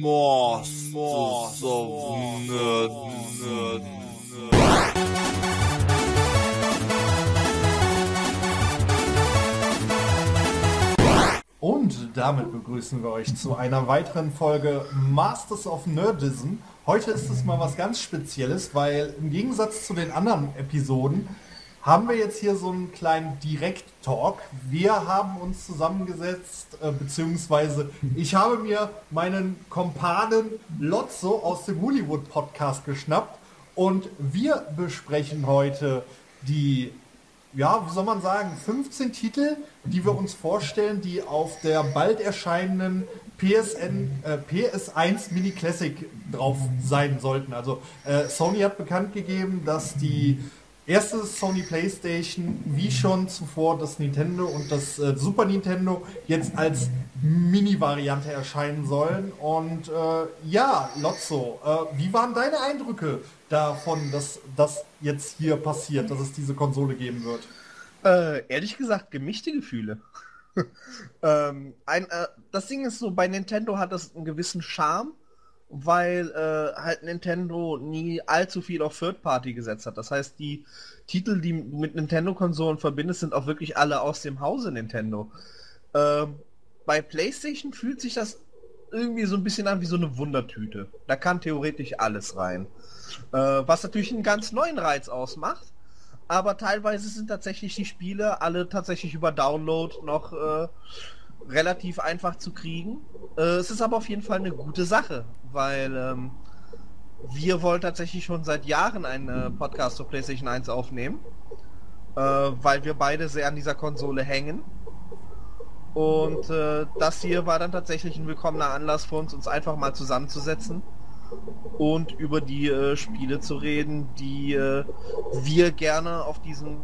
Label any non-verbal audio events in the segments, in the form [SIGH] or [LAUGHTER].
Nerd, Nerd, Und damit begrüßen wir euch zu einer weiteren Folge Masters of Nerdism. Heute ist es mal was ganz Spezielles, weil im Gegensatz zu den anderen Episoden haben wir jetzt hier so einen kleinen Direkt-Talk. Wir haben uns zusammengesetzt, äh, beziehungsweise ich habe mir meinen Kompanen Lotso aus dem Hollywood-Podcast geschnappt und wir besprechen heute die ja, wie soll man sagen, 15 Titel, die wir uns vorstellen, die auf der bald erscheinenden PSN, äh, PS1 Mini Classic drauf sein sollten. Also äh, Sony hat bekannt gegeben, dass die erste Sony PlayStation, wie schon zuvor das Nintendo und das äh, Super Nintendo, jetzt als Mini-Variante erscheinen sollen. Und äh, ja, Lotso, äh, wie waren deine Eindrücke davon, dass das jetzt hier passiert, dass es diese Konsole geben wird? Äh, ehrlich gesagt, gemischte Gefühle. [LAUGHS] ähm, ein, äh, das Ding ist so, bei Nintendo hat das einen gewissen Charme, weil äh, halt Nintendo nie allzu viel auf Third Party gesetzt hat. Das heißt, die Titel, die mit Nintendo-Konsolen verbindest, sind auch wirklich alle aus dem Hause Nintendo. Ähm, bei PlayStation fühlt sich das irgendwie so ein bisschen an wie so eine Wundertüte. Da kann theoretisch alles rein. Äh, was natürlich einen ganz neuen Reiz ausmacht. Aber teilweise sind tatsächlich die Spiele alle tatsächlich über Download noch äh, relativ einfach zu kriegen. Äh, es ist aber auf jeden Fall eine gute Sache, weil ähm, wir wollen tatsächlich schon seit Jahren einen Podcast zur PlayStation 1 aufnehmen, äh, weil wir beide sehr an dieser Konsole hängen. Und äh, das hier war dann tatsächlich ein willkommener Anlass für uns, uns einfach mal zusammenzusetzen und über die äh, Spiele zu reden, die äh, wir gerne auf diesem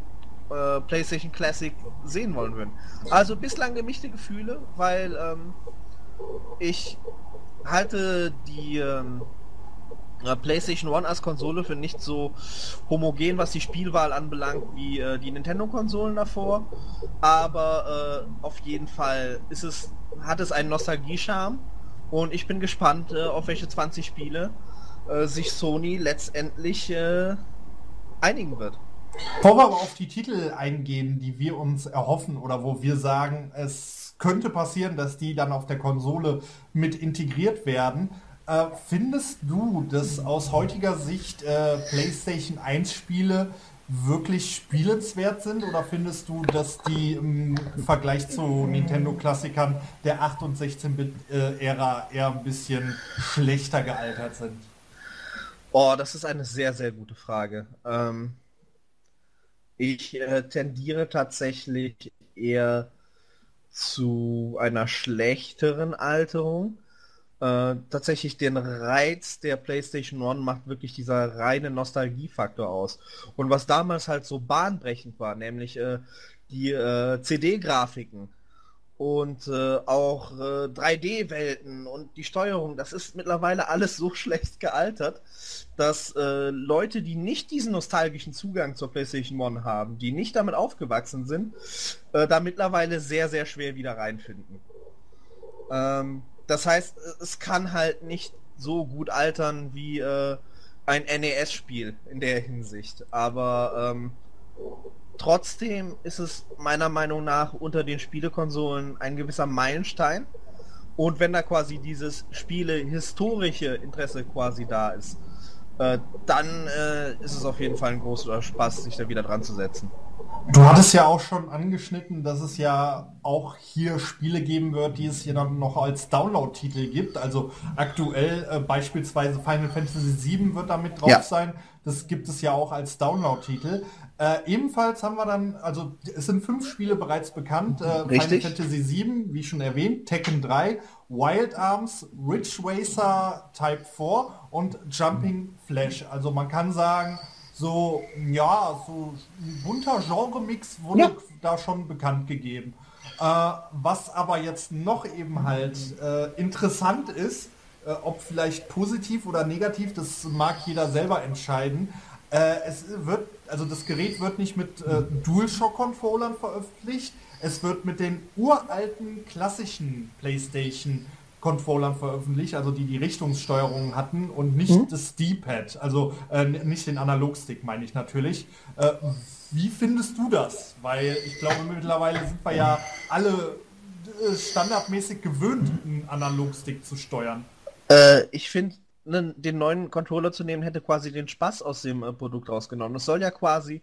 äh, PlayStation Classic sehen wollen würden. Also bislang gemischte Gefühle, weil ähm, ich halte die ähm, PlayStation One als Konsole für nicht so homogen, was die Spielwahl anbelangt, wie äh, die Nintendo-Konsolen davor. Aber äh, auf jeden Fall ist es, hat es einen Nostalgie-Charme und ich bin gespannt, äh, auf welche 20 Spiele äh, sich Sony letztendlich äh, einigen wird. Bevor wir aber auf die Titel eingehen, die wir uns erhoffen oder wo wir sagen, es könnte passieren, dass die dann auf der Konsole mit integriert werden, äh, findest du, dass aus heutiger Sicht äh, PlayStation 1 Spiele wirklich spielenswert sind oder findest du, dass die im Vergleich zu Nintendo-Klassikern der 8 und 16-Bit-Ära eher ein bisschen schlechter gealtert sind? Oh, das ist eine sehr, sehr gute Frage. Ähm, ich äh, tendiere tatsächlich eher zu einer schlechteren Alterung. Äh, tatsächlich den Reiz der PlayStation One macht wirklich dieser reine Nostalgiefaktor aus. Und was damals halt so bahnbrechend war, nämlich äh, die äh, CD-Grafiken und äh, auch 3D-Welten und die Steuerung, das ist mittlerweile alles so schlecht gealtert, dass Leute, die nicht diesen nostalgischen Zugang zur PlayStation One haben, die nicht damit aufgewachsen sind, da mittlerweile sehr, sehr schwer wieder reinfinden. Ähm, das heißt, es kann halt nicht so gut altern wie äh, ein NES-Spiel in der Hinsicht. Aber ähm, trotzdem ist es meiner Meinung nach unter den Spielekonsolen ein gewisser Meilenstein. Und wenn da quasi dieses Spiele-historische Interesse quasi da ist, äh, dann äh, ist es auf jeden Fall ein großer Spaß, sich da wieder dran zu setzen. Du hattest ja auch schon angeschnitten, dass es ja auch hier Spiele geben wird, die es hier dann noch als Download-Titel gibt. Also aktuell äh, beispielsweise Final Fantasy VII wird damit drauf ja. sein. Das gibt es ja auch als Download-Titel. Äh, ebenfalls haben wir dann, also es sind fünf Spiele bereits bekannt. Äh, Final Fantasy VII, wie schon erwähnt, Tekken 3, Wild Arms, Ridge Racer Type 4 und Jumping Flash. Also man kann sagen, so, ja, so ein bunter Genre-Mix wurde ja. da schon bekannt gegeben. Äh, was aber jetzt noch eben halt äh, interessant ist, äh, ob vielleicht positiv oder negativ, das mag jeder selber entscheiden. Äh, es wird, also das Gerät wird nicht mit äh, DualShock-Controllern veröffentlicht, es wird mit den uralten klassischen PlayStation Controllern veröffentlicht, also die die Richtungssteuerung hatten und nicht mhm. das D-Pad, also äh, nicht den Analogstick meine ich natürlich. Äh, wie findest du das? Weil ich glaube mittlerweile sind wir ja alle äh, standardmäßig gewöhnt, einen Analogstick zu steuern. Äh, ich finde, den neuen Controller zu nehmen, hätte quasi den Spaß aus dem äh, Produkt rausgenommen. Das soll ja quasi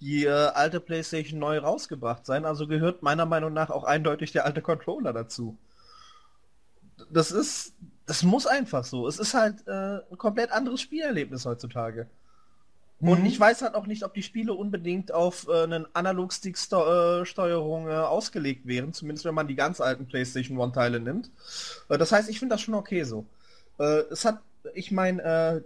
die äh, alte PlayStation neu rausgebracht sein, also gehört meiner Meinung nach auch eindeutig der alte Controller dazu. Das ist, das muss einfach so. Es ist halt äh, ein komplett anderes Spielerlebnis heutzutage. Mhm. Und ich weiß halt auch nicht, ob die Spiele unbedingt auf äh, einen Analog-Stick-Steuerung äh, ausgelegt wären, zumindest wenn man die ganz alten PlayStation One-Teile nimmt. Äh, das heißt, ich finde das schon okay so. Äh, es hat, ich meine, äh,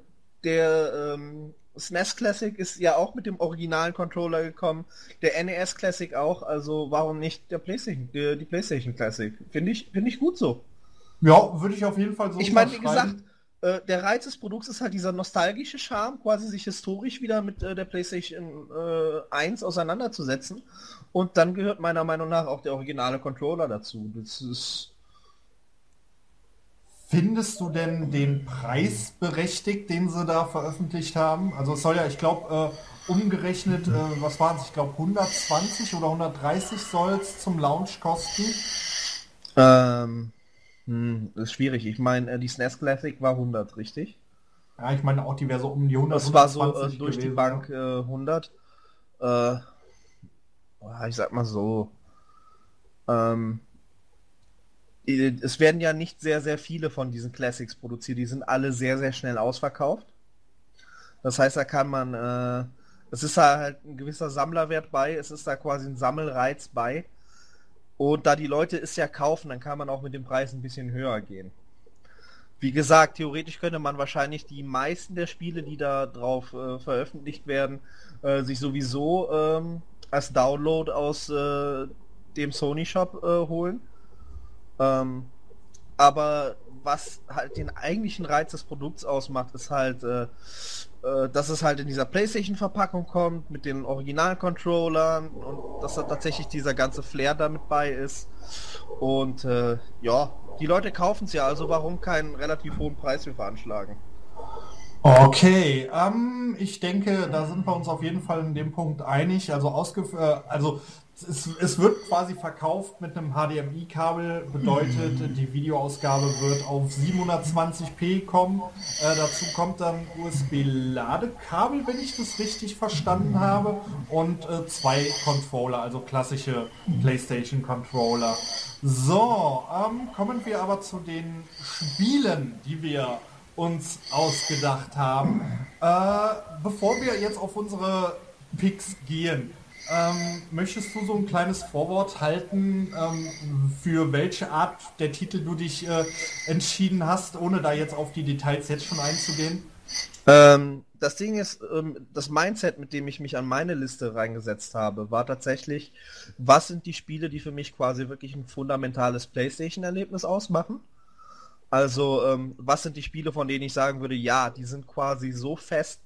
der ähm, SNES Classic ist ja auch mit dem originalen Controller gekommen, der NES Classic auch, also warum nicht der PlayStation, die, die PlayStation Classic? Finde ich, finde ich gut so. Ja, würde ich auf jeden Fall so Ich meine, wie gesagt, äh, der Reiz des Produkts ist halt dieser nostalgische Charme, quasi sich historisch wieder mit äh, der PlayStation äh, 1 auseinanderzusetzen. Und dann gehört meiner Meinung nach auch der originale Controller dazu. Das ist Findest du denn den Preis berechtigt, den sie da veröffentlicht haben? Also es soll ja, ich glaube, äh, umgerechnet, äh, was waren es? Ich glaube 120 oder 130 soll es zum Launch kosten. Ähm, hm, das ist schwierig. Ich meine, äh, die SNES Classic war 100, richtig? Ja, ich meine auch, die wäre so um die 100. Das war so äh, durch gewesen, die Bank ja. 100. Äh, ich sag mal so. Ähm, es werden ja nicht sehr, sehr viele von diesen Classics produziert. Die sind alle sehr, sehr schnell ausverkauft. Das heißt, da kann man, äh, es ist halt ein gewisser Sammlerwert bei, es ist da quasi ein Sammelreiz bei. Und da die Leute es ja kaufen, dann kann man auch mit dem Preis ein bisschen höher gehen. Wie gesagt, theoretisch könnte man wahrscheinlich die meisten der Spiele, die da drauf äh, veröffentlicht werden, äh, sich sowieso ähm, als Download aus äh, dem Sony Shop äh, holen. Ähm, aber was halt den eigentlichen Reiz des Produkts ausmacht, ist halt, äh, äh, dass es halt in dieser PlayStation-Verpackung kommt, mit den Original-Controllern und dass da tatsächlich dieser ganze Flair damit bei ist. Und äh, ja, die Leute kaufen es ja, also warum keinen relativ hohen Preis für veranschlagen? Okay, ähm, ich denke, da sind wir uns auf jeden Fall in dem Punkt einig. Also, ausgef äh, also es, es, wird quasi verkauft mit einem HDMI-Kabel, bedeutet, mhm. die Videoausgabe wird auf 720p kommen. Äh, dazu kommt dann USB-Ladekabel, wenn ich das richtig verstanden habe, und äh, zwei Controller, also klassische PlayStation-Controller. So, ähm, kommen wir aber zu den Spielen, die wir uns ausgedacht haben. Äh, bevor wir jetzt auf unsere Picks gehen, ähm, möchtest du so ein kleines Vorwort halten, ähm, für welche Art der Titel du dich äh, entschieden hast, ohne da jetzt auf die Details jetzt schon einzugehen? Ähm, das Ding ist, ähm, das Mindset, mit dem ich mich an meine Liste reingesetzt habe, war tatsächlich, was sind die Spiele, die für mich quasi wirklich ein fundamentales PlayStation-Erlebnis ausmachen? Also, ähm, was sind die Spiele, von denen ich sagen würde, ja, die sind quasi so fest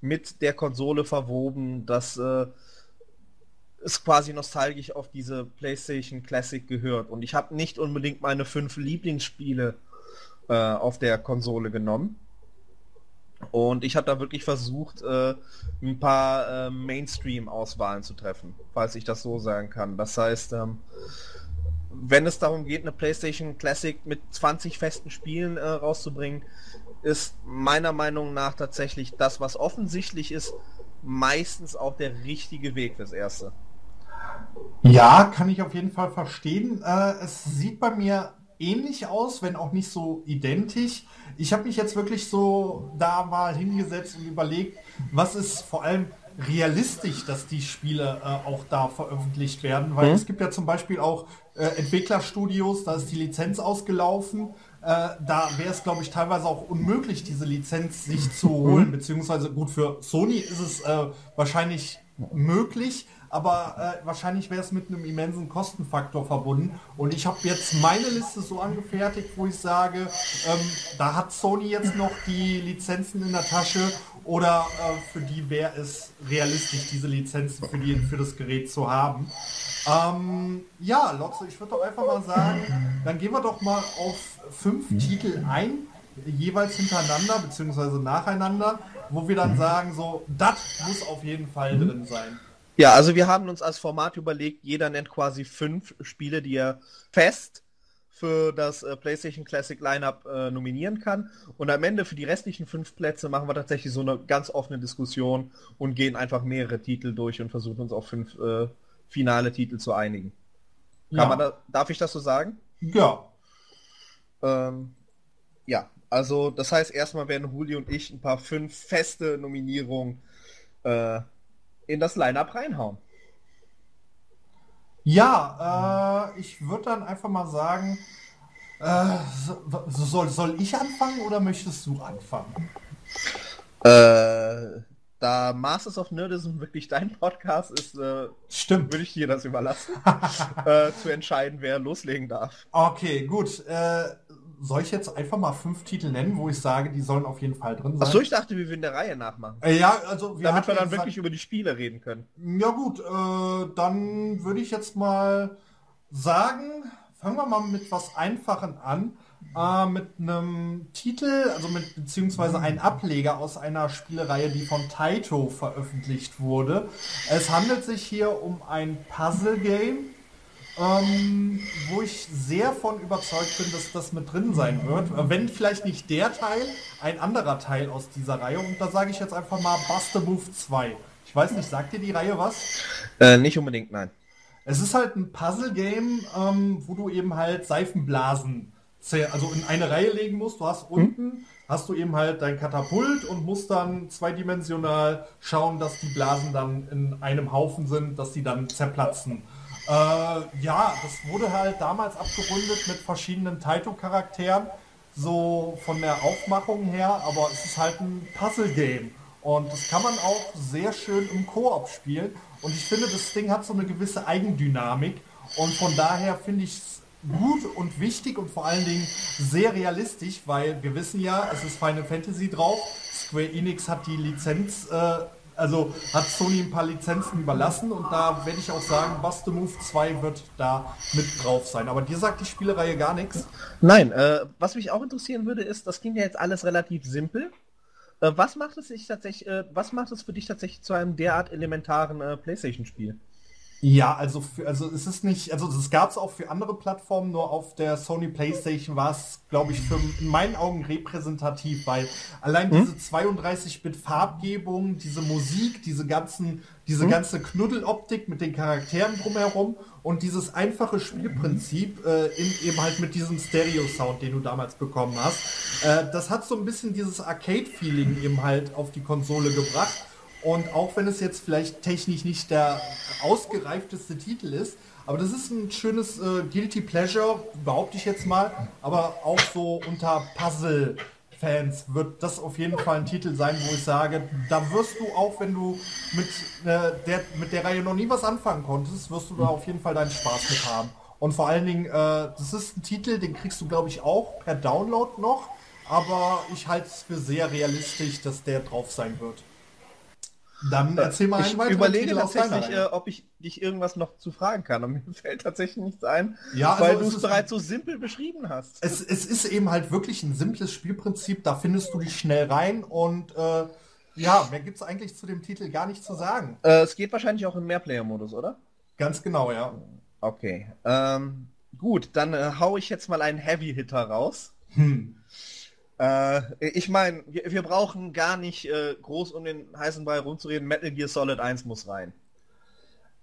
mit der Konsole verwoben, dass äh, es quasi nostalgisch auf diese PlayStation Classic gehört. Und ich habe nicht unbedingt meine fünf Lieblingsspiele äh, auf der Konsole genommen. Und ich habe da wirklich versucht, äh, ein paar äh, Mainstream-Auswahlen zu treffen, falls ich das so sagen kann. Das heißt, ähm, wenn es darum geht, eine PlayStation Classic mit 20 festen Spielen äh, rauszubringen, ist meiner Meinung nach tatsächlich das, was offensichtlich ist, meistens auch der richtige Weg fürs Erste. Ja, kann ich auf jeden Fall verstehen. Äh, es sieht bei mir ähnlich aus, wenn auch nicht so identisch. Ich habe mich jetzt wirklich so da mal hingesetzt und überlegt, was ist vor allem realistisch, dass die Spiele äh, auch da veröffentlicht werden, weil mhm. es gibt ja zum Beispiel auch äh, Entwicklerstudios, da ist die Lizenz ausgelaufen. Äh, da wäre es, glaube ich, teilweise auch unmöglich, diese Lizenz sich zu holen, mhm. beziehungsweise gut für Sony ist es äh, wahrscheinlich möglich, aber äh, wahrscheinlich wäre es mit einem immensen Kostenfaktor verbunden. Und ich habe jetzt meine Liste so angefertigt, wo ich sage, ähm, da hat Sony jetzt noch die Lizenzen in der Tasche oder äh, für die wäre es realistisch, diese Lizenzen für, die, für das Gerät zu haben. Ähm, ja, Lotze, ich würde doch einfach mal sagen, dann gehen wir doch mal auf fünf Titel ein, jeweils hintereinander beziehungsweise nacheinander, wo wir dann sagen, so, das muss auf jeden Fall drin sein. Ja, also wir haben uns als Format überlegt, jeder nennt quasi fünf Spiele, die er fest für das äh, PlayStation Classic Lineup äh, nominieren kann. Und am Ende für die restlichen fünf Plätze machen wir tatsächlich so eine ganz offene Diskussion und gehen einfach mehrere Titel durch und versuchen uns auf fünf äh, finale Titel zu einigen. Ja. da, darf ich das so sagen? Ja, Ähm, ja, also das heißt erstmal werden Huli und ich ein paar fünf feste Nominierungen äh, in das Lineup reinhauen. Ja, äh, ich würde dann einfach mal sagen, äh, so, soll, soll ich anfangen oder möchtest du anfangen? Äh, da Masters of Nerdism wirklich dein Podcast ist, äh, Stimmt. würde ich dir das überlassen, [LAUGHS] äh, zu entscheiden, wer loslegen darf. Okay, gut. Äh, soll ich jetzt einfach mal fünf Titel nennen, wo ich sage, die sollen auf jeden Fall drin sein? Achso, ich dachte, wir würden der Reihe nachmachen. Äh, ja, also wir Damit wir dann wirklich über die Spiele reden können. Ja gut, äh, dann würde ich jetzt mal sagen, fangen wir mal mit was Einfachen an. Äh, mit einem Titel, also mit beziehungsweise ein Ableger aus einer Spielereihe, die von Taito veröffentlicht wurde. Es handelt sich hier um ein Puzzle-Game, ähm, wo ich sehr von überzeugt bin, dass das mit drin sein wird. Wenn vielleicht nicht der Teil, ein anderer Teil aus dieser Reihe. Und da sage ich jetzt einfach mal Buster Move 2. Ich weiß nicht, sagt dir die Reihe was? Äh, nicht unbedingt, nein. Es ist halt ein Puzzle-Game, ähm, wo du eben halt Seifenblasen also in eine Reihe legen musst. Du hast unten, hast du eben halt dein Katapult und musst dann zweidimensional schauen, dass die Blasen dann in einem Haufen sind, dass die dann zerplatzen. Äh, ja, das wurde halt damals abgerundet mit verschiedenen Taito-Charakteren, so von der Aufmachung her, aber es ist halt ein Puzzle-Game. Und das kann man auch sehr schön im Koop spielen. Und ich finde, das Ding hat so eine gewisse Eigendynamik. Und von daher finde ich es gut und wichtig und vor allen Dingen sehr realistisch, weil wir wissen ja, es ist Final Fantasy drauf. Square Enix hat die Lizenz, äh, also hat Sony ein paar Lizenzen überlassen und da werde ich auch sagen, Bust the Move 2 wird da mit drauf sein. Aber dir sagt die Spielereihe gar nichts. Nein, äh, was mich auch interessieren würde, ist, das klingt ja jetzt alles relativ simpel. Äh, was macht es sich tatsächlich, äh, was macht es für dich tatsächlich zu einem derart elementaren äh, PlayStation-Spiel? Ja, also, für, also es ist nicht, also es gab es auch für andere Plattformen, nur auf der Sony PlayStation war es, glaube ich, für in meinen Augen repräsentativ, weil allein diese 32-Bit Farbgebung, diese Musik, diese ganzen, diese ganze Knuddeloptik mit den Charakteren drumherum und dieses einfache Spielprinzip äh, in, eben halt mit diesem Stereo-Sound, den du damals bekommen hast, äh, das hat so ein bisschen dieses Arcade-Feeling eben halt auf die Konsole gebracht. Und auch wenn es jetzt vielleicht technisch nicht der ausgereifteste Titel ist, aber das ist ein schönes äh, Guilty Pleasure, behaupte ich jetzt mal. Aber auch so unter Puzzle-Fans wird das auf jeden Fall ein Titel sein, wo ich sage, da wirst du auch, wenn du mit, äh, der, mit der Reihe noch nie was anfangen konntest, wirst du da auf jeden Fall deinen Spaß mit haben. Und vor allen Dingen, äh, das ist ein Titel, den kriegst du, glaube ich, auch per Download noch. Aber ich halte es für sehr realistisch, dass der drauf sein wird. Dann erzähl mal ich einen weiteren überlege tatsächlich, äh, ob ich dich irgendwas noch zu fragen kann. Und mir [LAUGHS] fällt tatsächlich nichts ein, Ja, weil also du es bereits so simpel beschrieben hast. Es, es ist eben halt wirklich ein simples Spielprinzip, da findest du dich schnell rein und äh, ja, mehr gibt es eigentlich zu dem Titel gar nicht zu sagen. Äh, es geht wahrscheinlich auch im Mehrplayer-Modus, oder? Ganz genau, ja. Okay. Ähm, gut, dann äh, hau ich jetzt mal einen Heavy-Hitter raus. Hm. Äh, ich meine, wir, wir brauchen gar nicht äh, groß um den heißen Ball rumzureden. Metal Gear Solid 1 muss rein.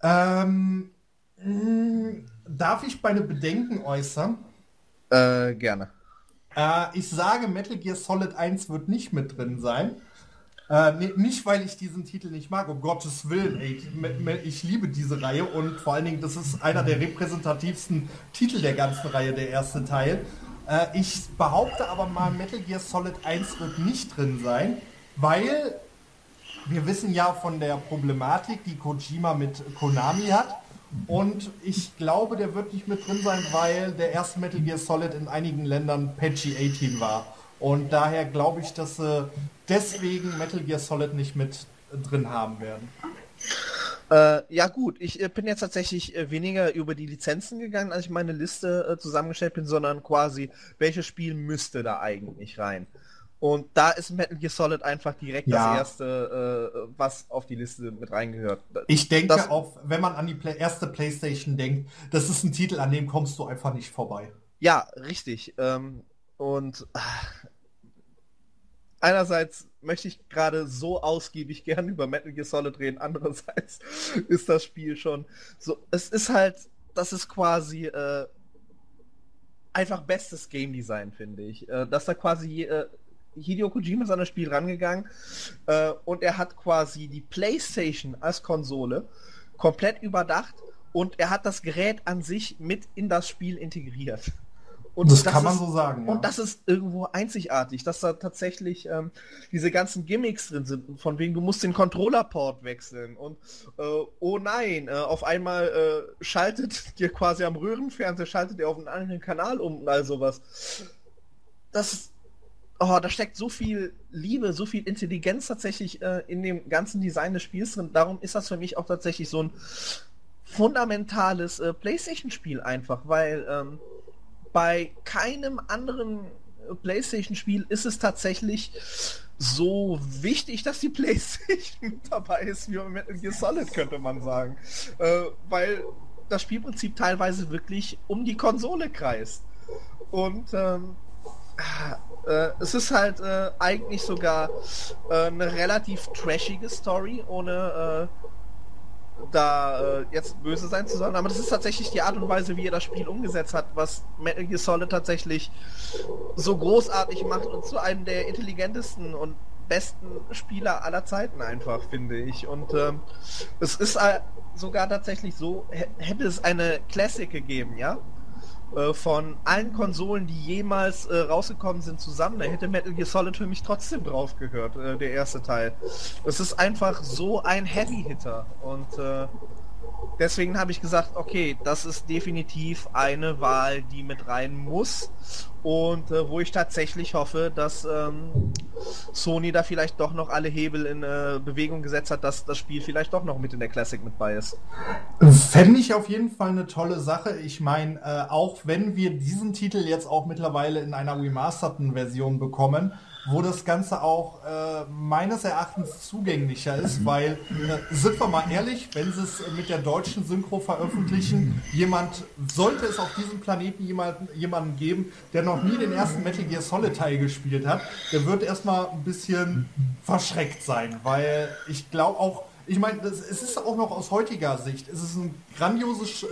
Ähm, mh, darf ich meine Bedenken äußern? Äh, gerne. Äh, ich sage, Metal Gear Solid 1 wird nicht mit drin sein. Äh, nee, nicht, weil ich diesen Titel nicht mag, um Gottes Willen. Ey, Me- ich liebe diese Reihe und vor allen Dingen, das ist einer der repräsentativsten Titel der ganzen Reihe, der erste Teil. Äh, ich behaupte aber mal, Metal Gear Solid 1 wird nicht drin sein, weil wir wissen ja von der Problematik, die Kojima mit Konami hat. Und ich glaube, der wird nicht mit drin sein, weil der erste Metal Gear Solid in einigen Ländern Patchy 18 war. Und daher glaube ich, dass sie deswegen Metal Gear Solid nicht mit drin haben werden. Äh, ja gut, ich äh, bin jetzt tatsächlich äh, weniger über die Lizenzen gegangen, als ich meine Liste äh, zusammengestellt bin, sondern quasi, welches Spiel müsste da eigentlich rein? Und da ist Metal Gear Solid einfach direkt ja. das erste, äh, was auf die Liste mit reingehört. Ich denke das, auch, wenn man an die Play erste PlayStation denkt, das ist ein Titel, an dem kommst du einfach nicht vorbei. Ja, richtig. Ähm, und einerseits möchte ich gerade so ausgiebig [LAUGHS] gern über Metal Gear Solid reden, andererseits [LAUGHS] ist das Spiel schon so, es ist halt, das ist quasi äh, einfach bestes Game Design, finde ich. Äh, dass da quasi äh, Hideo Kojima ist an das Spiel rangegangen äh, und er hat quasi die PlayStation als Konsole komplett überdacht und er hat das Gerät an sich mit in das Spiel integriert. Und das, das kann man so sagen. Ja. Und das ist irgendwo einzigartig, dass da tatsächlich ähm, diese ganzen Gimmicks drin sind, von wegen du musst den Controller-Port wechseln und äh, oh nein, äh, auf einmal äh, schaltet [LAUGHS] dir quasi am Röhrenfernseher, schaltet er auf einen anderen Kanal um und all sowas. Das oh, da steckt so viel Liebe, so viel Intelligenz tatsächlich äh, in dem ganzen Design des Spiels drin. Darum ist das für mich auch tatsächlich so ein fundamentales äh, PlayStation-Spiel einfach, weil ähm, bei keinem anderen PlayStation-Spiel ist es tatsächlich so wichtig, dass die PlayStation [LAUGHS] dabei ist, wie Metal Gear Solid, könnte man sagen. Äh, weil das Spielprinzip teilweise wirklich um die Konsole kreist. Und ähm, äh, es ist halt äh, eigentlich sogar äh, eine relativ trashige Story, ohne äh, da äh, jetzt böse sein zu sollen, aber das ist tatsächlich die Art und Weise, wie er das Spiel umgesetzt hat, was Metal Gear Solid tatsächlich so großartig macht und zu einem der intelligentesten und besten Spieler aller Zeiten einfach, finde ich. Und ähm, es ist äh, sogar tatsächlich so, hätte es eine Classic gegeben, ja, äh, von allen Konsolen, die jemals äh, rausgekommen sind, zusammen, da hätte Metal Gear Solid für mich trotzdem drauf gehört, äh, der erste Teil. Es ist einfach so ein Heavy-Hitter und äh, deswegen habe ich gesagt, okay, das ist definitiv eine Wahl, die mit rein muss und äh, wo ich tatsächlich hoffe, dass ähm, Sony da vielleicht doch noch alle Hebel in äh, Bewegung gesetzt hat, dass das Spiel vielleicht doch noch mit in der Classic mit bei ist. Fände ich auf jeden Fall eine tolle Sache. Ich meine, äh, auch wenn wir diesen Titel jetzt auch mittlerweile in einer remasterten Version bekommen, wo das Ganze auch äh, meines Erachtens zugänglicher ist, mhm. weil, äh, sind wir mal ehrlich, wenn sie es mit der deutschen Synchro veröffentlichen, jemand, sollte es auf diesem Planeten jemanden, jemanden geben, der noch nie den ersten Metal Gear Solid Teil gespielt hat, der wird erstmal ein bisschen verschreckt sein, weil ich glaube auch, ich meine, es ist auch noch aus heutiger Sicht, es ist ein grandioses äh,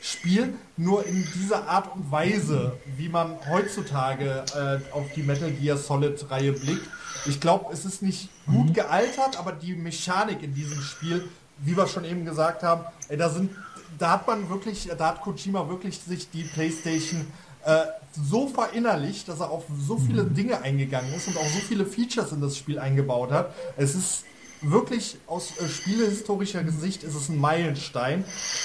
Spiel, nur in dieser Art und Weise, wie man heutzutage äh, auf die Metal Gear Solid Reihe blickt. Ich glaube, es ist nicht gut mhm. gealtert, aber die Mechanik in diesem Spiel, wie wir schon eben gesagt haben, ey, da sind, da hat man wirklich, da hat Kojima wirklich sich die PlayStation äh, so verinnerlicht, dass er auf so viele mhm. Dinge eingegangen ist und auch so viele Features in das Spiel eingebaut hat. Es ist wirklich aus äh, spielehistorischer Sicht ist es ein Meilenstein.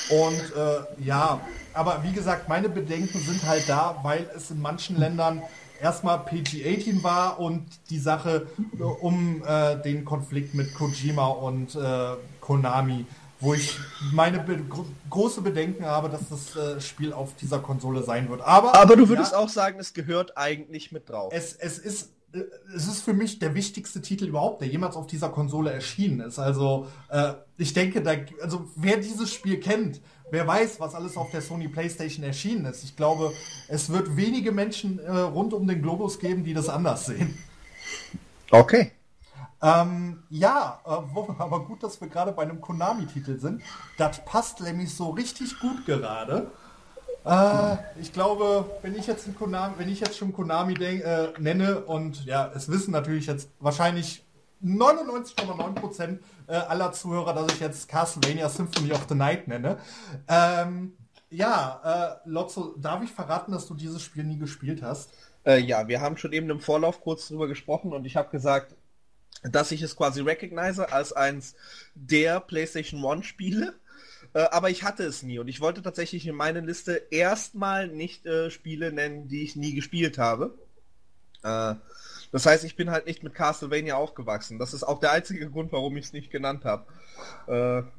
Und äh, ja, aber wie gesagt, meine Bedenken sind halt da, weil es in manchen Ländern erstmal PG-18 war und die Sache äh, um äh, den Konflikt mit Kojima und äh, Konami, wo ich meine be große Bedenken habe, dass das äh, Spiel auf dieser Konsole sein wird. Aber, Aber du würdest ja, auch sagen, es gehört eigentlich mit drauf. Es, es ist es ist für mich der wichtigste Titel überhaupt, der jemals auf dieser Konsole erschienen ist. Also äh, ich denke, da, also wer dieses Spiel kennt, wer weiß, was alles auf der Sony PlayStation erschienen ist. Ich glaube, es wird wenige Menschen äh, rund um den Globus geben, die das anders sehen. Okay. Ähm, ja, äh, [LAUGHS] aber gut, dass wir gerade bei einem Konami-Titel sind. Das passt nämlich so richtig gut gerade. Äh, ich glaube, wenn ich jetzt Konami, wenn ich jetzt schon Konami denk, äh, nenne und ja, es wissen natürlich jetzt wahrscheinlich 99,9% äh, aller Zuhörer, dass ich jetzt Castlevania Symphony of the Night nenne. Ähm, ja, äh, Lotso, darf ich verraten, dass du dieses Spiel nie gespielt hast? Äh, ja, wir haben schon eben im Vorlauf kurz drüber gesprochen und ich habe gesagt, dass ich es quasi recognize als eins der PlayStation One Spiele. Äh, aber ich hatte es nie und ich wollte tatsächlich in meiner Liste erstmal nicht äh, Spiele nennen, die ich nie gespielt habe. Äh, das heißt, ich bin halt nicht mit Castlevania aufgewachsen. Das ist auch der einzige Grund, warum ich es nicht genannt habe. Äh,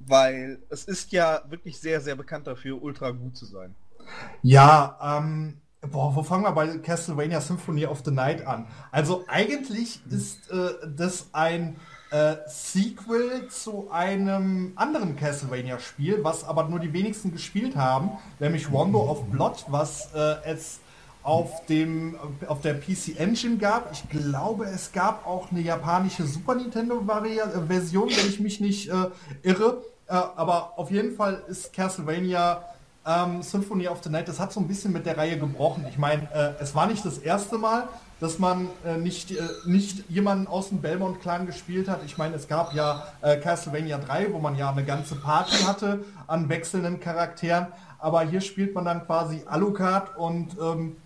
weil es ist ja wirklich sehr, sehr bekannt dafür, ultra gut zu sein. Ja, ähm, boah, wo fangen wir bei Castlevania Symphony of the Night an? Also eigentlich ist äh, das ein äh, Sequel zu einem anderen Castlevania-Spiel, was aber nur die wenigsten gespielt haben, nämlich Rondo of Blood, was äh, es auf dem auf der PC Engine gab. Ich glaube, es gab auch eine japanische Super Nintendo äh, wenn ich mich nicht äh, irre. Äh, aber auf jeden Fall ist Castlevania ähm, Symphony of the Night, das hat so ein bisschen mit der Reihe gebrochen. Ich meine, äh, es war nicht das erste Mal, dass man äh, nicht, äh, nicht jemanden aus dem Belmont-Clan gespielt hat. Ich meine, es gab ja äh, Castlevania 3, wo man ja eine ganze Party hatte an wechselnden Charakteren. Aber hier spielt man dann quasi Alucard und ähm,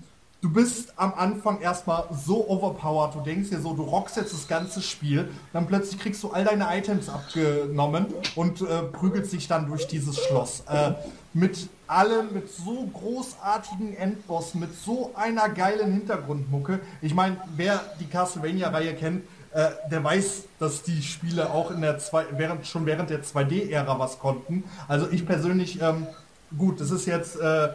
du bist am Anfang erstmal so overpowered, du denkst dir so, du rockst jetzt das ganze Spiel, dann plötzlich kriegst du all deine Items abgenommen und äh, prügelst dich dann durch dieses Schloss. Äh, mit allem, mit so großartigen Endbossen, mit so einer geilen Hintergrundmucke. Ich meine, wer die Castlevania-Reihe kennt, äh, der weiß, dass die Spiele auch in der zwei, während, schon während der 2D-Ära was konnten. Also ich persönlich, ähm, gut, das ist jetzt äh,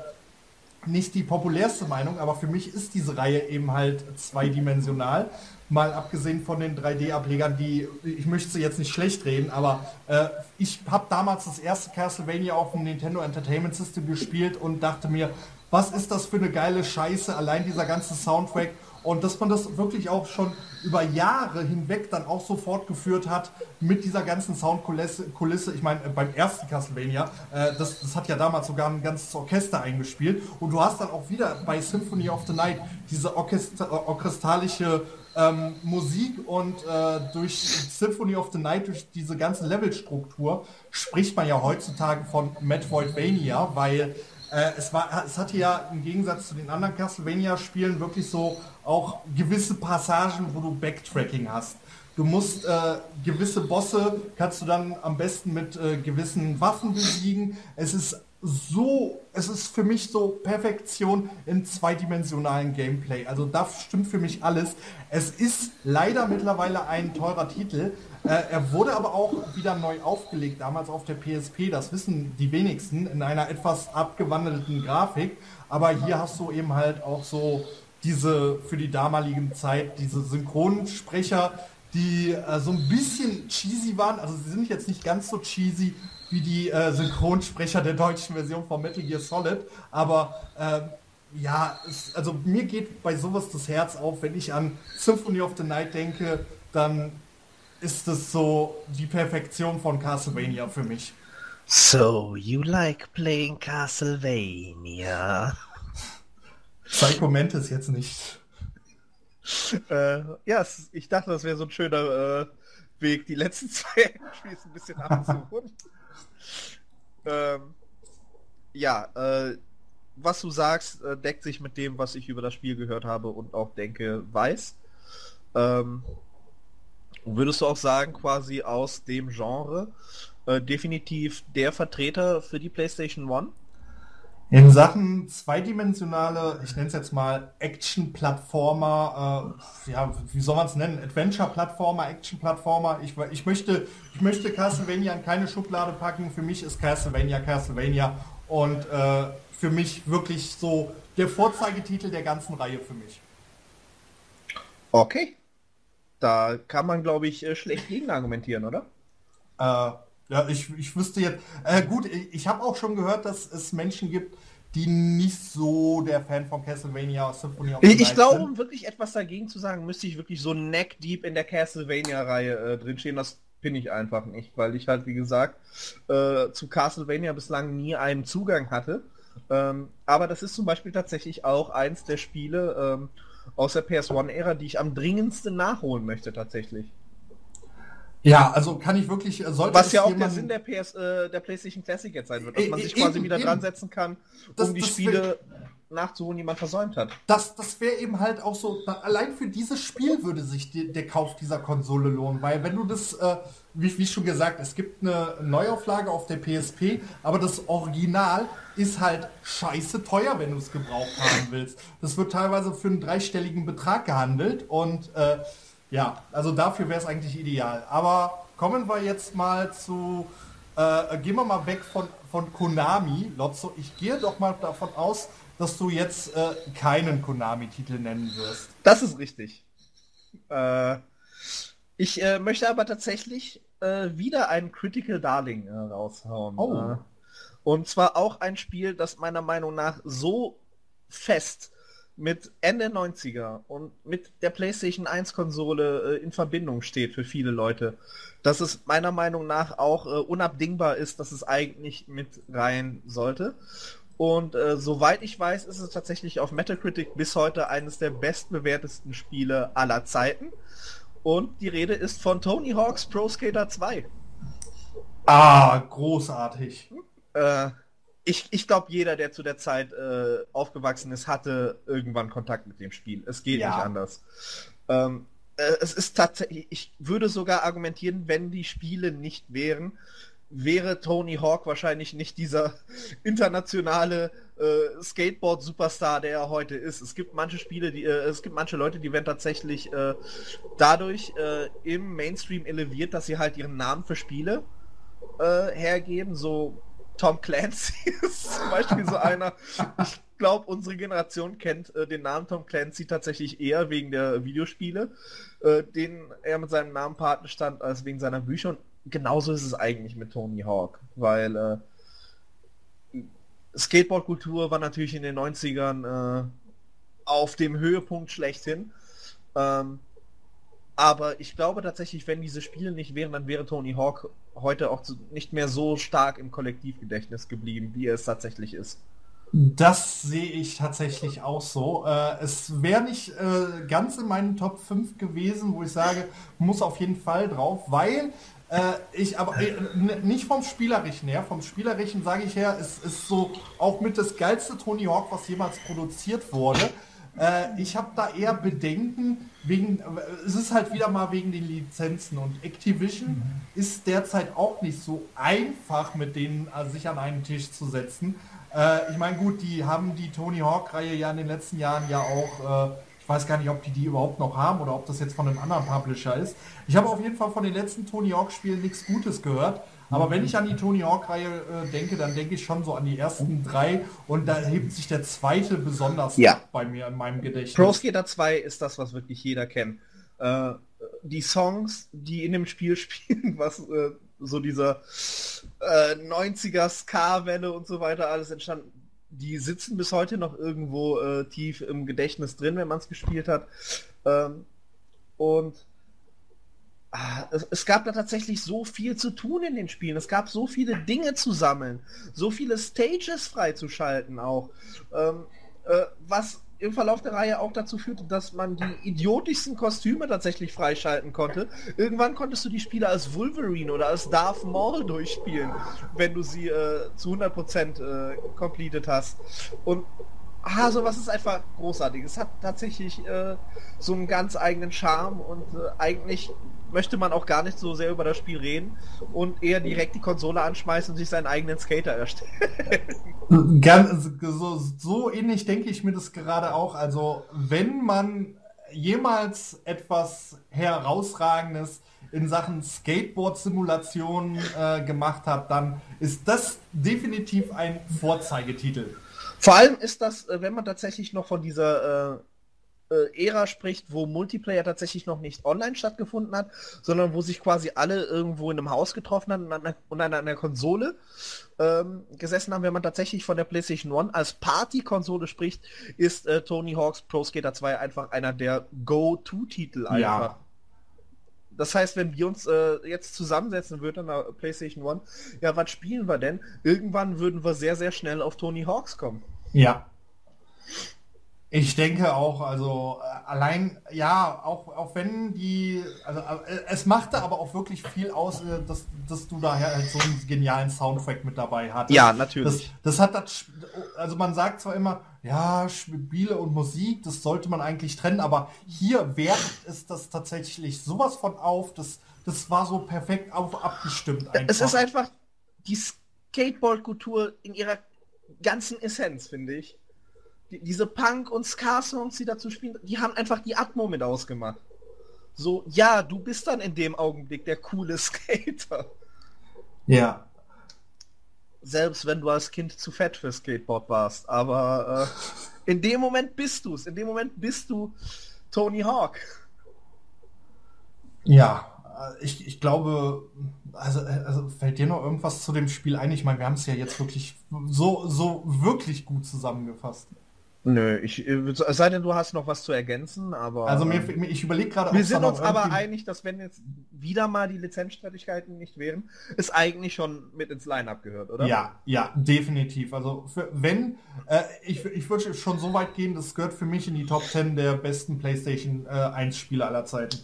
nicht die populärste Meinung, aber für mich ist diese Reihe eben halt zweidimensional. Mal abgesehen von den 3D-Ablegern, die, ich möchte sie jetzt nicht schlecht reden, aber äh, ich habe damals das erste Castlevania auf dem Nintendo Entertainment System gespielt und dachte mir, was ist das für eine geile Scheiße, allein dieser ganze Soundtrack und dass man das wirklich auch schon über Jahre hinweg dann auch so fortgeführt hat mit dieser ganzen Soundkulisse. Kulisse. Ich meine, beim ersten Castlevania, äh, das, das hat ja damals sogar ein ganzes Orchester eingespielt. Und du hast dann auch wieder bei Symphony of the Night diese orchester orchestralische ähm, Musik und äh, durch Symphony of the Night, durch diese ganze Levelstruktur, spricht man ja heutzutage von Metroidvania, weil äh, es, war, es hatte ja im Gegensatz zu den anderen Castlevania-Spielen wirklich so auch gewisse Passagen, wo du Backtracking hast. Du musst äh, gewisse Bosse, kannst du dann am besten mit äh, gewissen Waffen besiegen. Es ist so, es ist für mich so Perfektion im zweidimensionalen Gameplay. Also das stimmt für mich alles. Es ist leider mittlerweile ein teurer Titel. Äh, er wurde aber auch wieder neu aufgelegt, damals auf der PSP. Das wissen die wenigsten in einer etwas abgewandelten Grafik. Aber hier hast du eben halt auch so diese für die damaligen Zeit diese Synchronsprecher, die äh, so ein bisschen cheesy waren. Also sie sind jetzt nicht ganz so cheesy wie die äh, Synchronsprecher der deutschen Version von Metal Gear Solid, aber äh, ja, es, also mir geht bei sowas das Herz auf, wenn ich an Symphony of the Night denke, dann ist es so die Perfektion von Castlevania für mich. So, you like playing Castlevania? Psycho Mantis jetzt nicht. Äh, ja, ich dachte, das wäre so ein schöner äh, Weg, die letzten [LAUGHS] zwei Entries ein bisschen abzuholen. Ähm, ja, äh, was du sagst, äh, deckt sich mit dem, was ich über das Spiel gehört habe und auch denke, weiß. Ähm, würdest du auch sagen, quasi aus dem Genre äh, definitiv der Vertreter für die PlayStation One? In Sachen zweidimensionale, ich nenne es jetzt mal Action-Plattformer, äh, ja, wie soll man es nennen? Adventure-Plattformer, Action-Plattformer. Ich, ich, möchte, ich möchte Castlevania in keine Schublade packen. Für mich ist Castlevania Castlevania und äh, für mich wirklich so der Vorzeigetitel der ganzen Reihe für mich. Okay. Da kann man, glaube ich, äh, schlecht gegen argumentieren, oder? Äh, ja, ich, ich wüsste jetzt. Äh, gut, ich, habe auch schon gehört, dass es Menschen gibt, die nicht so der Fan von Castlevania Symphony of Ich, ich glaube, um wirklich etwas dagegen zu sagen, müsste ich wirklich so neck deep in der Castlevania-Reihe äh, drinstehen. Das bin ich einfach nicht, weil ich halt, wie gesagt, äh, zu Castlevania bislang nie einen Zugang hatte. Ähm, aber das ist zum Beispiel tatsächlich auch eins der Spiele ähm, aus der PS1-Ära, die ich am dringendsten nachholen möchte tatsächlich. Ja, also kann ich wirklich, äh, sollte Was ja auch der Sinn der, PS, äh, der PlayStation Classic jetzt sein wird, dass man sich quasi wieder dran setzen kann, um das, die das Spiele... nachzuholen, die man versäumt hat. Das, das wäre eben halt auch so, da, allein für dieses Spiel würde sich die, der Kauf dieser Konsole lohnen, weil wenn du das, äh, wie, wie schon gesagt, es gibt eine Neuauflage auf der PSP, aber das Original ist halt scheiße teuer, wenn du es gebraucht haben willst. Das wird teilweise für einen dreistelligen Betrag gehandelt und äh, ja, also dafür wäre es eigentlich ideal. Aber kommen wir jetzt mal zu, äh, gehen wir mal weg von, von Konami, Lotso. Ich gehe doch mal davon aus, dass du jetzt äh, keinen Konami-Titel nennen wirst. Das ist richtig. Äh, ich äh, möchte aber tatsächlich äh, wieder ein Critical Darling äh, raushauen. Oh. Äh, und zwar auch ein Spiel, das meiner Meinung nach so fest mit Ende 90er und mit der PlayStation 1 Konsole äh, in Verbindung steht für viele Leute, dass es meiner Meinung nach auch äh, unabdingbar ist, dass es eigentlich mit rein sollte. Und äh, soweit ich weiß, ist es tatsächlich auf Metacritic bis heute eines der bestbewertesten Spiele aller Zeiten. Und die Rede ist von Tony Hawk's Pro Skater 2. Ah, großartig. Äh, ich ich glaube, jeder, der zu der Zeit äh, aufgewachsen ist, hatte irgendwann Kontakt mit dem Spiel. Es geht Ja. nicht anders. Ähm, äh, es ist tatsächlich, ich würde sogar argumentieren, wenn die Spiele nicht wären, wäre Tony Hawk wahrscheinlich nicht dieser [LAUGHS] internationale äh, Skateboard-Superstar, der er heute ist. Es gibt manche Spiele, die, äh, es gibt manche Leute, die werden tatsächlich äh, dadurch äh, im Mainstream eleviert, dass sie halt ihren Namen für Spiele hergeben. So Tom Clancy [LAUGHS] ist zum Beispiel so einer. Ich glaube, unsere Generation kennt äh, den Namen Tom Clancy tatsächlich eher wegen der Videospiele, äh, denen er mit seinem Namen Paten stand, als wegen seiner Bücher. Und genauso ist es eigentlich mit Tony Hawk, weil äh, Skateboard-Kultur war natürlich in den 90ern äh, auf dem Höhepunkt schlechthin. Ähm, aber ich glaube tatsächlich, wenn diese Spiele nicht wären, dann wäre Tony Hawk heute auch nicht mehr so stark im Kollektivgedächtnis geblieben, wie es tatsächlich ist. Das sehe ich tatsächlich auch so. Äh, es wäre nicht äh, ganz in meinen Top 5 gewesen, wo ich sage, muss auf jeden Fall drauf, weil äh, ich aber äh, nicht vom Spielerischen her, vom Spielerischen sage ich her, es ist so auch mit das geilste Tony Hawk, was jemals produziert wurde. Äh, ich habe da eher Bedenken wegen, es ist halt wieder mal wegen den Lizenzen und Activision ist derzeit auch nicht so einfach mit denen äh, sich an einen Tisch zu setzen. Äh, ich meine, gut, die haben die Tony Hawk-Reihe ja in den letzten Jahren ja auch, äh, ich weiß gar nicht, ob die die überhaupt noch haben oder ob das jetzt von einem anderen Publisher ist. Ich habe auf jeden Fall von den letzten Tony Hawk-Spielen nichts Gutes gehört. Aber wenn ich an die Tony Hawk-Reihe äh, denke, dann denke ich schon so an die ersten drei und da hebt sich der zweite besonders Ja. ab bei mir in meinem Gedächtnis. Pro Skater 2 ist das, was wirklich jeder kennt. Äh, die Songs, die in dem Spiel [LAUGHS] spielen, was äh, so dieser äh, 90er Ska-Welle und so weiter alles entstanden, die sitzen bis heute noch irgendwo äh, tief im Gedächtnis drin, wenn man es gespielt hat. Ähm, und es, gab da tatsächlich so viel zu tun in den Spielen. Es gab so viele Dinge zu sammeln, so viele Stages freizuschalten auch. Ähm, äh, was im Verlauf der Reihe auch dazu führte, dass man die idiotischsten Kostüme tatsächlich freischalten konnte. Irgendwann konntest du die Spiele als Wolverine oder als Darth Maul durchspielen, wenn du sie äh, zu 100% äh, completed hast. Und ah, sowas ist einfach großartig. Es hat tatsächlich äh, so einen ganz eigenen Charme und äh, eigentlich möchte man auch gar nicht so sehr über das Spiel reden und eher direkt die Konsole anschmeißen und sich seinen eigenen Skater erstellen. [LAUGHS] So, so ähnlich denke ich mir das gerade auch. Also wenn man jemals etwas herausragendes in Sachen Skateboard-Simulation äh, gemacht hat, dann ist das definitiv ein Vorzeigetitel. Vor allem ist das, äh, wenn man tatsächlich noch von dieser äh, äh, Ära spricht, wo Multiplayer tatsächlich noch nicht online stattgefunden hat, sondern wo sich quasi alle irgendwo in einem Haus getroffen haben und an einer, und an einer Konsole ähm, gesessen haben, wenn man tatsächlich von der PlayStation One als Party-Konsole spricht, ist äh, Tony Hawk's Pro Skater 2 einfach einer der Go-To-Titel einfach. Ja. Das heißt, wenn wir uns äh, jetzt zusammensetzen würden an der PlayStation One, ja, was spielen wir denn? Irgendwann würden wir sehr, sehr schnell auf Tony Hawks kommen. Ja. Ich denke auch, also äh, allein, ja, auch, auch wenn die, also äh, es machte aber auch wirklich viel aus, äh, dass, dass du da halt so einen genialen Soundtrack mit dabei hattest. Ja, natürlich. Das, das hat das, also man sagt zwar immer, ja, Spiele und Musik, das sollte man eigentlich trennen, aber hier wertet es das tatsächlich sowas von auf, das, das war so perfekt auf, abgestimmt. Einfach. Es ist einfach die Skateboard-Kultur in ihrer ganzen Essenz, finde ich die, diese Punk- und Ska-Songs, die dazu spielen, die haben einfach die Atmo mit ausgemacht. So, ja, du bist dann in dem Augenblick der coole [LAUGHS] Skater. Ja. Selbst wenn du als Kind zu fett für Skateboard warst. Aber äh, in dem Moment bist du es. In dem Moment bist du Tony Hawk. Ja, ich, ich glaube, also, also fällt dir noch irgendwas zu dem Spiel ein? Ich meine, wir haben es ja jetzt wirklich so, so wirklich gut zusammengefasst. Nö, ich, es sei denn, du hast noch was zu ergänzen, aber. Also mir, ähm, ich überlege gerade, Wir sind uns aber einig, dass wenn jetzt wieder mal die Lizenzstreitigkeiten nicht wären, es eigentlich schon mit ins Line-Up gehört, oder? Ja, ja, definitiv. Also für, wenn, äh, ich, ich würde schon so weit gehen, das gehört für mich in die Top 10 der besten PlayStation äh, 1 Spiele aller Zeiten.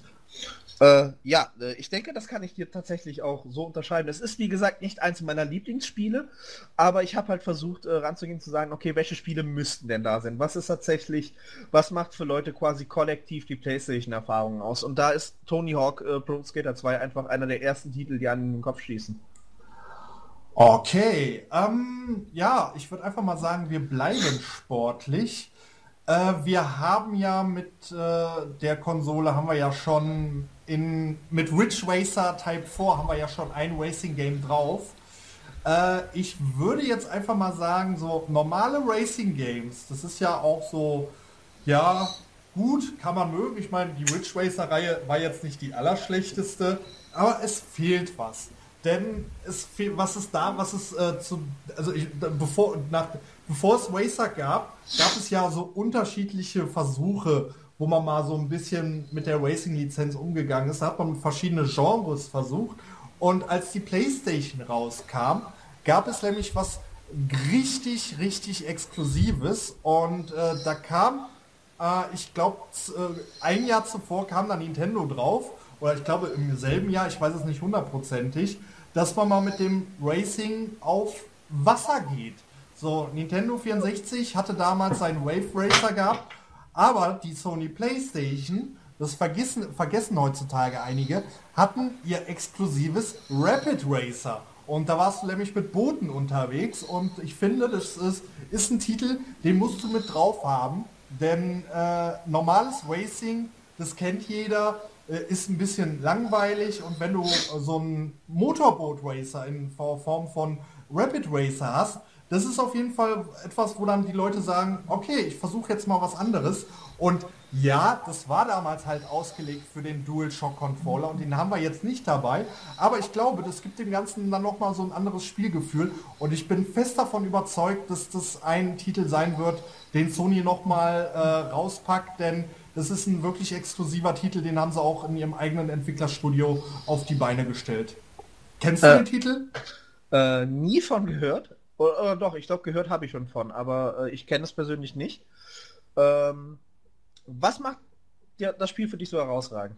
Äh, ja, äh, ich denke, das kann ich dir tatsächlich auch so unterscheiden. Es ist, wie gesagt, nicht eins meiner Lieblingsspiele, aber ich habe halt versucht, äh, ranzugehen zu sagen, okay, welche Spiele müssten denn da sein? Was ist tatsächlich, was macht für Leute quasi kollektiv die Playstation-Erfahrungen aus? Und da ist Tony Hawk äh, Pro Skater 2 einfach einer der ersten Titel, die an den Kopf schießen. Okay, ähm, ja, ich würde einfach mal sagen, wir bleiben sportlich. Äh, wir haben ja mit äh, der Konsole haben wir ja schon in, mit Ridge Racer Type 4 haben wir ja schon ein Racing Game drauf. Äh, ich würde jetzt einfach mal sagen, so normale Racing Games, das ist ja auch so, ja, gut, kann man mögen. Ich meine, die Ridge Racer Reihe war jetzt nicht die allerschlechteste, aber es fehlt was. Denn es fehlt, was ist da, was ist äh, zu, also ich, bevor, nach, bevor es Racer gab, gab es ja so unterschiedliche Versuche, wo man mal so ein bisschen mit der Racing-Lizenz umgegangen ist. Da hat man verschiedene Genres versucht. Und als die PlayStation rauskam, gab es nämlich was richtig, richtig Exklusives. Und äh, da kam, äh, ich glaube, äh, ein Jahr zuvor kam dann Nintendo drauf, oder ich glaube im selben Jahr, ich weiß es nicht hundertprozentig, dass man mal mit dem Racing auf Wasser geht. So, Nintendo 64 hatte damals seinen Wave Racer gehabt aber die Sony PlayStation, das vergessen, vergessen heutzutage einige, hatten ihr exklusives Rapid Racer. Und da warst du nämlich mit Booten unterwegs und ich finde, das ist, ist ein Titel, den musst du mit drauf haben. Denn äh, normales Racing, das kennt jeder, äh, ist ein bisschen langweilig und wenn du äh, so einen Motorboot Racer in Form von Rapid Racer hast, das ist auf jeden Fall etwas, wo dann die Leute sagen, okay, ich versuche jetzt mal was anderes. Und ja, das war damals halt ausgelegt für den DualShock Controller und den haben wir jetzt nicht dabei. Aber ich glaube, das gibt dem Ganzen dann nochmal so ein anderes Spielgefühl. Und ich bin fest davon überzeugt, dass das ein Titel sein wird, den Sony nochmal äh, rauspackt, denn das ist ein wirklich exklusiver Titel, den haben sie auch in ihrem eigenen Entwicklerstudio auf die Beine gestellt. Kennst du äh, den Titel? Äh, nie von gehört. Oder, oder doch, ich glaube, gehört habe ich schon von, aber äh, ich kenne es persönlich nicht. Ähm, was macht dir das Spiel für dich so herausragend?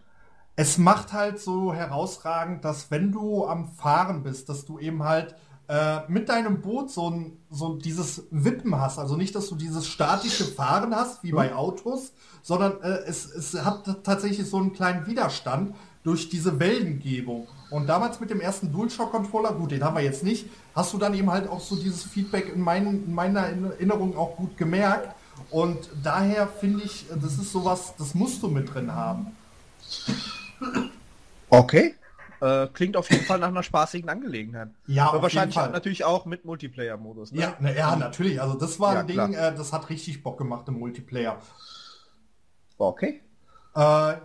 Es macht halt so herausragend, dass wenn du am Fahren bist, dass du eben halt äh, mit deinem Boot so, ein, so dieses Wippen hast. Also nicht, dass du dieses statische Fahren hast, wie bei mhm. Autos, sondern äh, es, es hat tatsächlich so einen kleinen Widerstand durch diese Wellengebung. Und damals mit dem ersten DualShock-Controller, gut, den haben wir jetzt nicht, hast du dann eben halt auch so dieses Feedback in, mein, in meiner Erinnerung auch gut gemerkt. Und daher finde ich, das ist sowas, das musst du mit drin haben. Okay. Äh, klingt auf jeden Fall nach einer spaßigen Angelegenheit. Ja, Aber wahrscheinlich auch natürlich auch mit Multiplayer-Modus. Ne? Ja, na, ja, natürlich. Also das war ja, ein Ding, äh, das hat richtig Bock gemacht im Multiplayer. Okay. Äh,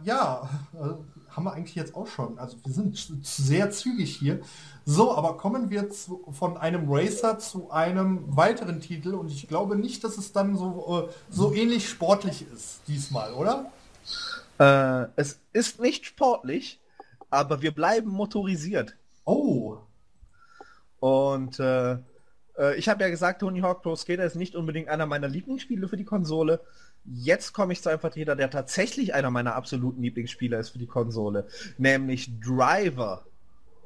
ja, äh, haben wir eigentlich jetzt auch schon. Also wir sind sehr zügig hier. So, aber kommen wir zu, von einem Racer zu einem weiteren Titel und ich glaube nicht, dass es dann so, äh, so ähnlich sportlich ist diesmal, oder? Äh, es ist nicht sportlich, aber wir bleiben motorisiert. Oh. Und äh, Äh, ich habe ja gesagt, Tony Hawk Pro Skater ist nicht unbedingt einer meiner Lieblingsspiele für die Konsole. Jetzt komme ich zu einem Vertreter, der tatsächlich einer meiner absoluten Lieblingsspieler ist für die Konsole, nämlich Driver.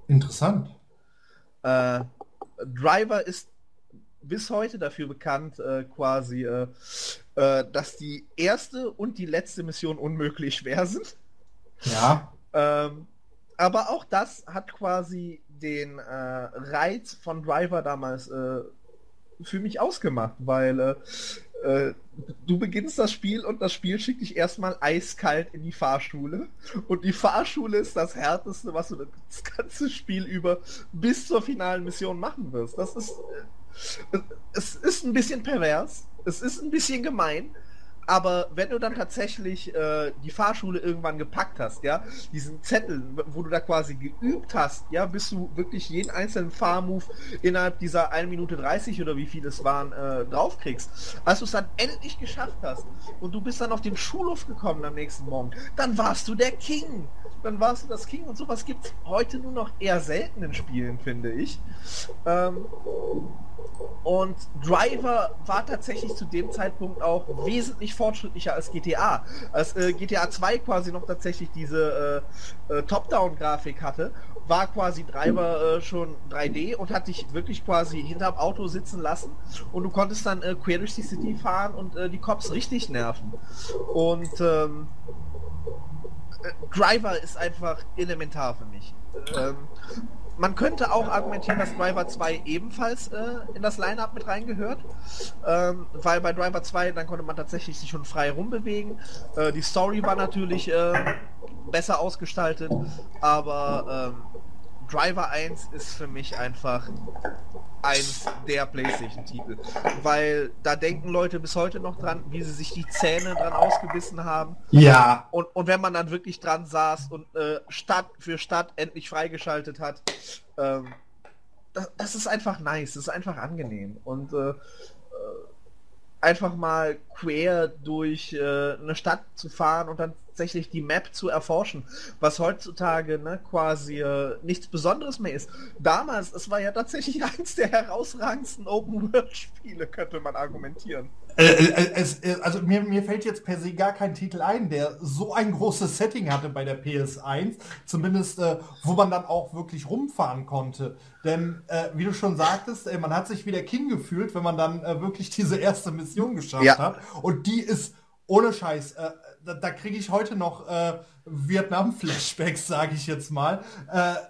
Interessant. Äh, Driver ist bis heute dafür bekannt, äh, quasi, äh, äh, dass die erste und die letzte Mission unmöglich [LAUGHS] schwer sind. Ja. Ähm, aber auch das hat quasi den äh, Reiz von Driver damals äh, für mich ausgemacht, weil äh, du beginnst das Spiel und das Spiel schickt dich erstmal eiskalt in die Fahrschule. Und die Fahrschule ist das Härteste, was du das ganze Spiel über bis zur finalen Mission machen wirst. Das ist. Äh, es ist ein bisschen pervers, es ist ein bisschen gemein, aber wenn du dann tatsächlich äh, die Fahrschule irgendwann gepackt hast, ja, diesen Zettel, wo du da quasi geübt hast, ja, bis du wirklich jeden einzelnen Fahrmove innerhalb dieser 1 Minute 30 oder wie viel es waren, äh, draufkriegst, als du es dann endlich geschafft hast und du bist dann auf den Schulhof gekommen am nächsten Morgen, dann warst du der King. Dann warst du das King und sowas gibt es heute nur noch eher selten in Spielen, finde ich. Ähm, und Driver war tatsächlich zu dem Zeitpunkt auch wesentlich fortschrittlicher als GTA. Als äh, GTA 2 quasi noch tatsächlich diese äh, äh, Top-Down-Grafik hatte, war quasi Driver äh, schon 3D und hat dich wirklich quasi hinterm Auto sitzen lassen und du konntest dann äh, quer durch die City fahren und äh, die Cops richtig nerven. Und ähm, Driver ist einfach elementar für mich. Ähm, man könnte auch argumentieren, dass Driver 2 ebenfalls äh, in das Line-Up mit reingehört, ähm, weil bei Driver 2 dann konnte man tatsächlich sich schon frei rumbewegen. Äh, die Story war natürlich äh, besser ausgestaltet, aber ähm, Driver 1 ist für mich einfach eins der PlayStation-Titel. Weil da denken Leute bis heute noch dran, wie sie sich die Zähne dran ausgebissen haben. Ja. Und, und wenn man dann wirklich dran saß und äh, Stadt für Stadt endlich freigeschaltet hat, ähm, das, das, ist einfach nice, das ist einfach angenehm. Und äh, einfach mal quer durch äh, eine Stadt zu fahren und dann tatsächlich die Map zu erforschen, was heutzutage ne, quasi äh, nichts Besonderes mehr ist. Damals, es war ja tatsächlich [LAUGHS] eins der herausragendsten Open-World-Spiele, könnte man argumentieren. Äh, äh, es, äh, also mir, mir fällt jetzt per se gar kein Titel ein, der so ein großes Setting hatte bei der PS1, zumindest wo man dann auch wirklich rumfahren konnte. Denn wie du schon sagtest, ey, man hat sich wieder King gefühlt, wenn man dann wirklich diese erste Mission geschafft ja. hat. Und die ist ohne Scheiß, da, da kriege ich heute noch Vietnam-Flashbacks, sage ich jetzt mal,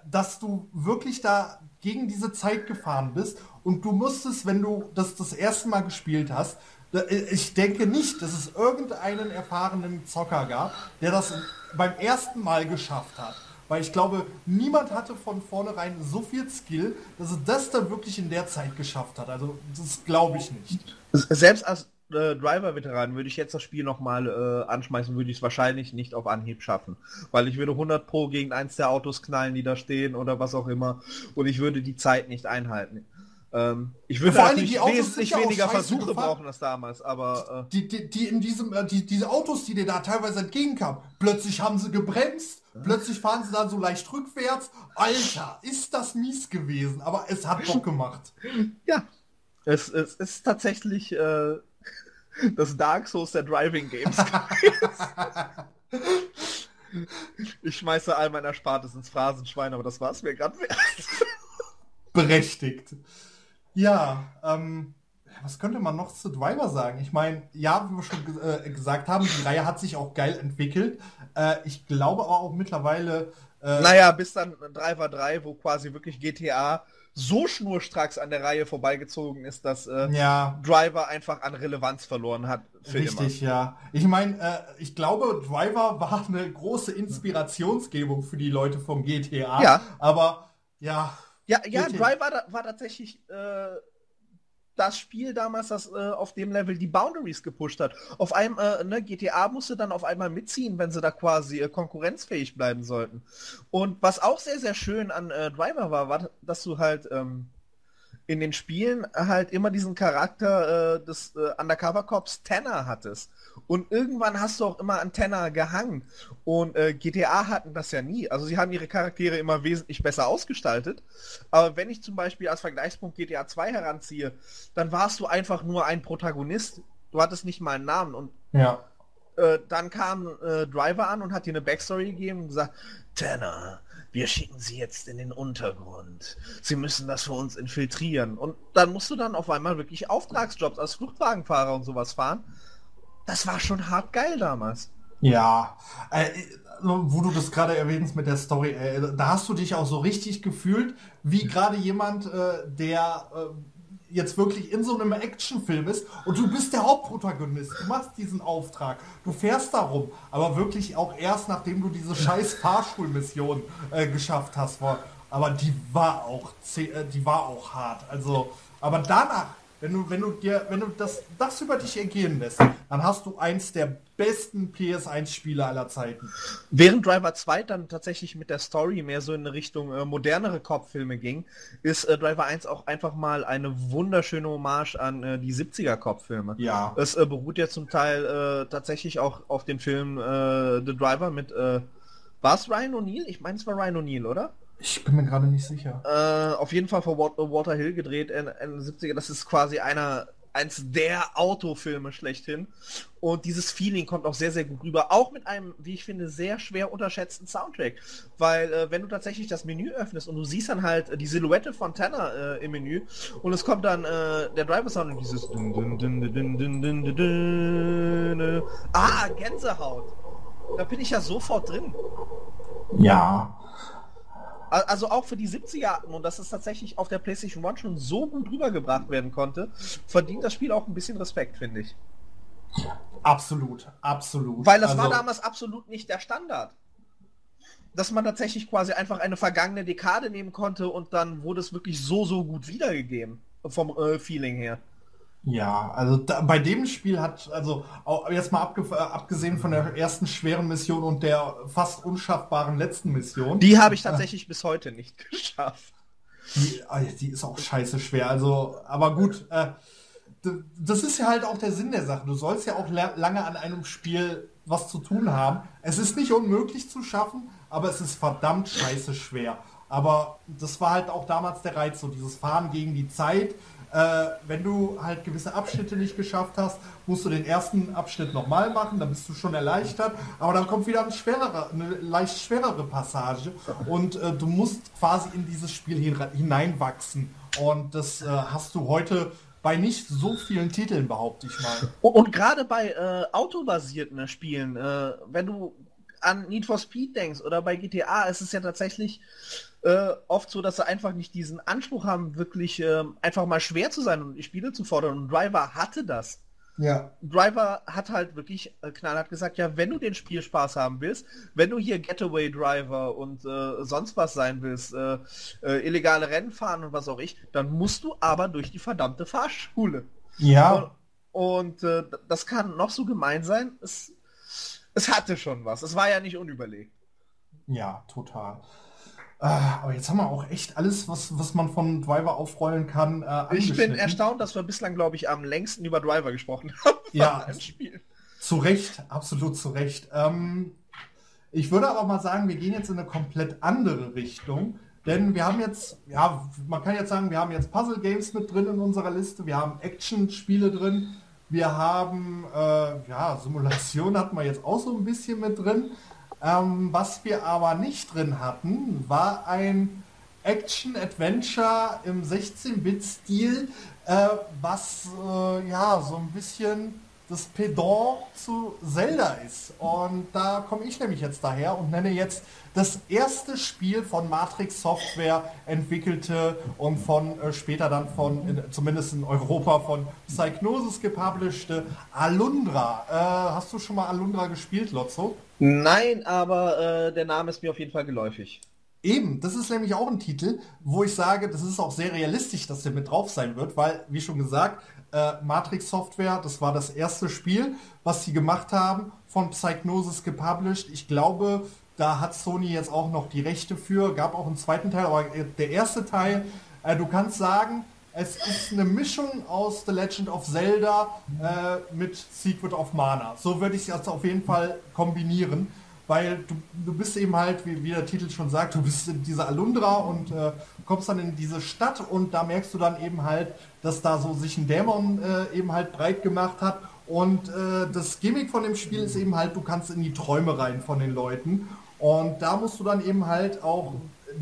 dass du wirklich da gegen diese Zeit gefahren bist und du musstest, wenn du das das erste Mal gespielt hast, ich denke nicht, dass es irgendeinen erfahrenen Zocker gab, der das beim ersten Mal geschafft hat. Weil ich glaube, niemand hatte von vornherein so viel Skill, dass es das dann wirklich in der Zeit geschafft hat. Also das glaube ich nicht. Selbst als äh, Driver-Veteran würde ich jetzt das Spiel nochmal äh, anschmeißen, würde ich es wahrscheinlich nicht auf Anhieb schaffen. Weil ich würde 100 Pro gegen eins der Autos knallen, die da stehen oder was auch immer. Und ich würde die Zeit nicht einhalten. Ähm, ich würde vor natürlich wesentlich ja weniger Versuche gefahren. brauchen als damals, aber... Äh die, die, die, in diesem, äh, die, diese Autos, die dir da teilweise entgegenkamen, plötzlich haben sie gebremst, ja. plötzlich fahren sie dann so leicht rückwärts. Alter, ist das mies gewesen, aber es hat Bock gemacht. [LAUGHS] Ja, es, es ist tatsächlich äh, das Dark Souls der Driving Games. [LAUGHS] ich schmeiße all mein Erspartes ins Phrasenschwein, aber das war es mir gerade wert. Berechtigt. Ja, ähm, was könnte man noch zu Driver sagen? Ich meine, ja, wie wir schon äh, gesagt haben, die Reihe hat sich auch geil entwickelt. Äh, ich glaube aber auch mittlerweile. Äh, naja, bis dann Driver 3, wo quasi wirklich GTA so schnurstracks an der Reihe vorbeigezogen ist, dass äh, ja. Driver einfach an Relevanz verloren hat. Richtig, immer. ja. Ich meine, äh, ich glaube, Driver war eine große Inspirationsgebung für die Leute vom GTA. Ja. Aber ja, ja, ja, Drive war, war tatsächlich äh, das Spiel damals, das äh, auf dem Level die Boundaries gepusht hat. Auf einem, äh, ne, GTA musste dann auf einmal mitziehen, wenn sie da quasi äh, konkurrenzfähig bleiben sollten. Und was auch sehr, sehr schön an äh, Driver war, war, dass du halt ähm, in den Spielen halt immer diesen Charakter äh, des äh, Undercover Cops Tanner hattest. Und irgendwann hast du auch immer an Tanner gehangen. Und äh, GTA hatten das ja nie. Also sie haben ihre Charaktere immer wesentlich besser ausgestaltet. Aber wenn ich zum Beispiel als Vergleichspunkt GTA 2 heranziehe, dann warst du einfach nur ein Protagonist. Du hattest nicht mal einen Namen. Und Ja. äh, dann kam äh, Driver an und hat dir eine Backstory gegeben und gesagt, Tanner, wir schicken sie jetzt in den Untergrund. Sie müssen das für uns infiltrieren. Und dann musst du dann auf einmal wirklich Auftragsjobs als Fluchtwagenfahrer und sowas fahren. Das war schon hart geil damals. Ja, äh, wo du das gerade erwähnst mit der Story, äh, da hast du dich auch so richtig gefühlt, wie gerade jemand, äh, der äh, jetzt wirklich in so einem Actionfilm ist und du bist der Hauptprotagonist, du machst diesen Auftrag, du fährst darum, aber wirklich auch erst nachdem du diese scheiß [LAUGHS] Fahrschulmission äh, geschafft hast, war, aber die war auch, äh, die war auch hart, also, aber danach wenn du, wenn du dir, wenn du das, das über dich ergehen lässt, dann hast du eins der besten PS1-Spiele aller Zeiten. Während Driver 2 dann tatsächlich mit der Story mehr so in eine Richtung äh, modernere Cop-Filme ging, ist äh, Driver 1 auch einfach mal eine wunderschöne Hommage an äh, die 70er Cop-Filme. Ja. Es äh, beruht ja zum Teil äh, tatsächlich auch auf den Film äh, The Driver mit, war es Ryan O'Neill? Ich meine, es war Ryan O'Neill, oder? Ich bin mir gerade nicht sicher. Äh, auf jeden Fall vor Water Hill gedreht, in, in 70er. Das ist quasi einer eins der Autofilme schlechthin. Und dieses Feeling kommt auch sehr, sehr gut rüber. Auch mit einem, wie ich finde, sehr schwer unterschätzten Soundtrack. Weil äh, wenn du tatsächlich das Menü öffnest und du siehst dann halt die Silhouette von Tanner äh, im Menü und es kommt dann äh, der Driver-Sound und dieses... Ah, Gänsehaut. Da bin ich ja sofort drin. Ja. Al- Also auch für die 70er und dass es tatsächlich auf der PlayStation 1 schon so gut rübergebracht werden konnte, verdient das Spiel auch ein bisschen Respekt, finde ich. Absolut, absolut. Weil das war Also, damals absolut nicht der Standard. Dass man tatsächlich quasi einfach eine vergangene Dekade nehmen konnte und dann wurde es wirklich so, so gut wiedergegeben. Vom äh, Feeling her. Ja, also da, bei dem Spiel hat, also auch jetzt mal abge, äh, abgesehen von der ersten schweren Mission und der fast unschaffbaren letzten Mission. Die habe ich tatsächlich bis heute nicht [LAUGHS] geschafft. Die, ah, die ist auch scheiße schwer. Also, aber gut, äh, das ist ja halt auch der Sinn der Sache. Du sollst ja auch la- lange an einem Spiel was zu tun haben. Es ist nicht unmöglich zu schaffen, aber es ist verdammt scheiße schwer. Aber das war halt auch damals der Reiz, so dieses Fahren gegen die Zeit. Äh, wenn du halt gewisse Abschnitte nicht geschafft hast, musst du den ersten Abschnitt nochmal machen, dann bist du schon erleichtert, aber dann kommt wieder ein schwererer, eine leicht schwerere Passage und äh, du musst quasi in dieses Spiel hin, hineinwachsen. Und das äh, hast du heute bei nicht so vielen Titeln, behaupte ich mal. Und, und gerade bei äh, autobasierten Spielen, äh, wenn du an Need for Speed denkst oder bei GTA, ist es ja tatsächlich äh, oft so, dass sie einfach nicht diesen Anspruch haben, wirklich äh, einfach mal schwer zu sein und die Spiele zu fordern. Und Driver hatte das. Ja. Driver hat halt wirklich äh, knallhart gesagt, ja, wenn du den Spielspaß haben willst, wenn du hier Getaway Driver und äh, sonst was sein willst, äh, äh, illegale Rennen fahren und was auch ich, dann musst du aber durch die verdammte Fahrschule. Ja, Und äh, das kann noch so gemein sein. Es, es hatte schon was. Es war ja nicht unüberlegt. ja, total. Äh, aber jetzt haben wir auch echt alles, was, was man von Driver aufrollen kann. Äh, Ich bin erstaunt, dass wir bislang, glaube ich, am längsten über Driver gesprochen [LAUGHS] haben. Ja. Spiel. Zu Recht, absolut zu Recht. Ähm, ich würde aber mal sagen, wir gehen jetzt in eine komplett andere Richtung. Denn wir haben jetzt, ja, man kann jetzt sagen, wir haben jetzt Puzzle Games mit drin in unserer Liste, wir haben Action-Spiele drin, wir haben, äh, ja, Simulation [LAUGHS] hatten wir jetzt auch so ein bisschen mit drin. Ähm, was wir aber nicht drin hatten, war ein Action-Adventure im 16-Bit-Stil, äh, was äh, ja so ein bisschen das Pendant zu Zelda ist. Und da komme ich nämlich jetzt daher und nenne jetzt das erste Spiel von Matrix Software entwickelte und von äh, später dann von, in, zumindest in Europa, von Psygnosis gepublishte Alundra. Äh, hast du schon mal Alundra gespielt, Lotso? Nein, aber äh, der Name ist mir auf jeden Fall geläufig. Eben, das ist nämlich auch ein Titel, wo ich sage, das ist auch sehr realistisch, dass der mit drauf sein wird, weil, wie schon gesagt, äh, Matrix Software, das war das erste Spiel, was sie gemacht haben, von Psygnosis gepublished. Ich glaube, da hat Sony jetzt auch noch die Rechte für, gab auch einen zweiten Teil, aber äh, der erste Teil, äh, du kannst sagen, es ist eine Mischung aus The Legend of Zelda äh, mit Secret of Mana. So würde ich es jetzt auf jeden Fall kombinieren, weil du, du bist eben halt, wie, wie, der Titel schon sagt, du bist in dieser Alundra und äh, kommst dann in diese Stadt und da merkst du dann eben halt, dass da so sich ein Dämon äh, eben halt breit gemacht hat und äh, das Gimmick von dem Spiel ist eben halt, du kannst in die Träume rein von den Leuten und da musst du dann eben halt auch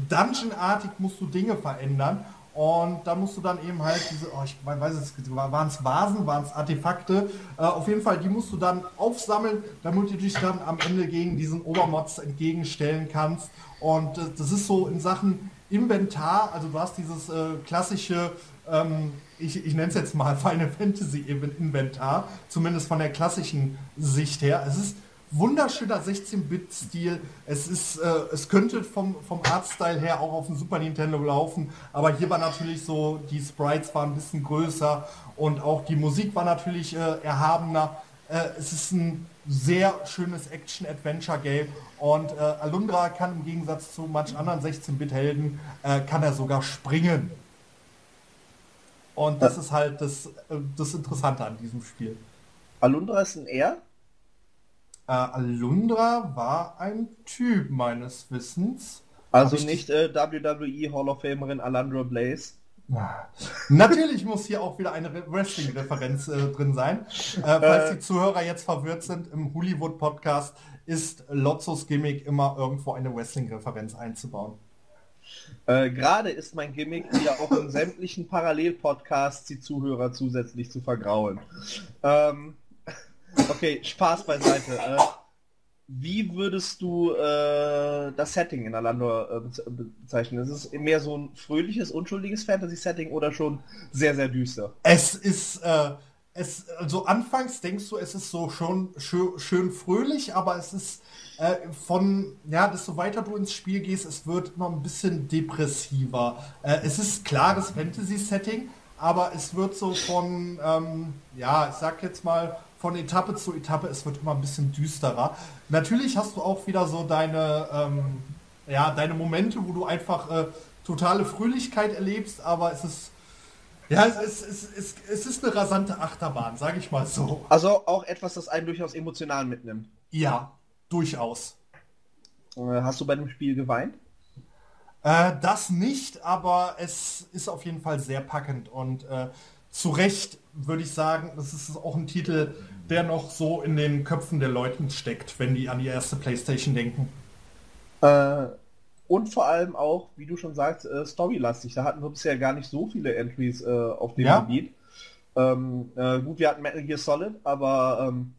Dungeon-artig musst du Dinge verändern. Und da musst du dann eben halt diese, oh, ich weiß es, waren es Vasen, waren es Artefakte, äh, auf jeden Fall, die musst du dann aufsammeln, damit du dich dann am Ende gegen diesen Obermods entgegenstellen kannst. Und äh, das ist so in Sachen Inventar, also du hast dieses äh, klassische, ähm, ich, ich nenne es jetzt mal [LAUGHS] Final Fantasy Inventar, zumindest von der klassischen Sicht her. Es ist wunderschöner 16-Bit-Stil. Es ist, äh, es könnte vom, vom Artstyle her auch auf dem Super Nintendo laufen, aber hier war natürlich so, die Sprites waren ein bisschen größer und auch die Musik war natürlich äh, erhabener. Äh, es ist ein sehr schönes Action-Adventure-Game und äh, Alundra kann im Gegensatz zu manch anderen 16-Bit-Helden, äh, kann er sogar springen. Und das ist halt das, äh, das Interessante an diesem Spiel. Alundra ist ein R? Äh, Alundra war ein Typ meines Wissens. Also nicht äh, WWE Hall of Famerin Alundra Blaze. Natürlich muss hier auch wieder eine Wrestling-Referenz äh, drin sein. Äh, falls die Zuhörer jetzt verwirrt sind, im Hollywood-Podcast ist Lotzos Gimmick immer irgendwo eine Wrestling-Referenz einzubauen. Äh, Gerade ist mein Gimmick, ja auch in sämtlichen Parallel-Podcasts die Zuhörer zusätzlich zu vergraulen. Ähm, Okay, Spaß beiseite. Äh, wie würdest du äh, das Setting in Alando äh, bezeichnen? Ist es mehr so ein fröhliches, unschuldiges Fantasy-Setting oder schon sehr, sehr düster? Es ist, äh, es, also anfangs denkst du, es ist so schon schön, schön fröhlich, aber es ist äh, von, ja, desto weiter du ins Spiel gehst, es wird immer ein bisschen depressiver. Äh, es ist klares Fantasy-Setting, aber es wird so von, ähm, ja, ich sag jetzt mal, von Etappe zu Etappe, es wird immer ein bisschen düsterer. Natürlich hast du auch wieder so deine, ähm, ja, deine Momente, wo du einfach äh, totale Fröhlichkeit erlebst, aber es ist, ja, es, es, es, es ist eine rasante Achterbahn, sage ich mal so. Also auch etwas, das einen durchaus emotional mitnimmt. Ja, durchaus. Äh, hast du bei dem Spiel geweint? Äh, das nicht, aber es ist auf jeden Fall sehr packend und äh, zu Recht würde ich sagen, das ist auch ein Titel, der noch so in den Köpfen der Leute steckt, wenn die an die erste Playstation denken. Äh, und vor allem auch, wie du schon sagst, äh, storylastig. Da hatten wir bisher gar nicht so viele Entries äh, auf dem ja. Gebiet. Ähm, äh, gut, wir hatten Metal Gear Solid, aber ähm,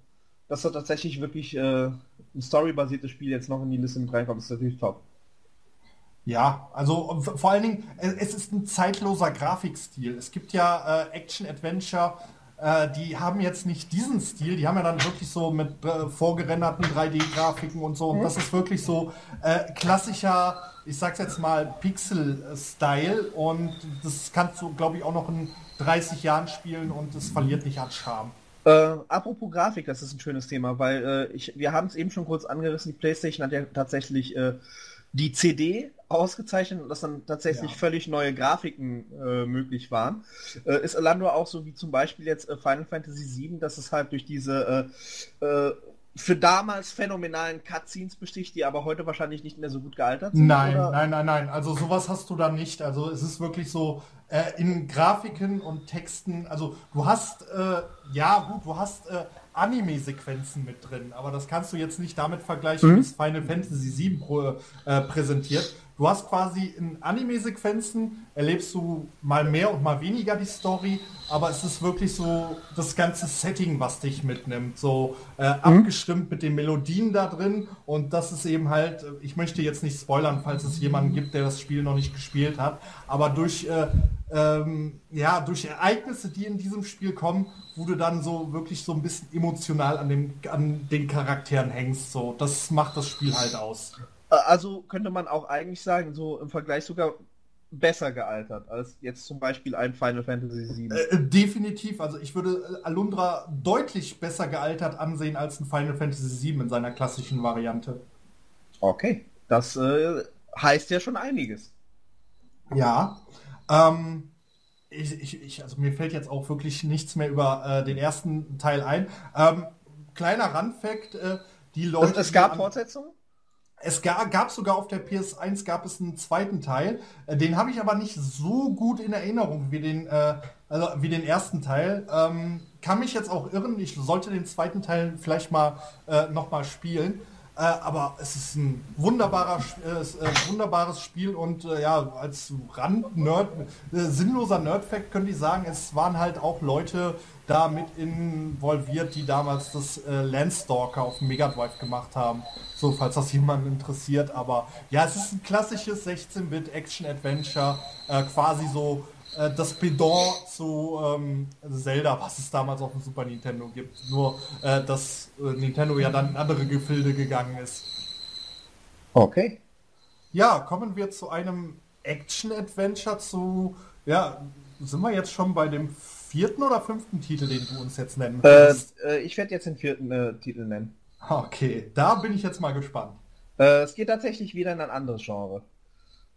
dass da tatsächlich wirklich äh, ein storybasiertes Spiel jetzt noch in die Liste mit reinkommt, ist natürlich top. Ja, also vor allen Dingen, es ist ein zeitloser Grafikstil. Es gibt ja äh, Action-Adventure, äh, die haben jetzt nicht diesen Stil, die haben ja dann wirklich so mit äh, vorgerenderten 3D-Grafiken und so. Und das ist wirklich so äh, klassischer, ich sag's jetzt mal, Pixel-Style. Und das kannst du, glaube ich, auch noch in 30 Jahren spielen und es verliert nicht an Charme. Äh, apropos Grafik, das ist ein schönes Thema, weil äh, ich, wir haben es eben schon kurz angerissen, die PlayStation hat ja tatsächlich äh, die CD ausgezeichnet und dass dann tatsächlich ja. völlig neue Grafiken äh, möglich waren. Äh, ist Alando auch so wie zum Beispiel jetzt äh, Final Fantasy VII, dass es halt durch diese äh, äh, für damals phänomenalen Cutscenes besticht, die aber heute wahrscheinlich nicht mehr so gut gealtert sind? Nein, oder? nein, nein, nein. Also sowas hast du da nicht. Also es ist wirklich so äh, in Grafiken und Texten. Also du hast, ja gut, du hast Anime-Sequenzen mit drin, aber das kannst du jetzt nicht damit vergleichen, mhm. wie es Final Fantasy VII äh, präsentiert. Du hast quasi in Anime-Sequenzen, erlebst du mal mehr und mal weniger die Story, aber es ist wirklich so das ganze Setting, was dich mitnimmt, so äh, mhm. abgestimmt mit den Melodien da drin und das ist eben halt, ich möchte jetzt nicht spoilern, falls es jemanden gibt, der das Spiel noch nicht gespielt hat, aber durch, äh, ähm, ja, durch Ereignisse, die in diesem Spiel kommen, wo du dann so wirklich so ein bisschen emotional an, dem, an den Charakteren hängst, so, das macht das Spiel halt aus. Äh, also könnte man auch eigentlich sagen, so im Vergleich sogar besser gealtert als jetzt zum Beispiel ein Final Fantasy VII. Äh, definitiv. Also ich würde äh, Alundra deutlich besser gealtert ansehen als ein Final Fantasy VII in seiner klassischen Variante. Okay, das äh, heißt ja schon einiges. Ja. Ähm, ich, ich, ich, also mir fällt jetzt auch wirklich nichts mehr über äh, den ersten Teil ein. Ähm, kleiner Randfact, äh, die Leute. es gab Fortsetzungen? Es gab, sogar auf der PS1 gab es einen zweiten Teil. Äh, den habe ich aber nicht so gut in Erinnerung wie den, äh, also wie den ersten Teil. Ähm, kann mich jetzt auch irren. Ich sollte den zweiten Teil vielleicht mal äh, noch mal spielen. Äh, aber es ist ein wunderbarer, äh, äh wunderbares Spiel und äh, ja, als Rand-Nerd, sinnloser Nerd-Fact könnte ich sagen, es waren halt auch Leute da mit involviert, die damals das äh, Landstalker auf Mega Drive gemacht haben. So, falls das jemanden interessiert. Aber ja, es ist ein klassisches 16-Bit Action-Adventure, quasi so äh, das Pedant zu ähm, Zelda, was es damals auf dem Super Nintendo gibt. Nur, äh, dass äh, Nintendo ja dann in andere Gefilde gegangen ist. Okay. Ja, kommen wir zu einem Action-Adventure zu, ja, sind wir jetzt schon bei dem vierten oder fünften Titel, den du uns jetzt nennen willst? Äh, ich werde jetzt den vierten äh, Titel nennen. Okay, da bin ich jetzt mal gespannt. Äh, es geht tatsächlich wieder in ein anderes Genre.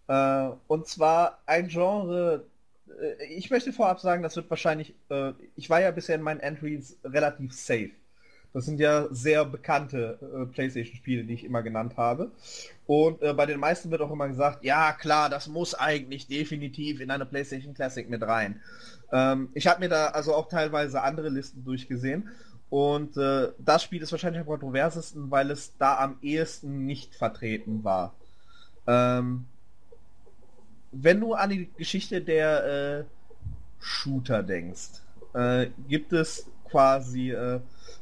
Äh, und zwar ein Genre, äh, ich möchte vorab sagen, das wird wahrscheinlich, äh, ich war ja bisher in meinen Entries relativ safe. Das sind ja sehr bekannte äh, PlayStation-Spiele, die ich immer genannt habe. Und äh, bei den meisten wird auch immer gesagt, ja klar, das muss eigentlich definitiv in eine PlayStation Classic mit rein. Ähm, ich habe mir da also auch teilweise andere Listen durchgesehen. Und äh, das Spiel ist wahrscheinlich am kontroversesten, weil es da am ehesten nicht vertreten war. Ähm, wenn du an die Geschichte der äh, Shooter denkst, äh, gibt es quasi äh,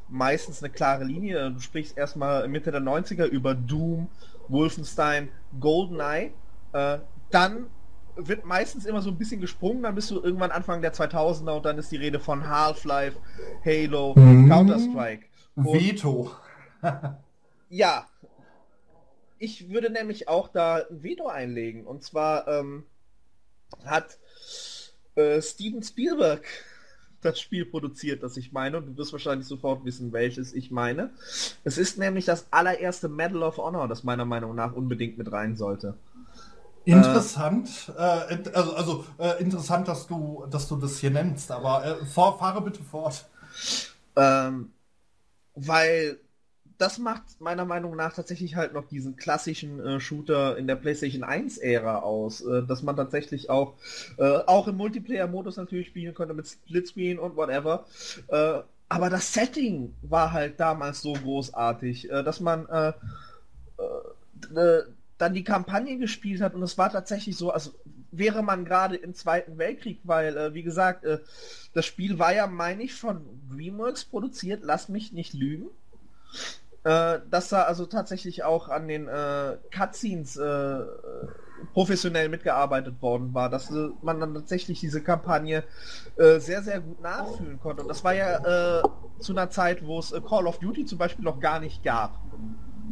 meistens eine klare Linie. Du sprichst erstmal Mitte der 90er über Doom, Wolfenstein, GoldenEye. Äh, dann wird meistens immer so ein bisschen gesprungen, dann bist du irgendwann Anfang der 2000er und dann ist die Rede von Half-Life, Halo, mhm. Counter-Strike. Veto. [LAUGHS] ja, ich würde nämlich auch da ein Veto einlegen. Und zwar ähm, hat äh, Steven Spielberg [LAUGHS] das Spiel produziert, das ich meine. Und du wirst wahrscheinlich sofort wissen, welches ich meine. Es ist nämlich das allererste Medal of Honor, das meiner Meinung nach unbedingt mit rein sollte. Interessant, äh, äh, also, also äh, interessant, dass du, dass du das hier nennst, aber äh, fahr, fahre bitte fort. Ähm, weil das macht meiner Meinung nach tatsächlich halt noch diesen klassischen äh, Shooter in der PlayStation 1 Ära aus, äh, dass man tatsächlich auch äh, auch im Multiplayer-Modus natürlich spielen konnte mit Splitscreen und whatever. Äh, aber das Setting war halt damals so großartig, äh, dass man äh, dann die Kampagne gespielt hat und es war tatsächlich so, also wäre man gerade im Zweiten Weltkrieg, weil, wie gesagt, das Spiel war ja, meine ich, von DreamWorks produziert, lass mich nicht lügen äh, dass da also tatsächlich auch an den äh, Cutscenes äh, professionell mitgearbeitet worden war, dass äh, man dann tatsächlich diese Kampagne äh, sehr, sehr gut nachfühlen konnte. Und das war ja äh, zu einer Zeit, wo es äh, Call of Duty zum Beispiel noch gar nicht gab.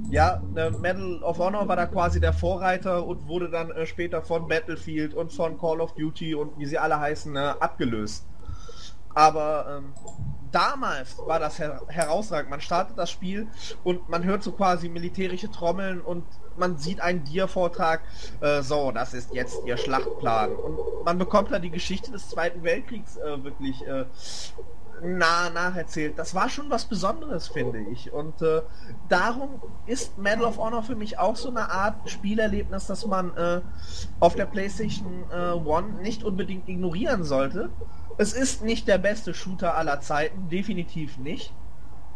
Ja, äh, Medal of Honor war da quasi der Vorreiter und wurde dann äh, später von Battlefield und von Call of Duty und wie sie alle heißen, äh, abgelöst. Aber ähm, damals war das her herausragend. Man startet das Spiel und man hört so quasi militärische Trommeln und man sieht einen Dia-Vortrag, äh, so, das ist jetzt ihr Schlachtplan. Und man bekommt da die Geschichte des Zweiten Weltkriegs äh, wirklich nah nacherzählt. Das war schon was Besonderes, finde ich. Und äh, darum ist Medal of Honor für mich auch so eine Art Spielerlebnis, das man äh, auf der PlayStation äh, One nicht unbedingt ignorieren sollte. Es ist nicht der beste Shooter aller Zeiten, definitiv nicht.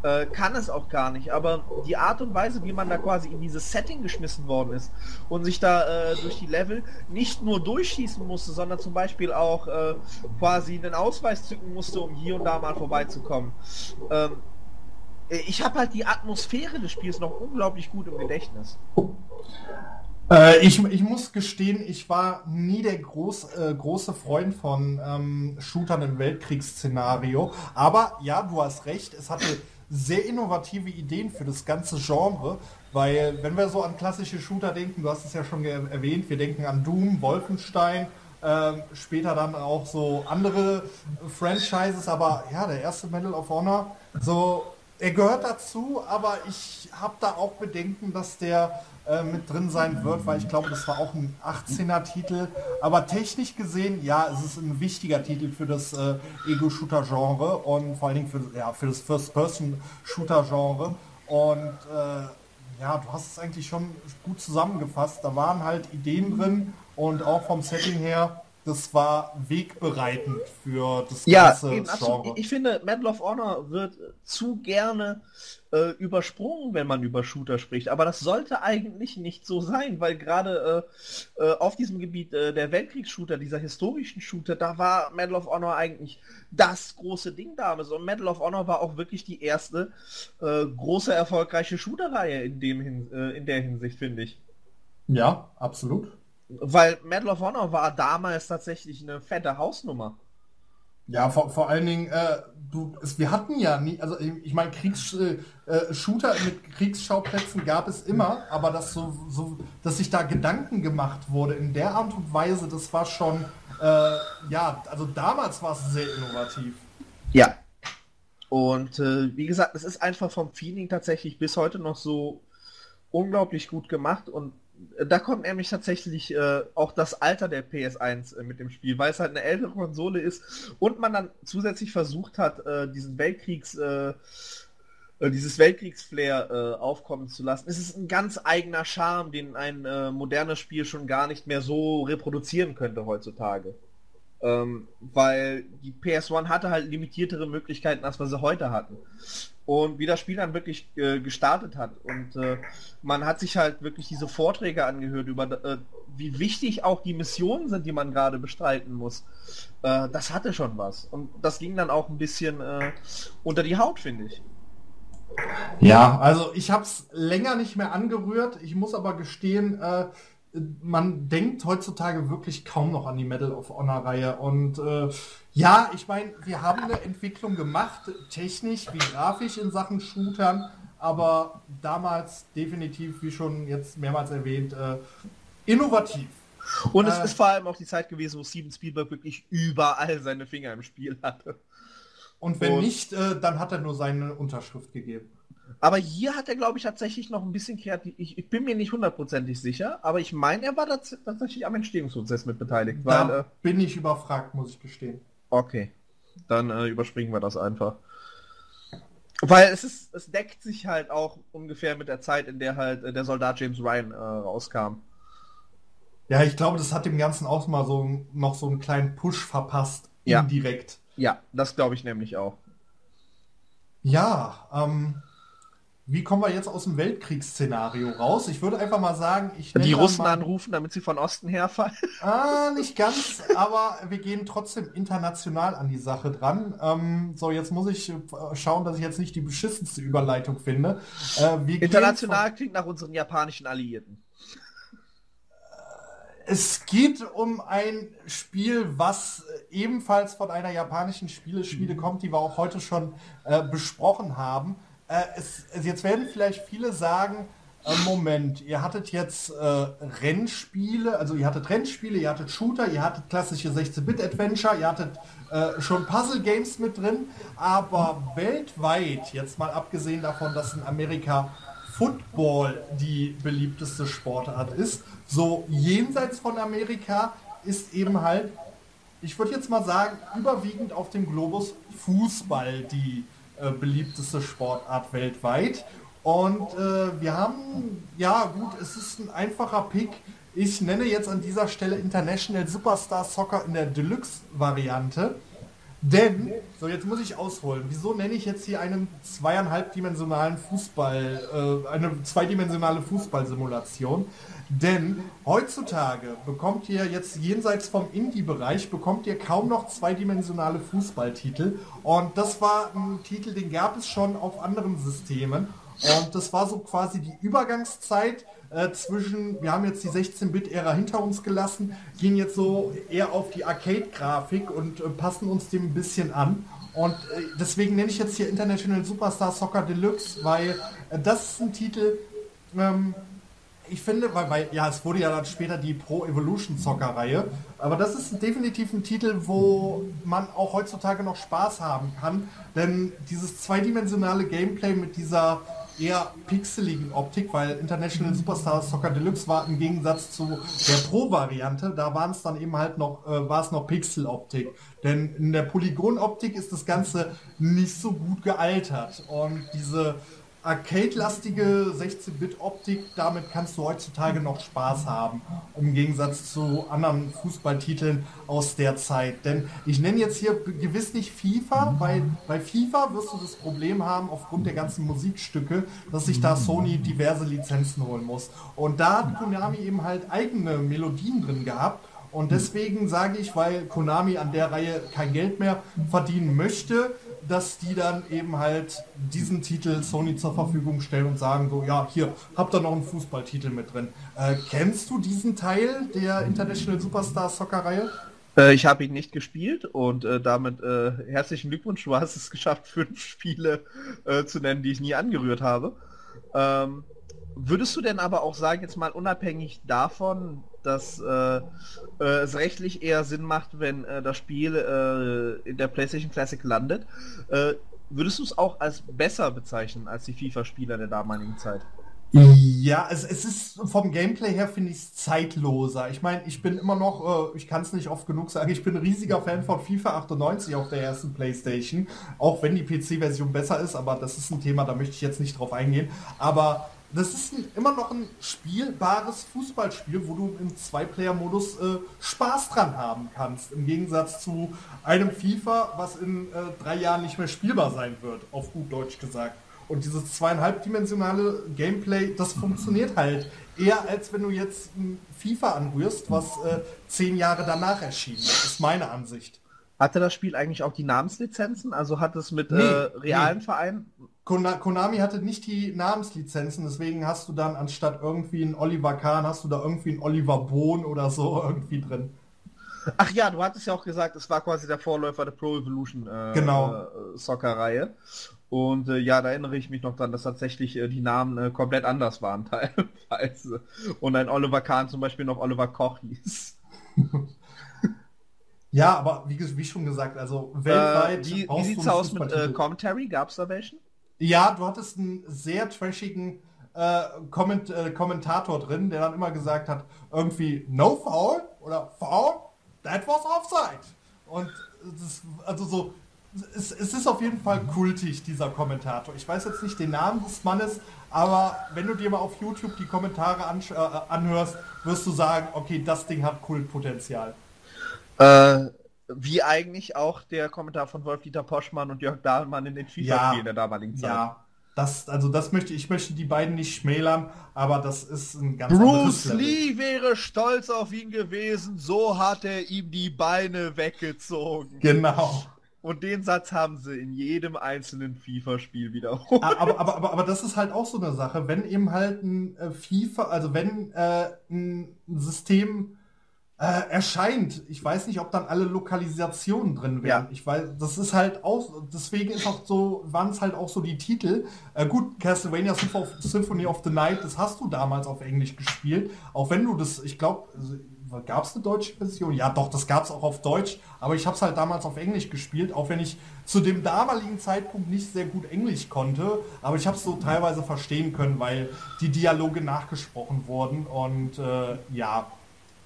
Äh, kann es auch gar nicht, aber die Art und Weise, wie man da quasi in dieses Setting geschmissen worden ist und sich da äh, durch die Level nicht nur durchschießen musste, sondern zum Beispiel auch äh, quasi einen Ausweis zücken musste, um hier und da mal vorbeizukommen. Ähm, ich habe halt die Atmosphäre des Spiels noch unglaublich gut im Gedächtnis. Äh, ich, ich muss gestehen, ich war nie der groß, äh, große Freund von ähm, Shootern im Weltkriegsszenario. Aber ja, du hast recht, es hatte sehr innovative Ideen für das ganze Genre, weil wenn wir so an klassische Shooter denken, du hast es ja schon erwähnt, wir denken an Doom, Wolfenstein, äh, später dann auch so andere Franchises, aber ja, der erste Medal of Honor, so er gehört dazu, aber ich habe da auch Bedenken, dass der äh, mit drin sein wird, weil ich glaube, das war auch ein 18er-Titel. Aber technisch gesehen, ja, es ist ein wichtiger Titel für das äh, Ego-Shooter-Genre und vor allen Dingen für, ja, für das First-Person-Shooter-Genre. Und äh, ja, du hast es eigentlich schon gut zusammengefasst. Da waren halt Ideen drin und auch vom Setting her das war wegbereitend für das ja, ganze eben, Genre. Ich finde, Medal of Honor wird zu gerne äh, übersprungen, wenn man über Shooter spricht. Aber das sollte eigentlich nicht so sein, weil gerade äh, äh, auf diesem Gebiet äh, der Weltkriegsshooter, dieser historischen Shooter, da war Medal of Honor eigentlich das große Ding damals. Und Medal of Honor war auch wirklich die erste äh, große erfolgreiche Shooter-Reihe in, dem äh, in der Hinsicht, finde ich. Ja, absolut. Weil Medal of Honor war damals tatsächlich eine fette Hausnummer. Ja, vor, vor allen Dingen, äh, du, es, wir hatten ja nie, also ich meine, Kriegsshooter äh, mit Kriegsschauplätzen gab es immer, aber dass so, so, dass sich da Gedanken gemacht wurde in der Art und Weise, das war schon, äh, ja, also damals war es sehr innovativ. Ja. Und äh, wie gesagt, es ist einfach vom Feeling tatsächlich bis heute noch so unglaublich gut gemacht und da kommt nämlich tatsächlich äh, auch das Alter der PS1 äh, mit dem Spiel, weil es halt eine ältere Konsole ist und man dann zusätzlich versucht hat, äh, diesen Weltkriegs, äh, äh, dieses Weltkriegsflair äh, aufkommen zu lassen. Es ist ein ganz eigener Charme, den ein modernes Spiel schon gar nicht mehr so reproduzieren könnte heutzutage. Ähm, weil die PS1 hatte halt limitiertere Möglichkeiten, als wir sie heute hatten. Und wie das Spiel dann wirklich äh, gestartet hat. Und äh, man hat sich halt wirklich diese Vorträge angehört über äh, wie wichtig auch die Missionen sind, die man gerade bestreiten muss. Äh, das hatte schon was. Und das ging dann auch ein bisschen äh, unter die Haut, finde ich. Ja, also ich habe es länger nicht mehr angerührt. Ich muss aber gestehen, äh, man denkt heutzutage wirklich kaum noch an die Medal of Honor Reihe. Und äh, ja, ich meine, wir haben eine Entwicklung gemacht, technisch wie grafisch in Sachen Shootern, aber damals definitiv, wie schon jetzt mehrmals erwähnt, äh, innovativ. Und es äh, ist vor allem auch die Zeit gewesen, wo Steven Spielberg wirklich überall seine Finger im Spiel hatte. Und wenn und, nicht, äh, dann hat er nur seine Unterschrift gegeben. Aber hier hat er, glaube ich, tatsächlich noch ein bisschen kreativ. Ich, ich bin mir nicht hundertprozentig sicher, aber ich meine, er war tatsächlich am Entstehungsprozess mit beteiligt. Da weil, äh, bin ich überfragt, muss ich gestehen. Okay, dann äh, überspringen wir das einfach. Weil es ist, es deckt sich halt auch ungefähr mit der Zeit, in der halt äh, der Soldat James Ryan äh, rauskam. Ja, ich glaube, das hat dem Ganzen auch mal so noch so einen kleinen Push verpasst, ja. indirekt. Ja, das glaube ich nämlich auch. Ja, ähm, wie kommen wir jetzt aus dem Weltkriegsszenario raus? Ich würde einfach mal sagen, ich Die Russen mal, anrufen, damit sie von Osten herfallen. [LAUGHS] Ah, nicht ganz, aber wir gehen trotzdem international an die Sache dran. Ähm, so, jetzt muss ich äh, schauen, dass ich jetzt nicht die beschissenste Überleitung finde. Äh, international von, klingt nach unseren japanischen Alliierten. Es geht um ein Spiel, was ebenfalls von einer japanischen Spieleschmiede kommt, die wir auch heute schon äh, besprochen haben. Äh, es, jetzt werden vielleicht viele sagen, äh, Moment, ihr hattet jetzt äh, Rennspiele, also ihr hattet Rennspiele, ihr hattet Shooter, ihr hattet klassische 16-Bit-Adventure, ihr hattet äh, schon Puzzle-Games mit drin, aber weltweit, jetzt mal abgesehen davon, dass in Amerika Football die beliebteste Sportart ist, so jenseits von Amerika ist eben halt, ich würde jetzt mal sagen, überwiegend auf dem Globus Fußball die äh, beliebteste Sportart weltweit. Und äh, wir haben, ja gut, es ist ein einfacher Pick. Ich nenne jetzt an dieser Stelle International Superstar Soccer in der Deluxe-Variante. Denn, so jetzt muss ich ausholen, wieso nenne ich jetzt hier einen zweieinhalbdimensionalen Fußball, äh, eine zweidimensionale Fußballsimulation? Denn heutzutage bekommt ihr jetzt jenseits vom Indie-Bereich, bekommt ihr kaum noch zweidimensionale Fußballtitel. Und das war ein Titel, den gab es schon auf anderen Systemen. Und das war so quasi die Übergangszeit äh, zwischen, wir haben jetzt die 16-Bit-Ära hinter uns gelassen, gehen jetzt so eher auf die Arcade-Grafik und äh, passen uns dem ein bisschen an. Und äh, deswegen nenne ich jetzt hier International Superstar Soccer Deluxe, weil äh, das ist ein Titel, ähm, ich finde, weil, weil, ja, es wurde ja dann später die Pro Evolution Soccer Reihe, aber das ist definitiv ein Titel, wo man auch heutzutage noch Spaß haben kann, denn dieses zweidimensionale Gameplay mit dieser eher pixeligen Optik, weil International Superstar Soccer Deluxe war im Gegensatz zu der Pro-Variante, da waren es dann eben halt noch, äh, war es noch Pixel-Optik. Denn in der Polygon-Optik ist das Ganze nicht so gut gealtert. Und diese arcade-lastige 16-Bit-Optik, damit kannst du heutzutage noch Spaß haben, im Gegensatz zu anderen Fußballtiteln aus der Zeit. Denn ich nenne jetzt hier gewiss nicht FIFA, weil bei FIFA wirst du das Problem haben, aufgrund der ganzen Musikstücke, dass sich da Sony diverse Lizenzen holen muss. Und da hat Konami eben halt eigene Melodien drin gehabt. Und deswegen sage ich, weil Konami an der Reihe kein Geld mehr verdienen möchte, dass die dann eben halt diesen Titel Sony zur Verfügung stellen und sagen so, ja, hier, habt ihr noch einen Fußballtitel mit drin. Äh, kennst du diesen Teil der International Superstar Soccer Reihe? Äh, ich habe ihn nicht gespielt und äh, damit äh, herzlichen Glückwunsch, du hast es geschafft, [LAUGHS] fünf Spiele äh, zu nennen, die ich nie angerührt habe. Ähm, würdest du denn aber auch sagen, jetzt mal unabhängig davon, dass äh, äh, es rechtlich eher Sinn macht, wenn äh, das Spiel äh, in der PlayStation Classic landet. Äh, würdest du es auch als besser bezeichnen als die FIFA-Spieler der damaligen Zeit? Ja, es, es ist vom Gameplay her finde ich es zeitloser. Ich meine, ich bin immer noch, äh, ich kann es nicht oft genug sagen, ich bin ein riesiger Fan von FIFA 98 auf der ersten PlayStation, auch wenn die PC-Version besser ist, aber das ist ein Thema, da möchte ich jetzt nicht drauf eingehen. Aber das ist ein, immer noch ein spielbares Fußballspiel, wo du im Zwei-Player-Modus äh, Spaß dran haben kannst. Im Gegensatz zu einem FIFA, was in äh, drei Jahren nicht mehr spielbar sein wird, auf gut Deutsch gesagt. Und dieses zweieinhalbdimensionale Gameplay, das funktioniert halt eher, als wenn du jetzt ein FIFA anrührst, was äh, zehn Jahre danach erschienen ist, ist meine Ansicht. Hatte das Spiel eigentlich auch die Namenslizenzen? Also hat es mit nee, äh, realen nee. Vereinen Konami hatte nicht die Namenslizenzen, deswegen hast du dann anstatt irgendwie einen Oliver Kahn, hast du da irgendwie einen Oliver Bohn oder so irgendwie drin. Ach ja, du hattest ja auch gesagt, es war quasi der Vorläufer der Pro Evolution äh, genau. äh, Soccer-Reihe. Und äh, ja, da erinnere ich mich noch dran, dass tatsächlich äh, die Namen äh, komplett anders waren [LAUGHS] teilweise. Und ein Oliver Kahn zum Beispiel noch Oliver Koch hieß. [LAUGHS] ja, aber wie, wie, schon gesagt, also weltweit. wie wie sieht's aus mit äh, Commentary? Gab's da welchen? Ja, du hattest einen sehr trashigen äh, Komment äh, Kommentator drin, der dann immer gesagt hat, irgendwie no foul oder foul, that was offside. Und das, also so, es, es, ist auf jeden Fall kultig, dieser Kommentator. Ich weiß jetzt nicht den Namen des Mannes, aber wenn du dir mal auf YouTube die Kommentare an, äh, anhörst, wirst du sagen, okay, das Ding hat Kultpotenzial. Äh, wie eigentlich auch der Kommentar von Wolf-Dieter Poschmann und Jörg Dahlmann in den FIFA-Spielen ja, der damaligen Zeit. Ja, das, also das möchte ich möchte die beiden nicht schmälern, aber das ist ein ganz Bruce Lee wäre stolz auf ihn gewesen, so hat er ihm die Beine weggezogen. Genau. Und den Satz haben sie in jedem einzelnen FIFA-Spiel wiederholt. Aber, aber, aber, aber das ist halt auch so eine Sache, wenn eben halt ein äh, FIFA, also wenn äh, ein System äh, erscheint. Ich weiß nicht, ob dann alle Lokalisationen drin wären. Ja. Ich weiß, das ist halt auch, deswegen ist auch so, waren es halt auch so die Titel. Äh, gut, Castlevania Symphony of the Night, das hast du damals auf Englisch gespielt. Auch wenn du das, ich glaube, gab es eine deutsche Version? Ja, doch, das gab es auch auf Deutsch. Aber ich habe es halt damals auf Englisch gespielt, auch wenn ich zu dem damaligen Zeitpunkt nicht sehr gut Englisch konnte. Aber ich habe es so teilweise verstehen können, weil die Dialoge nachgesprochen wurden. Und äh, ja,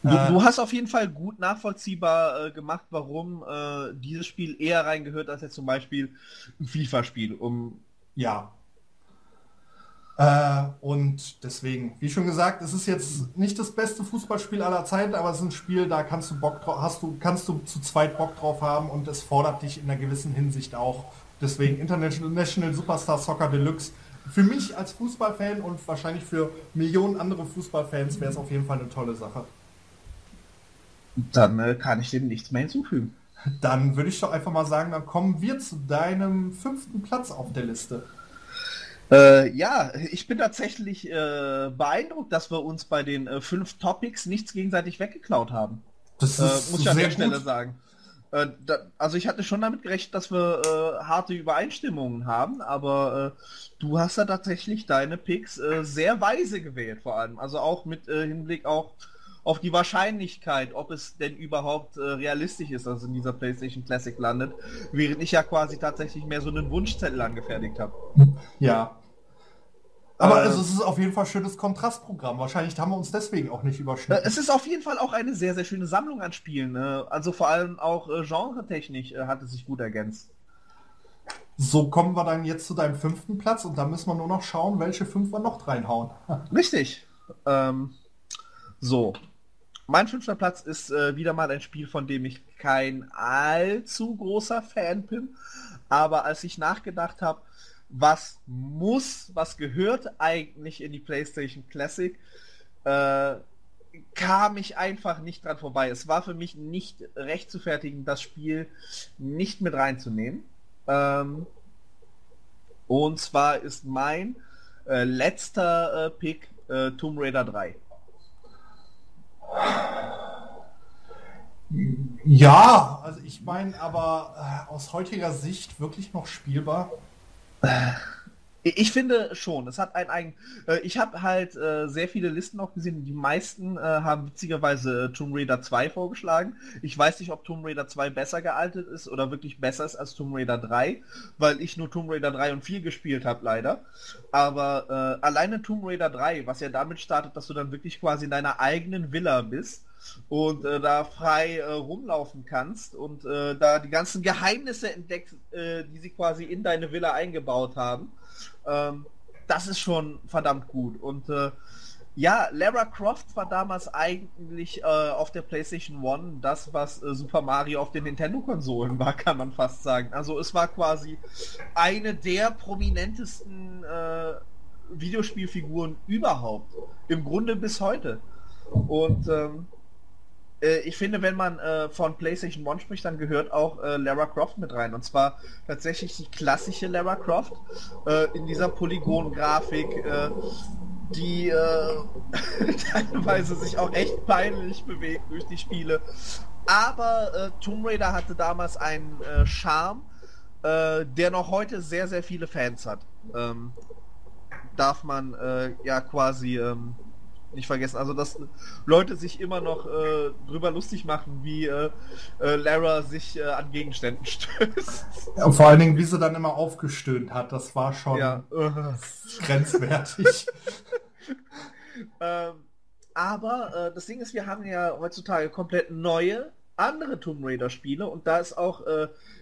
Du, äh, du, hast auf jeden Fall gut nachvollziehbar äh, gemacht, warum äh, dieses Spiel eher reingehört als jetzt zum Beispiel ein FIFA-Spiel. Um ja. Äh, und deswegen, wie schon gesagt, es ist jetzt nicht das beste Fußballspiel aller Zeiten, aber es ist ein Spiel, da kannst du Bock drauf, hast du, kannst du zu zweit Bock drauf haben und es fordert dich in einer gewissen Hinsicht auch. Deswegen International Superstar Soccer Deluxe. Für mich als Fußballfan und wahrscheinlich für Millionen andere Fußballfans wäre es auf jeden Fall eine tolle Sache. Dann äh, kann ich dem nichts mehr hinzufügen. Dann würde ich doch einfach mal sagen, dann kommen wir zu deinem fünften Platz auf der Liste. Äh, ja, ich bin tatsächlich äh, beeindruckt, dass wir uns bei den äh, fünf Topics nichts gegenseitig weggeklaut haben. Das äh, muss ich an der Stelle gut. sagen. Äh, da, also ich hatte schon damit gerechnet, dass wir harte Übereinstimmungen haben, aber du hast da tatsächlich deine Picks sehr weise gewählt, vor allem. Also auch mit Hinblick auch auf die Wahrscheinlichkeit, ob es denn überhaupt äh, realistisch ist, dass es in dieser PlayStation Classic landet, während ich ja quasi tatsächlich mehr so einen Wunschzettel angefertigt habe. Ja. Aber äh, also es ist auf jeden Fall ein schönes Kontrastprogramm. Wahrscheinlich haben wir uns deswegen auch nicht überschnitten. Es ist auf jeden Fall auch eine sehr, sehr schöne Sammlung an Spielen. Ne? Also vor allem auch äh, genretechnisch äh, hat es sich gut ergänzt. So kommen wir dann jetzt zu deinem fünften Platz und da müssen wir nur noch schauen, welche fünf wir noch reinhauen. Richtig. Ähm, so. Mein fünfter Platz ist äh, wieder mal ein Spiel, von dem ich kein allzu großer Fan bin. Aber als ich nachgedacht habe, was muss, was gehört eigentlich in die PlayStation Classic, äh, kam ich einfach nicht dran vorbei. Es war für mich nicht recht zu fertigen, das Spiel nicht mit reinzunehmen. Ähm, und zwar ist mein äh, letzter äh, Pick äh, Tomb Raider 3. Ja, also ich meine, aber äh, aus heutiger Sicht wirklich noch spielbar. [LAUGHS] Ich finde schon, es hat ein eigen. Äh, ich habe halt äh, sehr viele Listen auch gesehen. Die meisten äh, haben witzigerweise äh, Tomb Raider 2 vorgeschlagen. Ich weiß nicht, ob Tomb Raider 2 besser gealtet ist oder wirklich besser ist als Tomb Raider 3, weil ich nur Tomb Raider 3 und 4 gespielt habe, leider. Aber äh, alleine Tomb Raider 3, was ja damit startet, dass du dann wirklich quasi in deiner eigenen Villa bist und äh, da frei äh, rumlaufen kannst und äh, da die ganzen Geheimnisse entdeckst, äh, die sie quasi in deine Villa eingebaut haben. Ähm, das ist schon verdammt gut. Und äh, ja, Lara Croft war damals eigentlich äh, auf der PlayStation One das, was Super Mario auf den Nintendo-Konsolen war, kann man fast sagen. Also es war quasi eine der prominentesten Videospielfiguren überhaupt. Im Grunde bis heute. Und ähm, äh, ich finde, wenn man äh, von PlayStation 1 spricht, dann gehört auch äh, Lara Croft mit rein. Und zwar tatsächlich die klassische Lara Croft äh, in dieser Polygon-Grafik, äh, die [LAUGHS] teilweise sich auch echt peinlich bewegt durch die Spiele. Aber Tomb Raider hatte damals einen Charme, der noch heute sehr, sehr viele Fans hat. Ähm, darf man ja quasi... Ähm, nicht vergessen. Also dass Leute sich immer noch äh, drüber lustig machen, wie äh, äh, Lara sich äh, an Gegenständen [LAUGHS] stößt. Ja, und vor allen Dingen, wie sie dann immer aufgestöhnt hat, das war schon ja. [LAUGHS] grenzwertig. [LAUGHS] ähm, aber äh, das Ding ist, wir haben ja heutzutage komplett neue andere Tomb Raider Spiele und da ist auch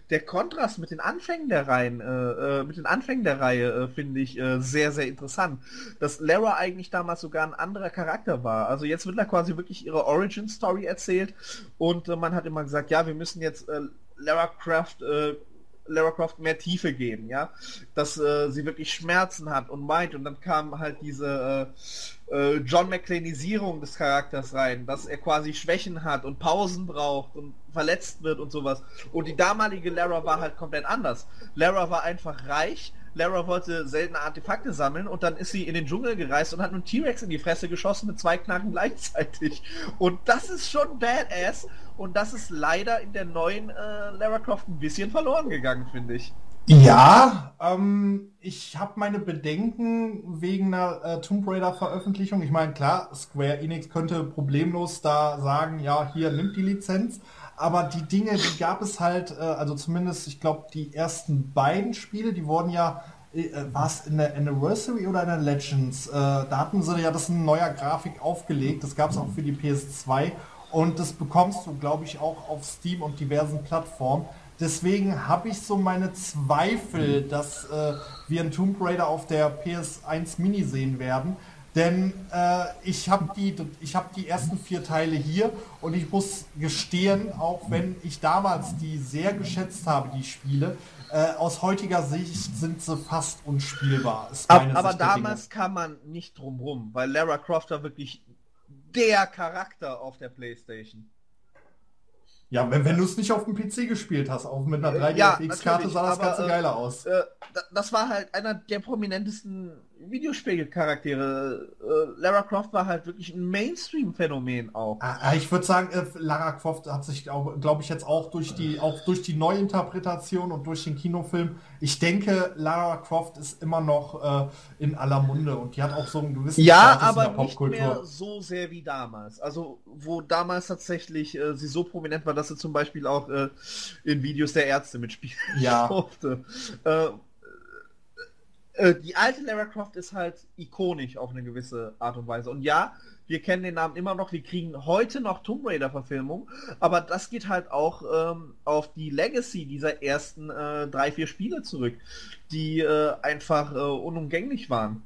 der Kontrast mit den Anfängen der Reihen, äh, äh, mit den Anfängen der Reihe äh, finde ich äh, sehr, sehr interessant. Dass Lara eigentlich damals sogar ein anderer Charakter war. Also jetzt wird da quasi wirklich ihre Origin Story erzählt und äh, man hat immer gesagt, ja, wir müssen jetzt äh, Lara Croft Lara Croft mehr Tiefe geben, ja, dass äh, sie wirklich Schmerzen hat und meint und dann kam halt diese äh, äh, John McClaneisierung des Charakters rein, dass er quasi Schwächen hat und Pausen braucht und verletzt wird und sowas. Und die damalige Lara war halt komplett anders. Lara war einfach reich, Lara wollte seltene Artefakte sammeln und dann ist sie in den Dschungel gereist und hat einen T-Rex in die Fresse geschossen mit zwei Knarren gleichzeitig. Und das ist schon badass und das ist leider in der neuen äh, Lara Croft ein bisschen verloren gegangen, finde ich. Ja, ähm, ich habe meine Bedenken wegen einer äh, Tomb Raider Veröffentlichung. Ich meine, klar, Square Enix könnte problemlos da sagen, ja, hier nimmt die Lizenz. Aber die Dinge, die gab es halt, äh, also zumindest, ich glaube, die ersten beiden Spiele, die wurden ja, äh, war es in der Anniversary oder in der Legends? Äh, da hatten sie ja das in neuer Grafik aufgelegt. Das gab es auch für die PS2. Und das bekommst du, glaube ich, auch auf Steam und diversen Plattformen. Deswegen habe ich so meine Zweifel, dass äh, wir einen Tomb Raider auf der PS1 Mini sehen werden. Denn äh, ich habe die, hab die ersten vier Teile hier und ich muss gestehen, auch wenn ich damals die sehr geschätzt habe, die Spiele, äh, aus heutiger Sicht sind sie fast unspielbar. aber, aber damals kam man nicht drum rum, weil Lara Croft war wirklich der Charakter auf der Playstation. Ja, wenn, wenn du es nicht auf dem PC gespielt hast, auch mit einer 3DFX-Karte ja, sah das Ganze äh, geiler aus. Äh, das war halt einer der prominentesten Videospielcharaktere. Äh, Lara Croft war halt wirklich ein Mainstream-Phänomen auch. Ah, ah, ich würde sagen, äh, Lara Croft hat sich, glaube ich, jetzt auch durch die, auch durch die Neuinterpretation und durch den Kinofilm, ich denke, Lara Croft ist immer noch äh, in aller Munde und die hat auch so einen gewissen ja, Status aber in der Popkultur. nicht mehr so sehr wie damals. Also wo damals tatsächlich äh, sie so prominent war, dass sie zum Beispiel auch äh, in Videos der Ärzte mitspielen ja. [LAUGHS] durfte. Äh, die alte Lara Croft ist halt ikonisch auf eine gewisse Art und Weise. Und ja, wir kennen den Namen immer noch, wir kriegen heute noch Tomb Raider Verfilmung, aber das geht halt auch ähm, auf die Legacy dieser ersten äh, drei, vier Spiele zurück, die äh, einfach äh, unumgänglich waren.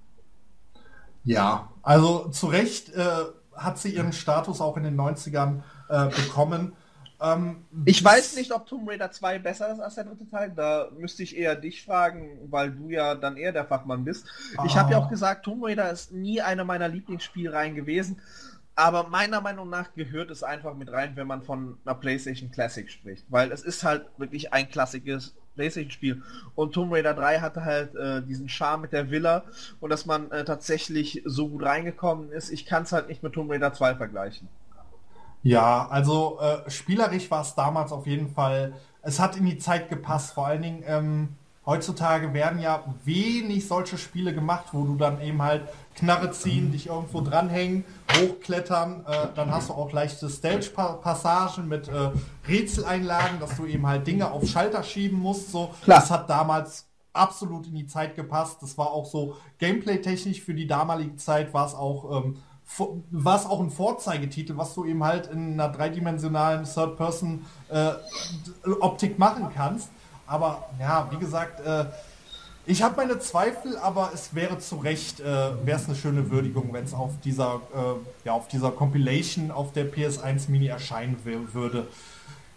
Ja, also zu Recht äh, hat sie ihren Status auch in den 90ern äh, bekommen. Ähm, ich weiß nicht, ob Tomb Raider 2 besser ist als der dritte Teil. Da müsste ich eher dich fragen, weil du ja dann eher der Fachmann bist. Ah. Ich habe ja auch gesagt, Tomb Raider ist nie eine meiner Lieblingsspielreihen gewesen. Aber meiner Meinung nach gehört es einfach mit rein, wenn man von einer PlayStation Classic spricht. Weil es ist halt wirklich ein klassisches PlayStation-Spiel. Und Tomb Raider 3 hatte halt äh, diesen Charme mit der Villa und dass man äh, tatsächlich so gut reingekommen ist. Ich kann es halt nicht mit Tomb Raider 2 vergleichen. Ja, also äh, spielerisch war es damals auf jeden Fall, es hat in die Zeit gepasst. Vor allen Dingen ähm, heutzutage werden ja wenig solche Spiele gemacht, wo du dann eben halt Knarre ziehen, dich irgendwo dranhängen, hochklettern, äh, dann hast du auch leichte Stage-Passagen mit äh, Rätseleinlagen, dass du eben halt Dinge auf Schalter schieben musst. So, Klar. das hat damals absolut in die Zeit gepasst. Das war auch so gameplay-technisch für die damalige Zeit war es auch ähm, war es auch ein Vorzeigetitel, was du eben halt in einer dreidimensionalen Third-Person-Optik äh, machen kannst. Aber ja, wie gesagt, äh, ich habe meine Zweifel, aber es wäre zu Recht, äh, wäre es eine schöne Würdigung, wenn es auf dieser, äh, ja, auf dieser Compilation auf der PS1 Mini erscheinen würde.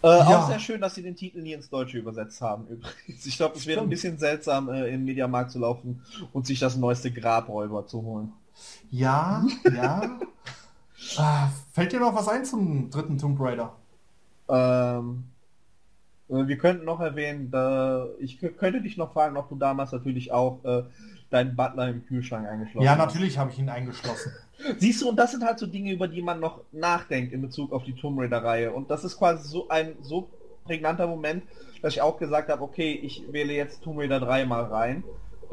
Äh, ja. Auch sehr schön, dass sie den Titel nie ins Deutsche übersetzt haben. Übrigens. Ich glaube, es wäre ein bisschen seltsam, äh, im Mediamarkt zu laufen und sich das neueste Grabräuber zu holen. Ja, ja. [LAUGHS] ah, fällt dir noch was ein zum dritten Tomb Raider? Ähm, äh, wir könnten noch erwähnen, da, ich könnte dich noch fragen, ob du damals natürlich auch äh, deinen Butler im Kühlschrank eingeschlossen hast. Ja, natürlich habe ich ihn eingeschlossen. [LAUGHS] Siehst du, und das sind halt so Dinge, über die man noch nachdenkt in Bezug auf die Tomb Raider-Reihe. Und das ist quasi so ein so prägnanter Moment, dass ich auch gesagt habe, okay, ich wähle jetzt Tomb Raider 3 mal rein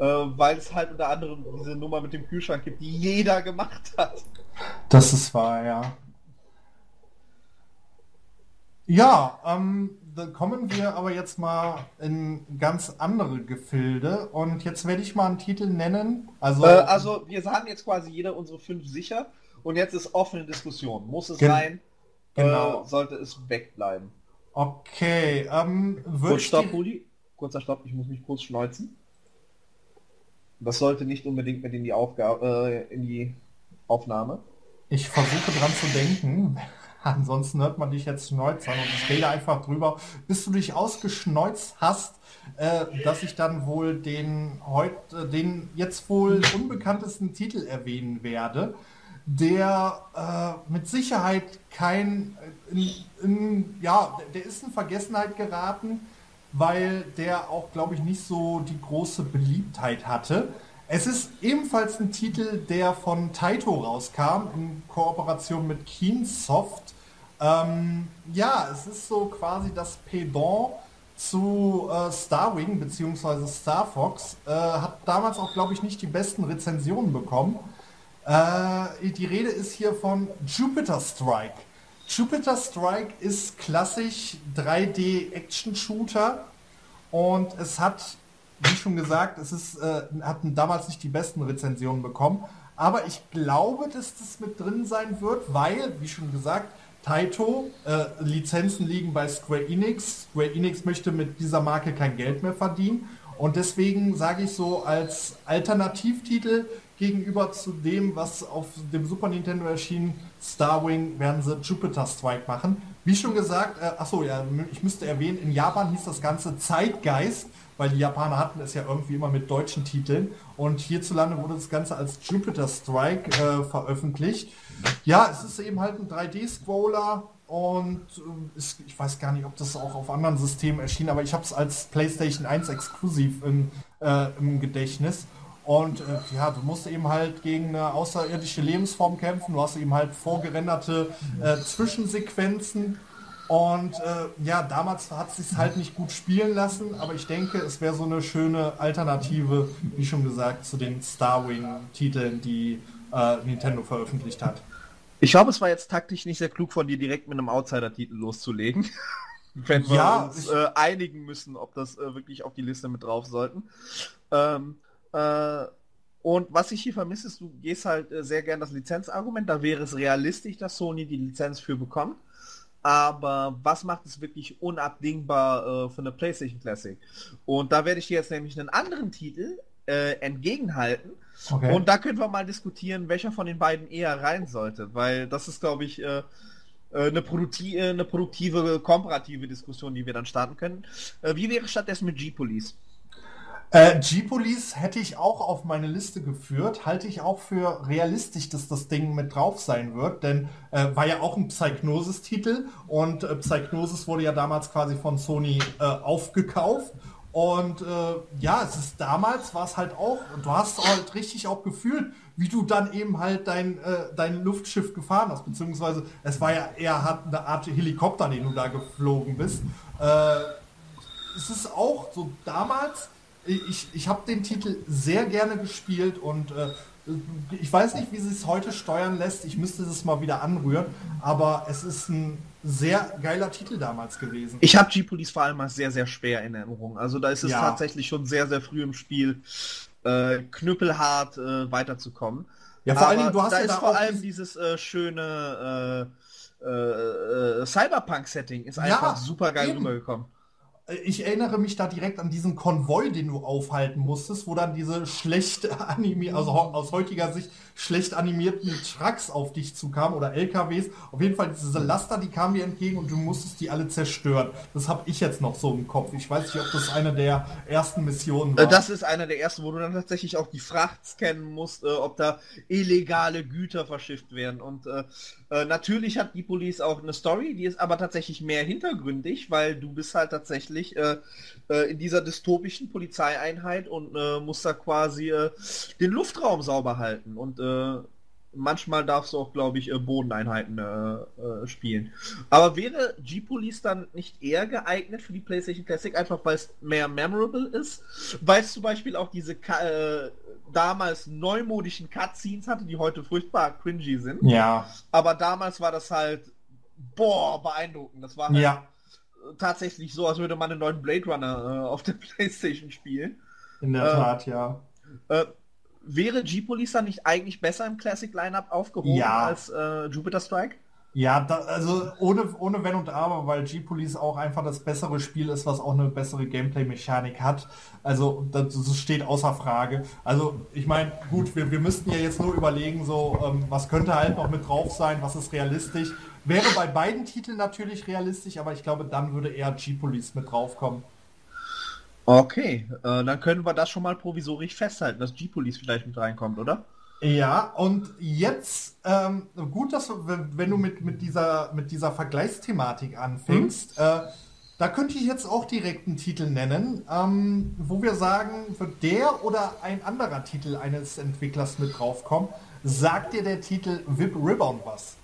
äh, weil es halt unter anderem diese Nummer mit dem Kühlschrank gibt, die jeder gemacht hat. Das ist wahr, ja. Ja, ähm, dann kommen wir aber jetzt mal in ganz andere Gefilde und jetzt werde ich mal einen Titel nennen. Also, äh, also wir sagen jetzt quasi jeder unsere fünf sicher und jetzt ist offene Diskussion. Muss es sein? Genau. Äh, sollte es wegbleiben? Okay. Ähm, Kurz Stopp, Huli. Kurzer Stopp, ich muss mich kurz schneuzen. Das sollte nicht unbedingt mit in die Aufgabe, äh, in die Aufnahme. Ich versuche dran zu denken. [LAUGHS] Ansonsten hört man dich jetzt schneuzern und ich rede einfach drüber, bis du dich ausgeschneuzt hast, äh, dass ich dann wohl den heute, den jetzt wohl unbekanntesten Titel erwähnen werde, der äh, mit Sicherheit kein, in, in, ja, der ist in Vergessenheit geraten, weil der auch, glaube ich, nicht so die große Beliebtheit hatte. Es ist ebenfalls ein Titel, der von Taito rauskam, in Kooperation mit Keensoft. Ähm, ja, es ist so quasi das Pedant zu äh, Starwing bzw. Star Fox. Äh, hat damals auch, glaube ich, nicht die besten Rezensionen bekommen. Äh, die Rede ist hier von Jupiter Strike. Jupiter Strike ist klassisch 3D-Action-Shooter und es hat, wie schon gesagt, es ist, äh, hat damals nicht die besten Rezensionen bekommen. Aber ich glaube, dass das mit drin sein wird, weil, wie schon gesagt, Taito, äh, Lizenzen liegen bei Square Enix. Square Enix möchte mit dieser Marke kein Geld mehr verdienen. Und deswegen sage ich so als Alternativtitel gegenüber zu dem, was auf dem Super Nintendo erschien, Starwing, werden sie Jupiter Strike machen. Wie schon gesagt, äh, achso, ja, ich müsste erwähnen, in Japan hieß das Ganze Zeitgeist, weil die Japaner hatten es ja irgendwie immer mit deutschen Titeln. Und hierzulande wurde das Ganze als Jupiter Strike äh, veröffentlicht. Ja, es ist eben halt ein 3D-Scroller und äh, ist, ich weiß gar nicht, ob das auch auf anderen Systemen erschien, aber ich habe es als PlayStation 1 exklusiv im, äh, im Gedächtnis. Und äh, ja, du musst eben halt gegen eine außerirdische Lebensform kämpfen. Du hast eben halt vorgerenderte äh, Zwischensequenzen. Und äh, ja, damals hat es sich halt nicht gut spielen lassen, aber ich denke, es wäre so eine schöne Alternative, wie schon gesagt, zu den Starwing-Titeln, die äh, Nintendo veröffentlicht hat. Ich glaube, es war jetzt taktisch nicht sehr klug von dir, direkt mit einem Outsider-Titel loszulegen. [LAUGHS] Wenn wir ja, uns äh, einigen müssen, ob das äh, wirklich auf die Liste mit drauf sollten. Ähm, Äh, und was ich hier vermisse, ist, du gehst halt äh, sehr gern das Lizenzargument. Da wäre es realistisch, dass Sony die Lizenz für bekommt. Aber was macht es wirklich unabdingbar äh, für eine PlayStation Classic? Und da werde ich dir jetzt nämlich einen anderen Titel äh, entgegenhalten. Okay. Und da können wir mal diskutieren, welcher von den beiden eher rein sollte. Weil das ist, glaube ich, äh, äh eine, produktive, äh, eine produktive, komparative Diskussion, die wir dann starten können. Wie wäre stattdessen mit G-Police? Äh, G-Police hätte ich auch auf meine Liste geführt. Halte ich auch für realistisch, dass das Ding mit drauf sein wird, denn äh, war ja auch ein Psychnosis-Titel und äh, Psychnosis wurde ja damals quasi von Sony äh, aufgekauft. Und äh, ja, es ist damals war es halt auch, du hast halt richtig auch gefühlt, wie du dann eben halt dein, äh, dein Luftschiff gefahren hast, beziehungsweise es war ja eher eine Art Helikopter, den du da geflogen bist. Äh, es ist auch so damals, ich, ich habe den Titel sehr gerne gespielt und äh, ich weiß nicht, wie sie es heute steuern lässt. Ich müsste es mal wieder anrühren, aber es ist ein sehr geiler Titel damals gewesen. Ich habe G-Police vor allem als sehr, sehr schwer in Erinnerung. Also da ist es ja. tatsächlich schon sehr, sehr früh im Spiel äh, knüppelhart äh, weiterzukommen. Ja, vor allem, du hast da ja ist da vor allem dieses äh, schöne äh, äh, Cyberpunk-Setting ist einfach ja, super geil rübergekommen ich erinnere mich da direkt an diesen Konvoi, den du aufhalten musstest, wo dann diese schlecht animiert, also aus heutiger Sicht schlecht animierten Trucks auf dich zukamen oder LKWs. Auf jeden Fall diese Laster, die kamen dir entgegen und du musstest die alle zerstören. Das habe ich jetzt noch so im Kopf. Ich weiß nicht, ob das eine der ersten Missionen war. Das ist eine der ersten, wo du dann tatsächlich auch die Fracht scannen musst, äh, ob da illegale Güter verschifft werden. Und äh, äh, natürlich hat die Police auch eine Story, die ist aber tatsächlich mehr hintergründig, weil du bist halt tatsächlich äh, äh, in dieser dystopischen Polizeieinheit und äh, musst da quasi äh, den Luftraum sauber halten. Und äh, manchmal darfst du auch, glaube ich, Bodeneinheiten spielen. Aber wäre G-Police dann nicht eher geeignet für die PlayStation Classic, einfach weil es mehr memorable ist? Weil es zum Beispiel auch diese damals neumodischen Cutscenes hatte, die heute furchtbar cringy sind. Ja. Aber damals war das halt, boah, beeindruckend. Das war halt ja. tatsächlich so, als würde man einen neuen Blade Runner äh, auf der [LAUGHS] Playstation spielen. In der äh, Tat, ja. Wäre G-Police dann nicht eigentlich besser im Classic Lineup aufgehoben ja. als äh, Jupiter Strike? Ja, da, also ohne, ohne Wenn und Aber, weil G-Police auch einfach das bessere Spiel ist, was auch eine bessere Gameplay-Mechanik hat. Also das, das, steht außer Frage. Also ich meine, gut, wir, wir müssten ja jetzt nur überlegen, so ähm, was könnte halt noch mit drauf sein, was ist realistisch. Wäre bei beiden Titeln natürlich realistisch, aber ich glaube, dann würde eher G-Police mit draufkommen. Okay, äh, dann können wir das schon mal provisorisch festhalten, dass G-Police vielleicht mit reinkommt, oder? Ja, und jetzt, ähm, gut, dass wenn du mit, mit, dieser, mit dieser Vergleichsthematik anfängst, mhm. äh, da könnte ich jetzt auch direkt einen Titel nennen, ähm, wo wir sagen, wird der oder ein anderer Titel eines Entwicklers mit draufkommen. Sagt dir der Titel Whip Ribbon was?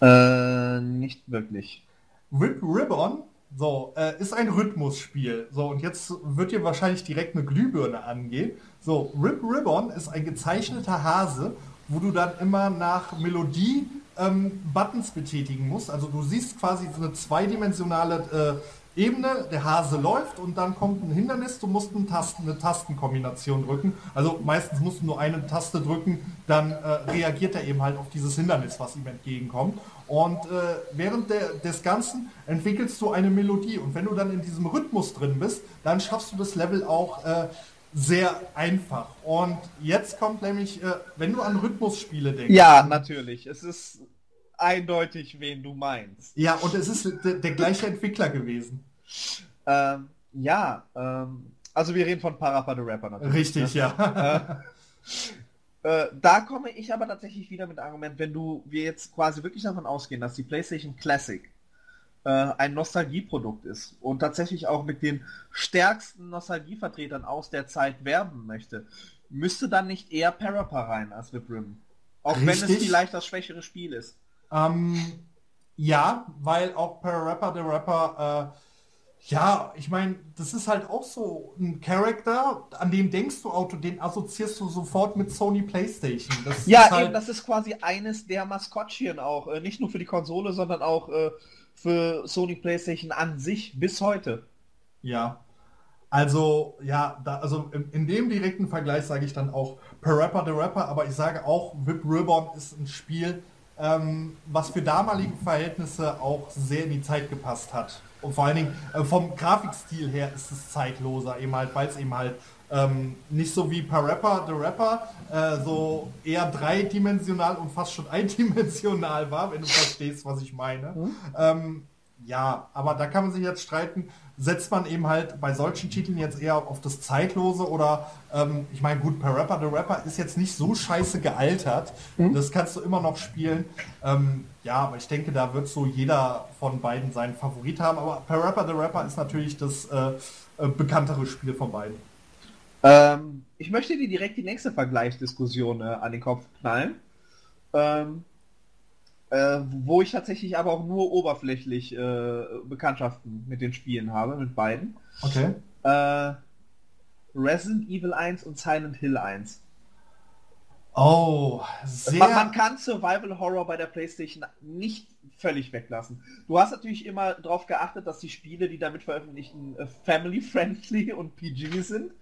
Äh, nicht wirklich. Whip Ribbon so, äh, ist ein Rhythmusspiel. So, und jetzt wird dir wahrscheinlich direkt eine Glühbirne angehen. So, Rip Ribbon ist ein gezeichneter Hase, wo du dann immer nach Melodie ähm, Buttons betätigen musst. Also du siehst quasi so eine zweidimensionale äh, Ebene, der Hase läuft und dann kommt ein Hindernis, du musst eine, Tasten, eine Tastenkombination drücken. Also meistens musst du nur eine Taste drücken, dann äh, reagiert er eben halt auf dieses Hindernis, was ihm entgegenkommt. Und äh, während der, des Ganzen entwickelst du eine Melodie. Und wenn du dann in diesem Rhythmus drin bist, dann schaffst du das Level auch äh, sehr einfach. Und jetzt kommt nämlich, äh, wenn du an Rhythmusspiele denkst. Ja, natürlich. Es ist eindeutig, wen du meinst. Ja, und es ist der, gleiche Entwickler gewesen. Ähm, ja, ähm, also wir reden von Parappa the Rapper natürlich. Richtig, ne? ja. Äh, da komme ich aber tatsächlich wieder mit Argument, wenn du wir jetzt quasi wirklich davon ausgehen, dass die PlayStation Classic äh, ein Nostalgieprodukt ist und tatsächlich auch mit den stärksten Nostalgievertretern aus der Zeit werben möchte, müsste dann nicht eher Parappa rein als Whip Rim. Auch Richtig. wenn es vielleicht das schwächere Spiel ist. Ähm, ja, weil auch Parappa the Rapper äh, ja, ich meine, das ist halt auch so ein Charakter, an dem denkst du Auto, den assoziierst du sofort mit Sony PlayStation. Das ja, halt... eben, das ist quasi eines der Maskottchen auch, äh, nicht nur für die Konsole, sondern auch äh, für Sony PlayStation an sich bis heute. Ja. Also, ja, da, also in, in dem direkten Vergleich sage ich dann auch Per Rapper the Rapper, aber ich sage auch, Whip Ribbon ist ein Spiel, ähm, was für damalige Verhältnisse auch sehr in die Zeit gepasst hat. Und vor allen Dingen äh, vom Grafikstil her ist es zeitloser, eben halt, weil es eben halt ähm, nicht so wie Per Rapper the Rapper äh, so eher dreidimensional und fast schon [LAUGHS] eindimensional war, wenn du verstehst, was ich meine. Mhm. Ähm, ja, aber da kann man sich jetzt streiten, setzt man eben halt bei solchen Titeln jetzt eher auf das Zeitlose oder ähm, ich meine gut, per Rapper the Rapper ist jetzt nicht so scheiße gealtert. Mhm. Das kannst du immer noch spielen. Ähm, ja, aber ich denke, da wird so jeder von beiden seinen Favorit haben. Aber per Rapper the Rapper ist natürlich das äh, äh, bekanntere Spiel von beiden. Ähm, ich möchte dir direkt die nächste Vergleichsdiskussion äh, an den Kopf knallen. Ähm, äh, wo ich tatsächlich aber auch nur oberflächlich äh, Bekanntschaften mit den Spielen habe, mit beiden. Okay. Äh, Resident Evil 1 und Silent Hill 1. Oh, sehr... Man, man, kann Survival Horror bei der PlayStation nicht völlig weglassen. Du hast natürlich immer darauf geachtet, dass die Spiele, die damit veröffentlichen, äh, family-friendly [LAUGHS] und PG sind.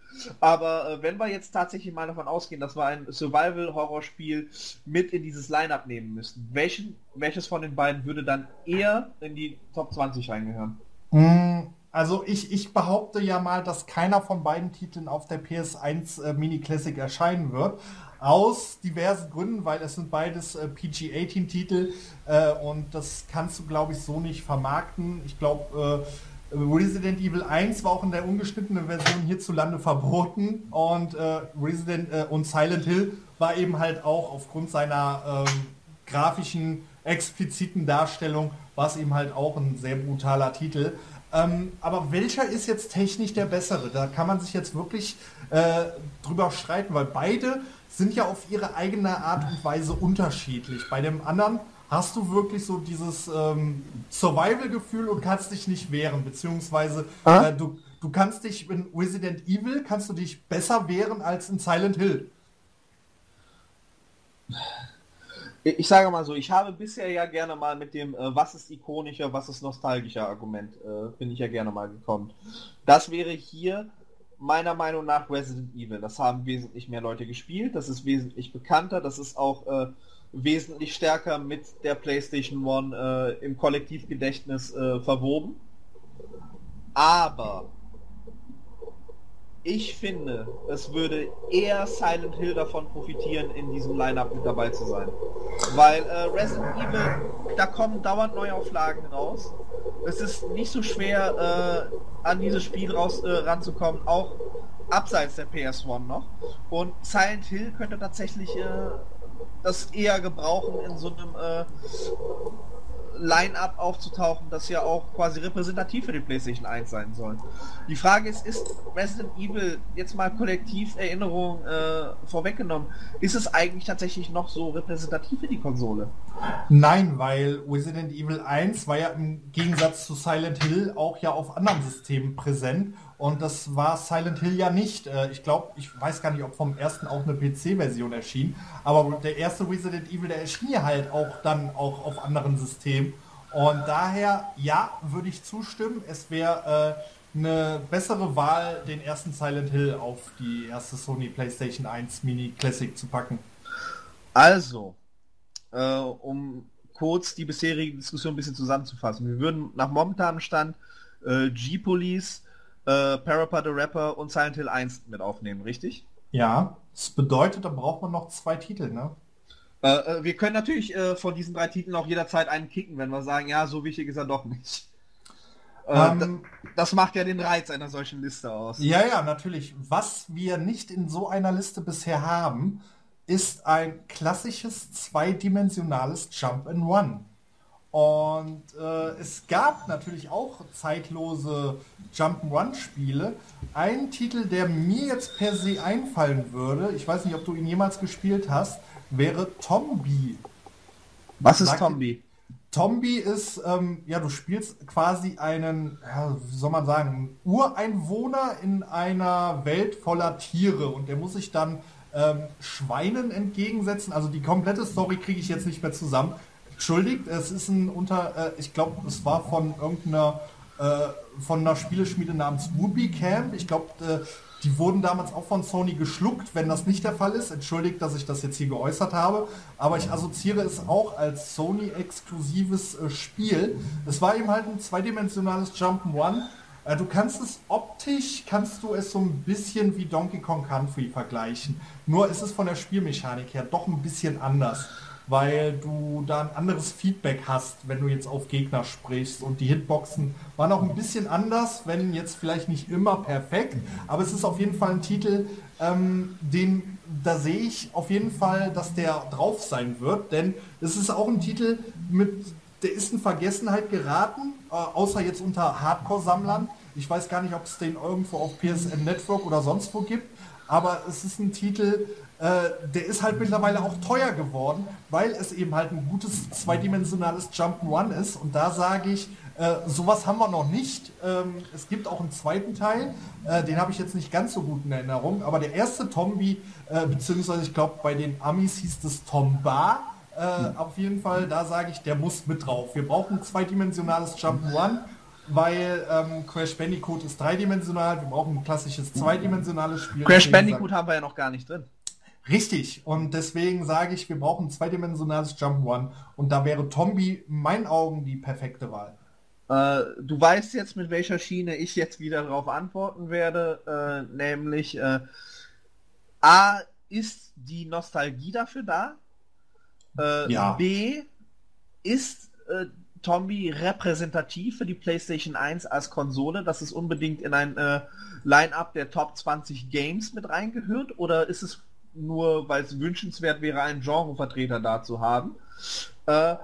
Aber äh, wenn wir jetzt tatsächlich mal davon ausgehen, dass wir ein Survival-Horror-Spiel mit in dieses Line-Up nehmen müssten, welchen, welches von den beiden würde dann eher in die Top 20 reingehören? Mm, also ich, ich behaupte ja mal, dass keiner von beiden Titeln auf der PS1 äh, Mini Classic erscheinen wird. Aus diversen Gründen, weil es sind beides äh, PG-18-Titel äh, und das kannst du, glaube ich, so nicht vermarkten. Ich glaube, äh, Resident Evil 1 war auch in der ungeschnittenen Version hierzulande verboten und äh, Resident äh, und Silent Hill war eben halt auch aufgrund seiner ähm, grafischen, expliziten Darstellung, war es eben halt auch ein sehr brutaler Titel. Ähm, aber welcher ist jetzt technisch der bessere? Da kann man sich jetzt wirklich äh, drüber streiten, weil beide sind ja auf ihre eigene Art und Weise unterschiedlich. Bei dem anderen hast du wirklich so dieses ähm, Survival-Gefühl und kannst dich nicht wehren, beziehungsweise äh, du, du kannst dich in Resident Evil kannst du dich besser wehren als in Silent Hill. Ich sage mal so, ich habe bisher ja gerne mal mit dem äh, was ist ikonischer, was ist nostalgischer Argument, äh, bin ich ja gerne mal gekommen. Das wäre hier meiner Meinung nach Resident Evil. Das haben wesentlich mehr Leute gespielt, das ist wesentlich bekannter, das ist auch äh, wesentlich stärker mit der PlayStation One äh, im Kollektivgedächtnis äh, verwoben. Aber ich finde, es würde eher Silent Hill davon profitieren, in diesem Line-Up mit dabei zu sein. Weil äh, Resident Evil, da kommen dauernd Neuauflagen raus. Es ist nicht so schwer, äh, an dieses Spiel raus äh, ranzukommen, auch abseits der PS1 noch. Und Silent Hill könnte tatsächlich äh, das eher gebrauchen in so einem äh, Line-Up aufzutauchen, das ja auch quasi repräsentativ für die PlayStation 1 sein soll. Die Frage ist, ist Resident Evil jetzt mal kollektiv Erinnerung äh, vorweggenommen, ist es eigentlich tatsächlich noch so repräsentativ für die Konsole? Nein, weil Resident Evil 1 war ja im Gegensatz zu Silent Hill auch ja auf anderen Systemen präsent und das war Silent Hill ja nicht. Äh, ich glaube, ich weiß gar nicht, ob vom ersten auch eine PC-Version erschien. Aber der erste Resident Evil, der erschien ja halt auch dann auch auf anderen Systemen. Und daher, ja, würde ich zustimmen. Es wäre äh, eine bessere Wahl, den ersten Silent Hill auf die erste Sony PlayStation 1 Mini Classic zu packen. Also, äh, um kurz die bisherige Diskussion ein bisschen zusammenzufassen. Wir würden nach momentanem Stand äh, G-Police äh, Parappa the Rapper und Silent Hill 1 mit aufnehmen, richtig? Ja, das bedeutet, da braucht man noch zwei Titel, ne? Äh, äh, wir können natürlich äh, von diesen drei Titeln auch jederzeit einen kicken, wenn wir sagen, ja, so wichtig ist er doch nicht. Äh, ähm, das macht ja den Reiz einer solchen Liste aus. Ja, ja, natürlich. Was wir nicht in so einer Liste bisher haben, ist ein klassisches zweidimensionales Jump and Run. Und äh, es gab natürlich auch zeitlose Jump'n'Run-Spiele. Ein Titel, der mir jetzt per se einfallen würde, ich weiß nicht, ob du ihn jemals gespielt hast, wäre Tombi. Was ist Tombi? Tombi ist, ähm, ja, du spielst quasi einen, ja, wie soll man sagen, Ureinwohner in einer Welt voller Tiere und der muss sich dann ähm, Schweinen entgegensetzen. Also die komplette Story kriege ich jetzt nicht mehr zusammen. Entschuldigt, es ist ein unter, äh, ich glaube, es war von irgendeiner äh, von einer Spieleschmiede namens Whoopi Camp. Ich glaube, äh, die wurden damals auch von Sony geschluckt. Wenn das nicht der Fall ist, entschuldigt, dass ich das jetzt hier geäußert habe, aber ich assoziiere es auch als Sony-exklusives äh, Spiel. Es war eben halt ein zweidimensionales Jump'n'One. Äh, du kannst es optisch, kannst du es so ein bisschen wie Donkey Kong Country vergleichen. Nur ist es von der Spielmechanik her doch ein bisschen anders weil du da ein anderes Feedback hast, wenn du jetzt auf Gegner sprichst. Und die Hitboxen waren auch ein bisschen anders, wenn jetzt vielleicht nicht immer perfekt, aber es ist auf jeden Fall ein Titel, ähm, den da sehe ich auf jeden Fall, dass der drauf sein wird, denn es ist auch ein Titel mit, der ist in Vergessenheit geraten, äh, außer jetzt unter Hardcore-Sammlern. Ich weiß gar nicht, ob es den irgendwo auf PSN Network oder sonst wo gibt, aber es ist ein Titel, äh, der ist halt mittlerweile auch teuer geworden, weil es eben halt ein gutes zweidimensionales Jump'n'Run ist. Und da sage ich, äh, sowas haben wir noch nicht. Ähm, es gibt auch einen zweiten Teil, äh, den habe ich jetzt nicht ganz so gut in Erinnerung, aber der erste Tombi, äh, beziehungsweise ich glaube bei den Amis hieß es Tomba, äh, auf jeden Fall, da sage ich, der muss mit drauf. Wir brauchen ein zweidimensionales Jump'n'Run, weil ähm, Crash Bandicoot ist dreidimensional, wir brauchen ein klassisches zweidimensionales Spiel. Crash Bandicoot haben wir ja noch gar nicht drin. Richtig. Und deswegen sage ich, wir brauchen ein zweidimensionales Jump One. Und da wäre Tombi in meinen Augen die perfekte Wahl. Äh, du weißt jetzt, mit welcher Schiene ich jetzt wieder darauf antworten werde. Äh, nämlich, äh, A, ist die Nostalgie dafür da? Äh, ja. B, ist äh, Tombi repräsentativ für die PlayStation 1 als Konsole, dass es unbedingt in ein äh, Line-Up der Top 20 Games mit reingehört? Oder ist es nur weil es wünschenswert wäre, einen Genrevertreter da zu haben. Äh,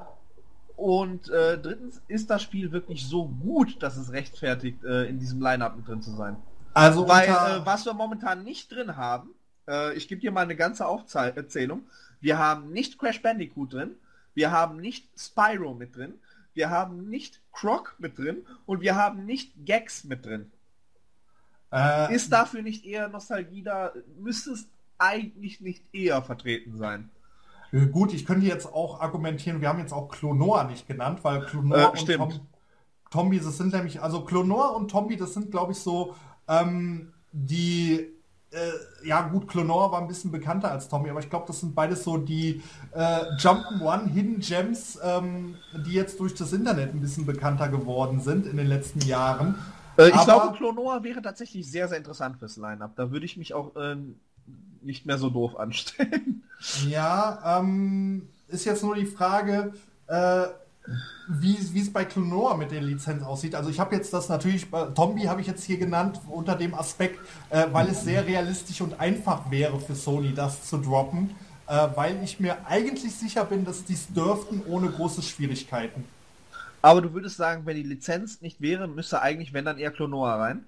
und äh, drittens, ist das Spiel wirklich so gut, dass es rechtfertigt, äh, in diesem Line-Up mit drin zu sein? Also weil äh, was wir momentan nicht drin haben, äh, ich gebe dir mal eine ganze Aufzählung. Wir haben nicht Crash Bandicoot drin, wir haben nicht Spyro mit drin, wir haben nicht Croc mit drin und wir haben nicht Gags mit drin. Äh, ist dafür nicht eher Nostalgie da? Müsste es eigentlich nicht eher vertreten sein. Äh, gut, ich könnte jetzt auch argumentieren, wir haben jetzt auch Clonoa nicht genannt, weil Clonoa äh, und Tom, Tombi, das sind nämlich, also Clonoa und Tombi, das sind glaube ich so ähm, die, äh, ja gut, Clonoa war ein bisschen bekannter als Tombi, aber ich glaube, das sind beides so die äh, Jump'n'One Hidden Gems, ähm, die jetzt durch das Internet ein bisschen bekannter geworden sind in den letzten Jahren. Äh, ich aber, glaube, Clonoa wäre tatsächlich sehr, sehr interessant fürs Line-Up. Da würde ich mich auch ähm, nicht mehr so doof anstellen. [LAUGHS] Ja, ähm, ist jetzt nur die Frage, äh, wie es bei Clonoa mit den Lizenzen aussieht. Also ich habe jetzt das natürlich, äh, Tombi habe ich jetzt hier genannt unter dem Aspekt, äh, weil es sehr realistisch und einfach wäre für Sony, das zu droppen, äh, weil ich mir eigentlich sicher bin, dass dies dürften ohne große Schwierigkeiten. Aber du würdest sagen, wenn die Lizenz nicht wäre, müsste eigentlich, wenn dann eher Clonoa rein?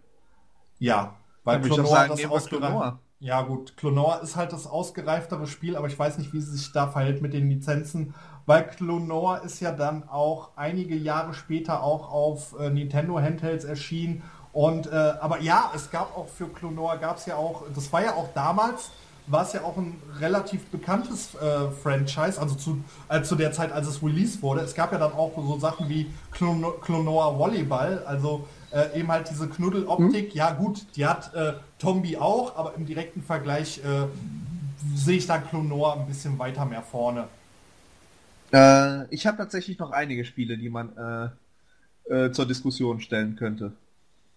Ja, weil Clonoa das ausgereift. Ja gut, Clonoa ist halt das ausgereiftere Spiel, aber ich weiß nicht, wie sie sich da verhält mit den Lizenzen, weil Clonoa ist ja dann auch einige Jahre später auch auf äh, Nintendo Handhelds erschienen. Und äh, aber ja, es gab auch für Clonoa gab es ja auch, das war ja auch damals, war es ja auch ein relativ bekanntes äh, Franchise, also zu, äh, zu der Zeit, als es released wurde. Es gab ja dann auch so Sachen wie Clono Clonoa Volleyball, also äh, eben halt diese Knuddeloptik. Mhm. Ja gut, die hat äh, Tombi auch, aber im direkten Vergleich äh, sehe ich da Clonor ein bisschen weiter mehr vorne. Äh, ich habe tatsächlich noch einige Spiele, die man äh, äh, zur Diskussion stellen könnte.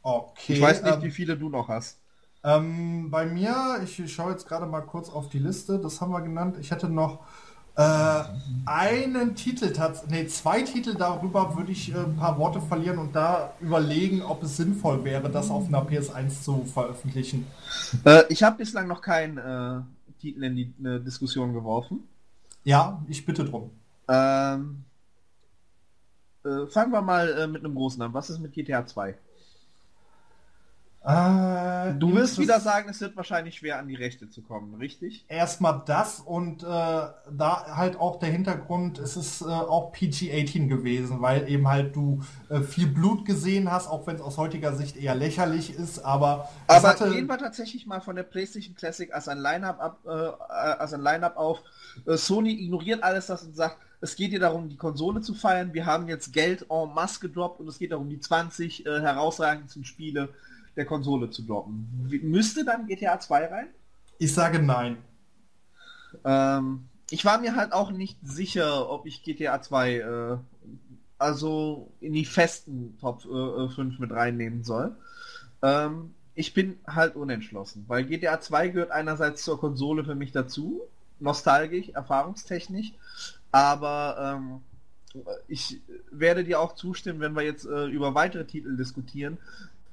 Okay. Ich weiß nicht, ähm, wie viele du noch hast. Ähm, bei mir, ich schaue jetzt gerade mal kurz auf die Liste, das haben wir genannt. Ich hätte noch äh, einen Titel, nee, zwei Titel darüber würde ich äh, ein paar Worte verlieren und da überlegen, ob es sinnvoll wäre, das auf einer PS1 zu veröffentlichen. Äh, ich habe bislang noch keinen äh, Titel in die Diskussion geworfen. Ja, ich bitte drum. Ähm, äh, fangen wir mal äh, mit einem großen an. Was ist mit GTA 2? Äh, du wirst wieder sagen, es wird wahrscheinlich schwer an die Rechte zu kommen, richtig? Erstmal das und äh, da halt auch der Hintergrund, es ist äh, auch PG-18 gewesen, weil eben halt du äh, viel Blut gesehen hast, auch wenn es aus heutiger Sicht eher lächerlich ist, aber... Aber hatte... gehen wir tatsächlich mal von der PlayStation Classic als ein Line-Up ab, äh, als ein Line-Up auf. Sony ignoriert alles das und sagt, es geht hier darum, die Konsole zu feiern. Wir haben jetzt Geld en masse gedroppt und es geht darum, die 20 äh, herausragendsten Spiele der Konsole zu droppen. Müsste dann GTA 2 rein? Ich sage nein. Ähm, ich war mir halt auch nicht sicher, ob ich GTA 2 äh, also in die festen Top äh, 5 mit reinnehmen soll. Ähm, ich bin halt unentschlossen, weil GTA 2 gehört einerseits zur Konsole für mich dazu, nostalgisch, erfahrungstechnisch, aber ähm, ich werde dir auch zustimmen, wenn wir jetzt äh, über weitere Titel diskutieren,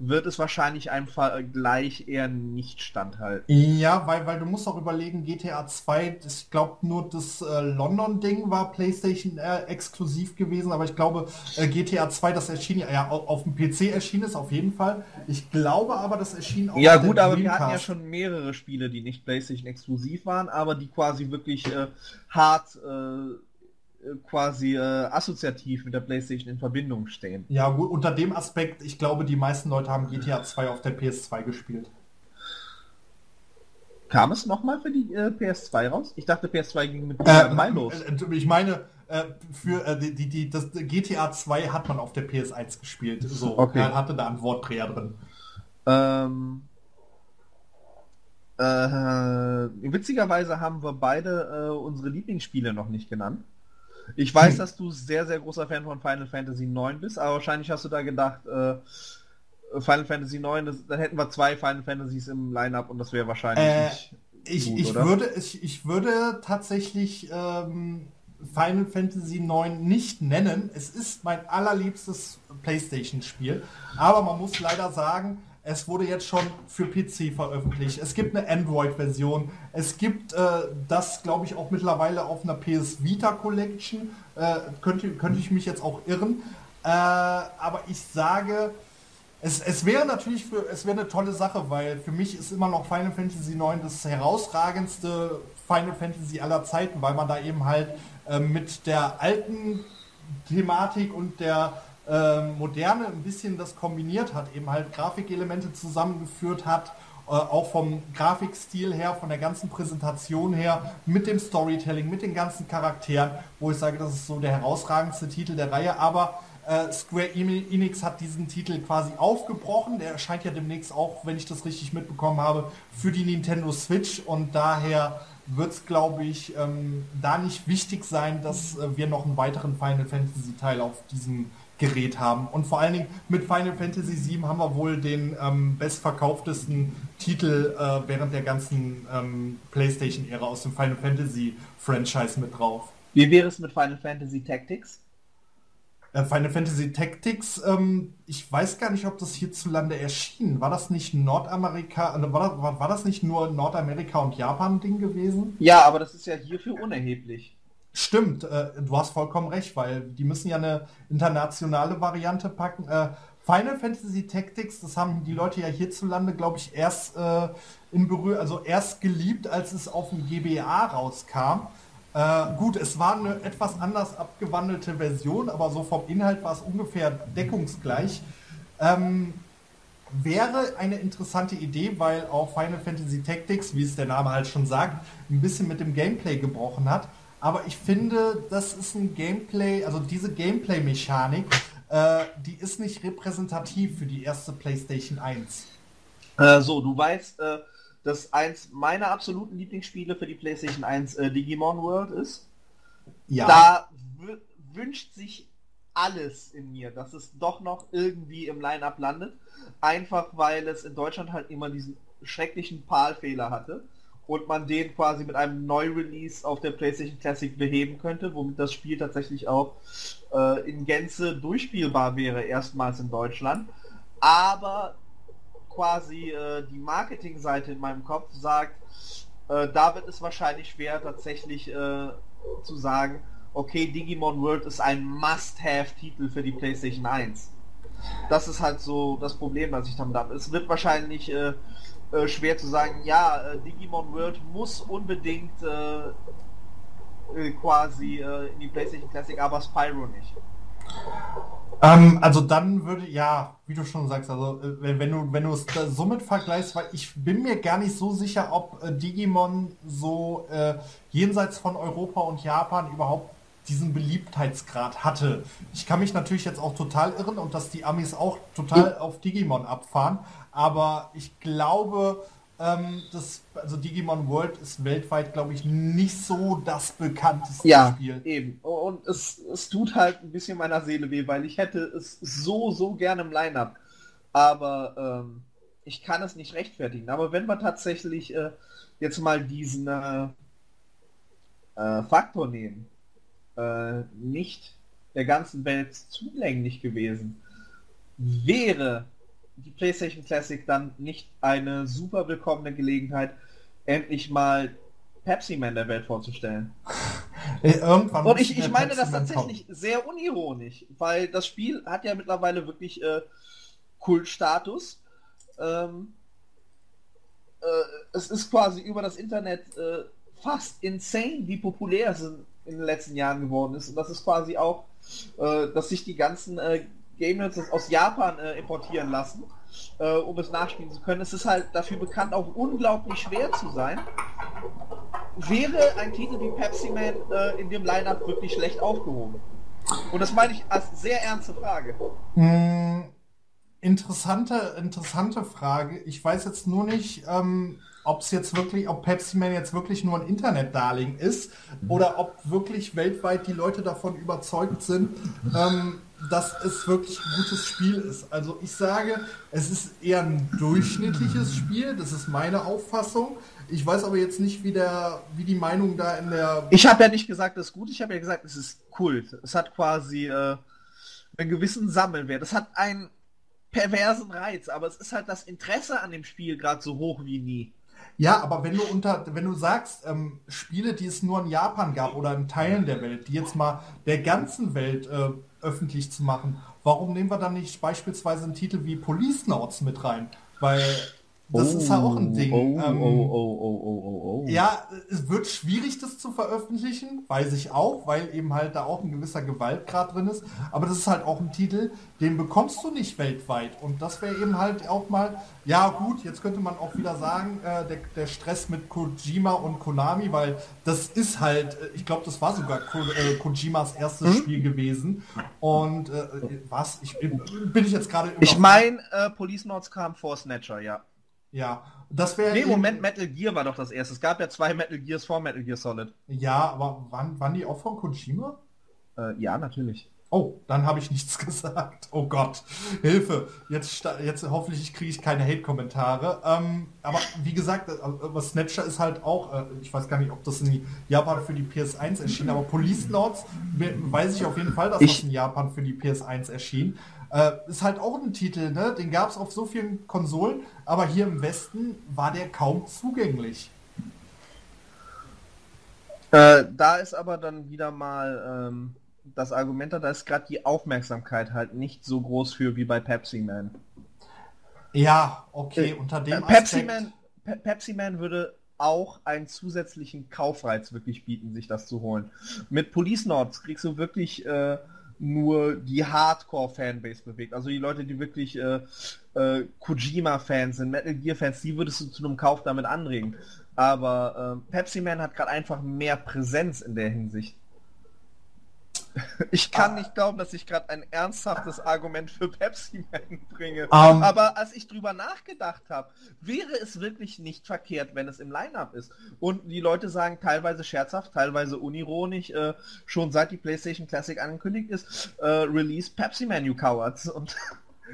wird es wahrscheinlich einem Vergleich eher nicht standhalten. Ja, weil, weil du musst auch überlegen, GTA 2, ich glaube nur das äh, London-Ding war PlayStation äh, exklusiv gewesen, aber ich glaube äh, GTA 2, das erschien ja auf, auf dem PC erschien es auf jeden Fall. Ich glaube aber, das erschien auch Ja gut, aber wir hatten ja schon mehrere Spiele, die nicht PlayStation exklusiv waren, aber die quasi wirklich äh, hart äh, quasi äh, assoziativ mit der PlayStation in Verbindung stehen. Ja, gut, unter dem Aspekt, ich glaube, die meisten Leute haben GTA 2 auf der PS2 gespielt. Kam es nochmal für die äh, PS2 raus? Ich dachte, PS2 ging mit äh, Mai los. Äh, ich meine, äh, für äh, die, die, das GTA 2 hat man auf der PS1 gespielt. So, okay. er hatte da einen Wortdreher drin. Ähm, äh, witzigerweise haben wir beide unsere Lieblingsspiele noch nicht genannt. Ich weiß, dass du sehr, sehr großer Fan von Final Fantasy 9 bist, aber wahrscheinlich hast du da gedacht, äh, Final Fantasy 9, das, dann hätten wir zwei Final Fantasies im Line-Up und das wäre wahrscheinlich äh, nicht ich, gut, ich Würde, ich, ich würde tatsächlich ähm, Final Fantasy 9 nicht nennen. Es ist mein allerliebstes PlayStation-Spiel, aber man muss leider sagen, es wurde jetzt schon für PC veröffentlicht. Es gibt eine Android-Version. Es gibt äh, das, glaube ich, auch mittlerweile auf einer PS Vita Collection. Äh, könnte, könnte ich mich jetzt auch irren. Äh, aber ich sage, es, es wäre natürlich für, es wäre eine tolle Sache, weil für mich ist immer noch Final Fantasy IX das herausragendste Final Fantasy aller Zeiten, weil man da eben halt äh, mit der alten Thematik und der äh, Moderne ein bisschen das kombiniert hat, eben halt Grafikelemente zusammengeführt hat, äh, auch vom Grafikstil her, von der ganzen Präsentation her, mit dem Storytelling, mit den ganzen Charakteren, wo ich sage, das ist so der herausragendste Titel der Reihe, aber äh, Square Enix hat diesen Titel quasi aufgebrochen. Der erscheint ja demnächst auch, wenn ich das richtig mitbekommen habe, für die Nintendo Switch und daher wird es, glaube ich, ähm, da nicht wichtig sein, dass äh, wir noch einen weiteren Final Fantasy Teil auf diesem Gerät haben. Und vor allen Dingen mit Final Fantasy VII haben wir wohl den ähm, bestverkauftesten Titel äh, während der ganzen ähm, PlayStation-Ära aus dem Final Fantasy Franchise mit drauf. Wie wäre es mit Final Fantasy Tactics? Äh, Final Fantasy Tactics, ähm, ich weiß gar nicht, ob das hierzulande erschien. War das nicht Nordamerika, äh, war, das, war, war das nicht nur Nordamerika und Japan Ding gewesen? Ja, aber das ist ja hierfür unerheblich. Stimmt, äh, du hast vollkommen recht, weil die müssen ja eine internationale Variante packen. Äh, Final Fantasy Tactics, das haben die Leute ja hierzulande, glaube ich, erst äh, in Berührung, also erst geliebt, als es auf dem GBA rauskam. Äh, gut, es war eine etwas anders abgewandelte Version, aber so vom Inhalt war es ungefähr deckungsgleich. Ähm, wäre eine interessante Idee, weil auch Final Fantasy Tactics, wie es der Name halt schon sagt, ein bisschen mit dem Gameplay gebrochen hat. Aber ich finde, das ist ein Gameplay, also diese Gameplay-Mechanik, äh, die ist nicht repräsentativ für die erste PlayStation 1. Äh, so, du weißt, äh, dass eins meiner absoluten Lieblingsspiele für die PlayStation 1 äh, Digimon World ist. Ja. Da wünscht sich alles in mir, dass es doch noch irgendwie im Line-Up landet. Einfach weil es in Deutschland halt immer diesen schrecklichen PAL-Fehler hatte und man den quasi mit einem Neu-Release auf der PlayStation Classic beheben könnte, womit das Spiel tatsächlich auch äh, in Gänze durchspielbar wäre, erstmals in Deutschland. Aber quasi äh, die Marketingseite in meinem Kopf sagt, äh, da wird es wahrscheinlich schwer tatsächlich äh, zu sagen, okay, Digimon World ist ein Must-Have-Titel für die PlayStation 1. Das ist halt so das Problem, was ich damit habe. Es wird wahrscheinlich äh, äh, schwer zu sagen, ja, äh, Digimon World muss unbedingt äh, äh quasi äh, in die PlayStation Classic, aber Spyro nicht. Ähm, also dann würde, ja, wie du schon sagst, also wenn, wenn du wenn du es somit vergleichst, weil ich bin mir gar nicht so sicher, ob Digimon so jenseits von Europa und Japan überhaupt diesen Beliebtheitsgrad hatte. Ich kann mich natürlich jetzt auch total irren und dass die Amis auch total auf Digimon abfahren, aber ich glaube, ähm, das, also Digimon World ist weltweit, glaube ich, nicht so das bekannteste ja, Spiel. eben. Und es, es tut halt ein bisschen meiner Seele weh, weil ich hätte es so, so gerne im Line-Up. Aber ähm, ich kann es nicht rechtfertigen. Aber wenn wir tatsächlich äh, jetzt mal diesen äh, äh, Faktor nehmen, äh, nicht der ganzen Welt zugänglich gewesen, wäre die PlayStation Classic dann nicht eine super willkommene Gelegenheit, endlich mal Pepsi Man der Welt vorzustellen. [LAUGHS] Irgendwann Und ich, ich meine das tatsächlich sehr unironisch, weil das Spiel hat ja mittlerweile wirklich äh, Kultstatus. Ähm, äh, es ist quasi über das Internet äh, fast insane, wie populär es in, in den letzten Jahren geworden ist. Und das ist quasi auch, äh, dass sich die ganzen äh, Game Nerds aus Japan äh, importieren lassen, äh, um es nachspielen zu können. Es ist halt dafür bekannt, auch unglaublich schwer zu sein. Wäre ein Titel wie Pepsi Man äh, in dem Lineup wirklich schlecht aufgehoben? Und das meine ich als sehr ernste Frage. Mm, Interessante, interessante Frage. Ich weiß jetzt nur nicht, ähm, ob es jetzt wirklich, ob Pepsi Man jetzt wirklich nur ein Internetdarling ist oder ob wirklich weltweit die Leute davon überzeugt sind, ähm, dass es wirklich ein gutes Spiel ist. Also ich sage, es ist eher ein durchschnittliches Spiel, das ist meine Auffassung. Ich weiß aber jetzt nicht, wie, der, wie die Meinung da in der... Ich habe ja nicht gesagt, es ist gut, ich habe ja gesagt, es ist Kult. Es hat quasi äh, einen gewissen Sammelwert. Es hat einen perversen Reiz, aber es ist halt das Interesse an dem Spiel gerade so hoch wie nie. Ja, aber wenn du unter, wenn du sagst, ähm, Spiele, die es nur in Japan gab oder in Teilen der Welt, die jetzt mal der ganzen Welt äh, öffentlich zu machen, warum nehmen wir dann nicht beispielsweise einen Titel wie Police Notes mit rein? Weil das ist ja auch ein Ding. Oh, ähm, oh, oh, oh, oh, oh, oh. Ja, es wird schwierig, das zu veröffentlichen, weiß ich auch, weil eben halt da auch ein gewisser Gewaltgrad drin ist. Aber das ist halt auch ein Titel, den bekommst du nicht weltweit. Und das wäre eben halt auch mal, ja gut, jetzt könnte man auch wieder sagen, äh, der, der Stress mit Kojima und Konami, weil das ist halt, äh, ich glaube, das war sogar Ko äh, Kojimas erstes Spiel gewesen. Und äh, was? Ich, bin ich jetzt gerade Ich meine, äh, Police Notes kam vor Snatcher, ja. Ja, das wäre Nee, Moment, Metal Gear war doch das erste. Es gab ja zwei Metal Gears vor Metal Gear Solid. Ja, aber waren, waren die auch von Kojima? Äh, ja, natürlich. Oh, dann habe ich nichts [LAUGHS] gesagt. Oh Gott, Hilfe. Jetzt, jetzt hoffentlich kriege ich keine Hate-Kommentare. Ähm, aber wie gesagt, äh, aber Snatcher ist halt auch, äh, ich weiß gar nicht, ob das in Japan für die PS1 erschien, aber Police we- weiß ich auf jeden Fall, dass Ich- das in Japan für die PS1 erschien. Äh, ist halt auch ein Titel, ne? Den gab es auf so vielen Konsolen, aber hier im Westen war der kaum zugänglich. Äh, da ist aber dann wieder mal ähm, das Argument, da da ist gerade die Aufmerksamkeit halt nicht so groß für wie bei Pepsi Man. Ja, okay, Äh, unter dem Pepsi Aspekt- Man, Pe Pepsi Man würde auch einen zusätzlichen Kaufreiz wirklich bieten, sich das zu holen. Mit Police Notes kriegst du wirklich äh, nur die Hardcore-Fanbase bewegt. Also die Leute, die wirklich äh, äh, Kojima-Fans sind, Metal Gear-Fans, die würdest du zu einem Kauf damit anregen. Aber äh, Pepsi Man hat gerade einfach mehr Präsenz in der Hinsicht. [LAUGHS] Ich kann nicht glauben, dass ich gerade ein ernsthaftes Argument für Pepsi [LAUGHS] Man bringe. Ähm. Aber als ich drüber nachgedacht habe, wäre es wirklich nicht verkehrt, wenn es im Line-Up ist. Und die Leute sagen teilweise scherzhaft, teilweise unironisch, äh, schon seit die PlayStation Classic angekündigt ist, äh, Release Pepsi Man, you cowards. Und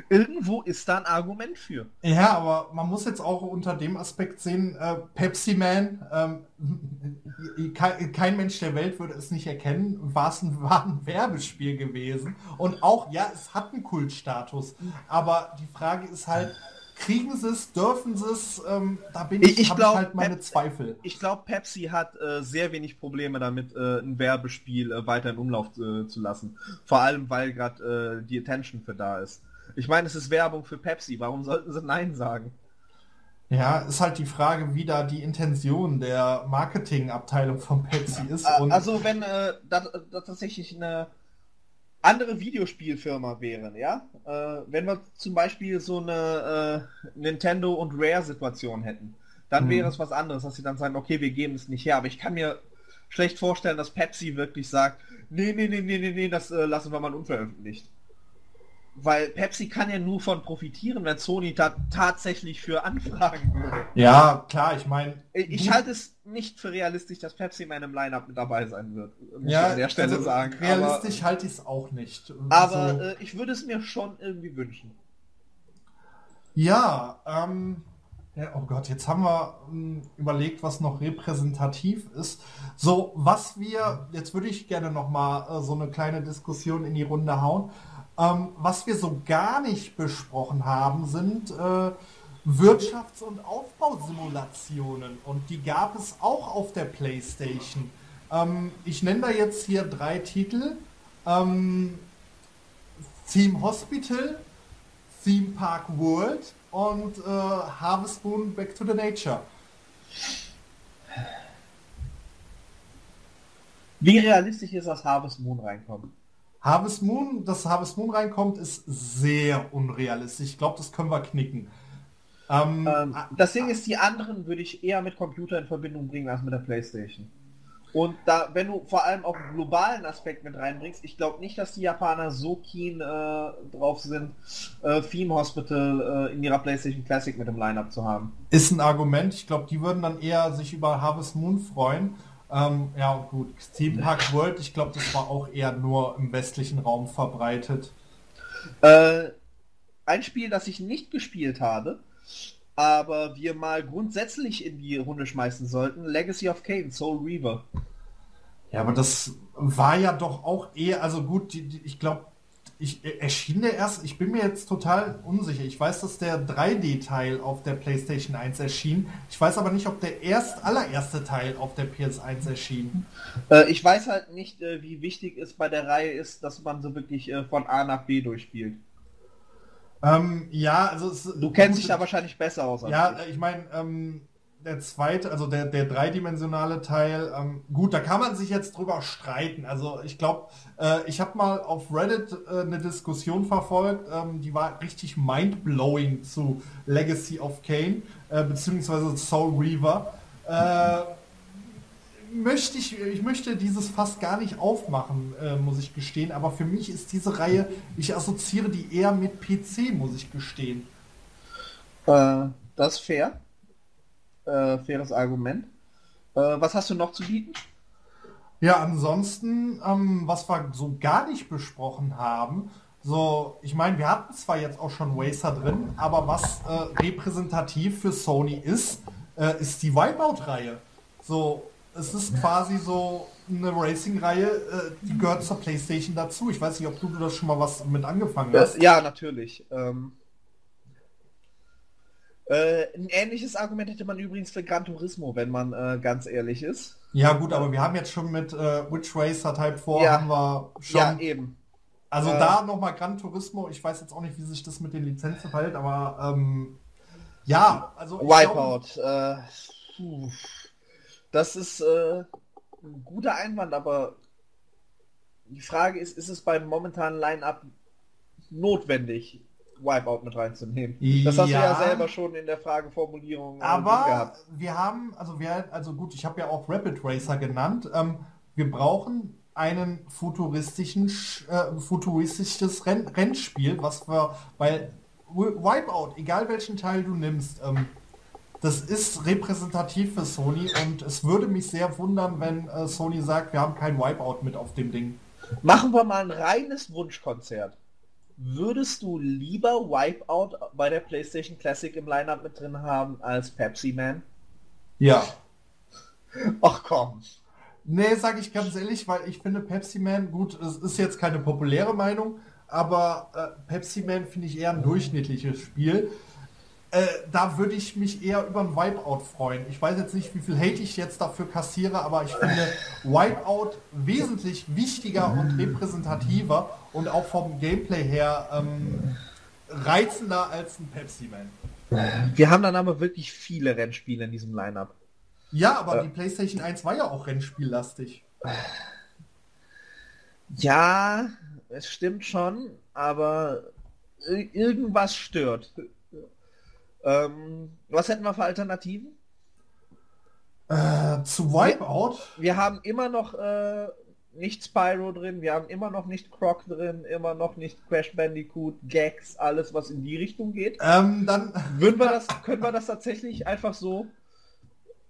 irgendwo ist da ein Argument für. Ja, aber man muss jetzt auch unter dem Aspekt sehen, äh, Pepsi Man, ähm, [LAUGHS] kein, kein Mensch der Welt würde es nicht erkennen, war es ein, [LAUGHS] war ein Werbespiel gewesen. Und auch, ja, es hat einen Kultstatus. Aber die Frage ist halt, kriegen sie es, dürfen sie es? Ähm, da bin ich, Ich- glaub, ich halt meine Pep- Zweifel. Ich glaube, Pepsi hat äh, sehr wenig Probleme damit, äh, ein Werbespiel äh, weiter in Umlauf äh, zu lassen. Vor allem, weil gerade äh, die Attention für da ist. Ich meine, es ist Werbung für Pepsi. Warum sollten sie Nein sagen? Ja, ist halt die Frage, wie da die Intention der Marketingabteilung von Pepsi ist. Also wenn äh, das, das tatsächlich eine andere Videospielfirma wäre, ja? Äh, wenn wir zum Beispiel so eine äh, Nintendo und Rare-Situation hätten, dann Mhm. wäre es was anderes, dass sie dann sagen, okay, wir geben es nicht her. Aber ich kann mir schlecht vorstellen, dass Pepsi wirklich sagt, nee, nee, nee, nee, nee, nee, das äh, lassen wir mal unveröffentlicht. Weil Pepsi kann ja nur von profitieren, wenn Sony ta tatsächlich für Anfragen würde. Ja, klar, ich meine. Ich halte es nicht für realistisch, dass Pepsi in meinem Line-Up mit dabei sein wird. Muss ja, an der Stelle also sagen. Realistisch halte ich es auch nicht. Aber so. äh, ich würde es mir schon irgendwie wünschen. Ja, ähm, ja, oh Gott, jetzt haben wir ähm, überlegt, was noch repräsentativ ist. So, was wir, jetzt würde ich gerne noch mal äh, so eine kleine Diskussion in die Runde hauen. Ähm, was wir so gar nicht besprochen haben, sind äh, Wirtschafts- und Aufbausimulationen. Und die gab es auch auf der PlayStation. Ähm, ich nenne da jetzt hier drei Titel. Ähm, Team Hospital, Theme Park World und äh, Harvest Moon Back to the Nature. Wie realistisch ist, dass Harvest Moon reinkommt? Harvest Moon, dass Harvest Moon reinkommt, ist sehr unrealistisch. Ich glaube, das können wir knicken. Ähm, ähm, das Ding ist, die anderen würde ich eher mit Computer in Verbindung bringen als mit der Playstation. Und da, wenn du vor allem auch einen globalen Aspekt mit reinbringst, ich glaube nicht, dass die Japaner so keen äh, drauf sind, äh, Theme Hospital äh, in ihrer PlayStation Classic mit dem Lineup zu haben. Ist ein Argument. Ich glaube, die würden dann eher sich über Harvest Moon freuen. Ähm, ja, gut. Theme Park World, ich glaube, das war auch eher nur im westlichen Raum verbreitet. Äh, ein Spiel, das ich nicht gespielt habe, aber wir mal grundsätzlich in die Runde schmeißen sollten, Legacy of Kane, Soul Reaver. Ja, aber das war ja doch auch eher, also gut, die, die, ich glaube, ich, äh, erschien der erst, ich bin mir jetzt total unsicher. Ich weiß, dass der 3D-Teil auf der PlayStation 1 erschien. Ich weiß aber nicht, ob der erst allererste Teil auf der PS1 erschien. Äh, ich weiß halt nicht, äh, wie wichtig es bei der Reihe ist, dass man so wirklich äh, von A nach B durchspielt. Ähm, ja, also es, du kennst dich da wahrscheinlich besser aus. ja, ich, ich meine, ähm, der zweite, also der, der dreidimensionale Teil, ähm, gut, da kann man sich jetzt drüber streiten. Also ich glaube, äh, ich habe mal auf Reddit äh, eine Diskussion verfolgt, ähm, die war richtig mindblowing zu Legacy of Kane, äh, beziehungsweise Soul Reaver. Äh, möchte ich, ich möchte dieses fast gar nicht aufmachen, äh, muss ich gestehen, aber für mich ist diese Reihe, ich assoziiere die eher mit PC, muss ich gestehen. Äh, das fair äh, faires Argument. Äh, was hast du noch zu bieten? Ja, ansonsten, ähm, was wir so gar nicht besprochen haben, so, ich meine, wir hatten zwar jetzt auch schon Racer drin, aber was äh, repräsentativ für Sony ist, äh, ist die Wipeout-Reihe. So, es ist quasi so eine Racing-Reihe, äh, die gehört zur PlayStation dazu. Ich weiß nicht, ob du das schon mal was mit angefangen hast. Ja, natürlich. Ähm, äh, ein ähnliches Argument hätte man übrigens für Gran Turismo, wenn man äh, ganz ehrlich ist. Ja gut, aber wir haben jetzt schon mit äh, Witch Racer Type 4 ja. haben wir schon... Ja, eben. Also äh, da nochmal Gran Turismo, ich weiß jetzt auch nicht, wie sich das mit den Lizenzen verhält, aber ähm, ja, also... Wipeout. Glaub, äh, das ist äh, ein guter Einwand, aber die Frage ist, ist es beim momentanen Line-Up notwendig? Wipeout mit reinzunehmen. Das hast ja, du ja selber schon in der Frageformulierung äh, aber gehabt. wir haben, also wir, also gut, ich habe ja auch Rapid Racer genannt. Ähm, wir brauchen einen futuristischen, äh, futuristisches Renn Rennspiel, was wir, weil Wipeout, egal welchen Teil du nimmst, ähm, das ist repräsentativ für Sony und es würde mich sehr wundern, wenn äh, Sony sagt, wir haben kein Wipeout mit auf dem Ding. Machen wir mal ein reines Wunschkonzert. Würdest du lieber Wipeout bei der PlayStation Classic im Lineup mit drin haben als Pepsi Man? Ja. Ach komm. Nee, sag ich ganz ehrlich, weil ich finde Pepsi Man, gut, es ist jetzt keine populäre Meinung, aber äh, Pepsi Man finde ich eher ein durchschnittliches Spiel. Äh, da würde ich mich eher über ein Wipeout freuen. Ich weiß jetzt nicht, wie viel Hate ich jetzt dafür kassiere, aber ich finde Wipeout wesentlich wichtiger und repräsentativer und auch vom Gameplay her ähm, reizender als ein Pepsi-Man. Wir haben dann aber wirklich viele Rennspiele in diesem Lineup. Ja, aber äh. die PlayStation 1 war ja auch rennspiellastig. Ja, es stimmt schon, aber irgendwas stört. Ähm, was hätten wir für Alternativen? Äh, zu Wipeout? Wir haben immer noch äh, nicht Spyro drin, wir haben immer noch nicht Croc drin, immer noch nicht Crash Bandicoot, Gags, alles was in die Richtung geht. Ähm, dann Würden wir das, können wir das tatsächlich einfach so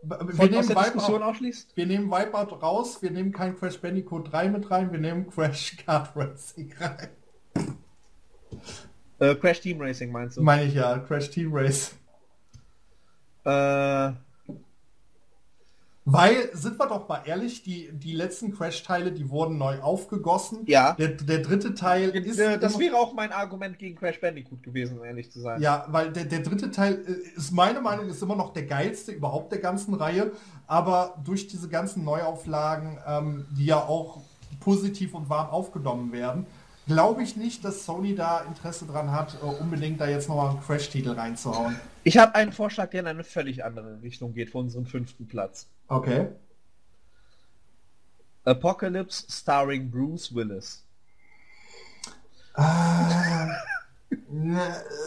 wir nehmen, Wipeout, wir nehmen Wipeout raus, wir nehmen kein Crash Bandicoot 3 mit rein, wir nehmen Crash Kart Racing rein. Äh, Crash Team Racing meinst du? Meine ich ja, Crash Team Race. Äh, Weil, sind wir doch mal ehrlich, die, die letzten Crash-Teile, die wurden neu aufgegossen. Ja. Der, der dritte Teil ist... das wäre auch mein Argument gegen Crash Bandicoot gewesen, um ehrlich zu sein. Ja, weil der, der dritte Teil äh, ist meine Meinung ist immer noch der geilste überhaupt der ganzen Reihe, aber durch diese ganzen Neuauflagen, ähm, die ja auch positiv und warm aufgenommen werden, glaube ich nicht, dass Sony da Interesse dran hat, äh, unbedingt da jetzt nochmal einen Crash-Titel reinzuhauen. Ich habe einen Vorschlag, der in eine völlig andere Richtung geht, für unseren fünften Platz. Okay. Apocalypse starring Bruce Willis. Äh, [LAUGHS]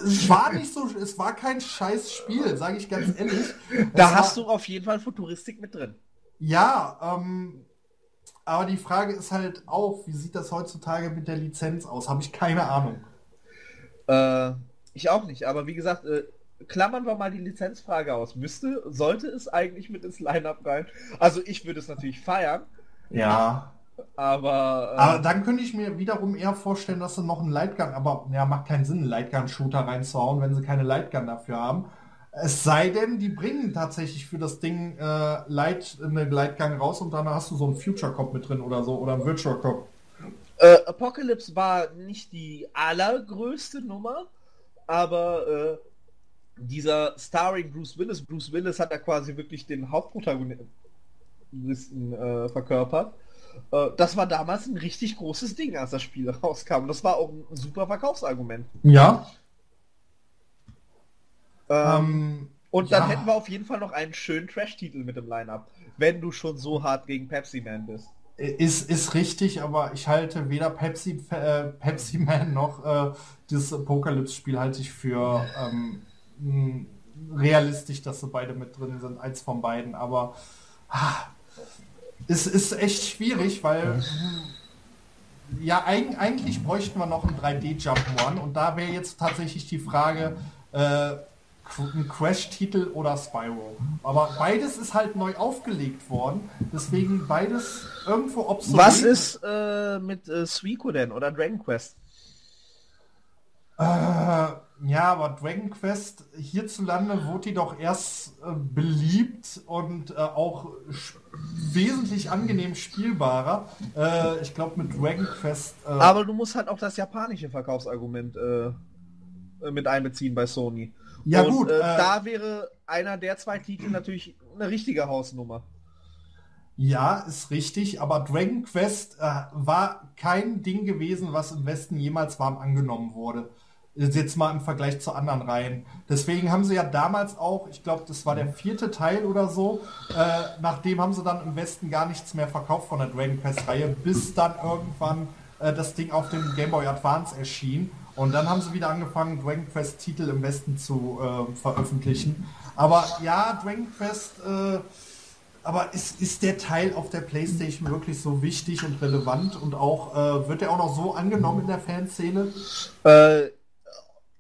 es war nicht so, es war kein scheiß Spiel, sage ich ganz ehrlich. Da Es hast war- du auf jeden Fall Futuristik mit drin. Ja, ähm, aber die Frage ist halt auch, wie sieht das heutzutage mit der Lizenz aus? Habe ich keine Ahnung. Äh, ich auch nicht, aber wie gesagt, äh, klammern wir mal die Lizenzfrage aus. Müsste, sollte es eigentlich mit ins Line-Up rein? Also ich würde es natürlich feiern, Ja. aber, äh, Aber dann könnte ich mir wiederum eher vorstellen, dass sie noch einen Lightgun, aber ja, macht keinen Sinn, einen Lightgun-Shooter reinzuhauen, wenn sie keine Lightgun dafür haben. Es sei denn, die bringen tatsächlich für das Ding äh, Light, eine Lightgun raus und dann hast du so einen Future Cop mit drin oder so oder einen Virtual Cop. äh, Apocalypse war nicht die allergrößte Nummer, aber äh, dieser starring Bruce Willis, Bruce Willis hat da quasi wirklich den Hauptprotagonisten äh, verkörpert. Äh, das war damals ein richtig großes Ding, als das Spiel rauskam. Das war auch ein super Verkaufsargument. Ja. Ähm, Ähm, Und dann Ja. hätten wir auf jeden Fall noch einen schönen Trash-Titel mit im Line-Up, wenn du schon so hart gegen Pepsi Man bist. Ist, ist richtig, aber ich halte weder Pepsi, äh, Pepsi Man noch äh, dieses Apocalypse-Spiel halte ich für ähm, realistisch, dass sie beide mit drin sind, eins von beiden. Aber ah, es ist echt schwierig, weil ja, eig eigentlich bräuchten wir noch einen 3D-Jump One und da wäre jetzt tatsächlich die Frage, äh, ein Crash-Titel oder Spyro. Aber beides ist halt neu aufgelegt worden, deswegen beides irgendwo obsolet. Was ist äh, mit äh, Suikoden oder Dragon Quest? Äh, ja, aber Dragon Quest hierzulande wurde die doch erst äh, beliebt und äh, auch wesentlich angenehm spielbarer. Äh, ich glaube mit Dragon Quest. Äh, Aber du musst halt auch das japanische Verkaufsargument mit einbeziehen bei Sony. Ja Und, gut, äh, äh, da wäre einer der zwei Titel natürlich eine richtige Hausnummer. Ja, ist richtig, aber Dragon Quest äh, war kein Ding gewesen, was im Westen jemals warm angenommen wurde. Jetzt mal im Vergleich zu anderen Reihen. Deswegen haben sie ja damals auch, ich glaube, das war der vierte Teil oder so, äh, nachdem haben sie dann im Westen gar nichts mehr verkauft von der Dragon Quest Reihe, bis dann irgendwann äh, das Ding auf dem Game Boy Advance erschien. Und dann haben sie wieder angefangen, Dragon Quest Titel im Westen zu äh, veröffentlichen. Aber ja, Dragon Quest äh, aber ist, ist der Teil auf der Playstation wirklich so wichtig und relevant und auch äh, wird er auch noch so angenommen in der Fanszene? Äh,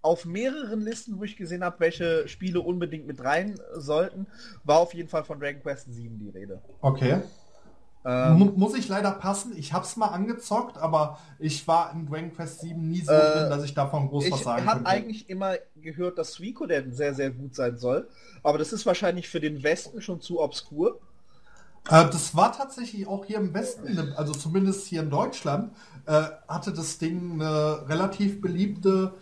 auf mehreren Listen, wo ich gesehen habe, welche Spiele unbedingt mit rein sollten, war auf jeden Fall von Dragon Quest 7 die Rede. Okay. Ähm, Mu muss ich leider passen. Ich hab's mal angezockt, aber ich war in Dragon Quest 7 nie so Äh, drin, dass ich davon groß was ich sagen habe könnte. eigentlich immer gehört, dass Suikoden sehr, sehr gut sein soll, aber das ist wahrscheinlich für den Westen schon zu obskur. Äh, das war tatsächlich auch hier im Westen, ne- also zumindest hier in Deutschland, äh, hatte das Ding eine relativ beliebte,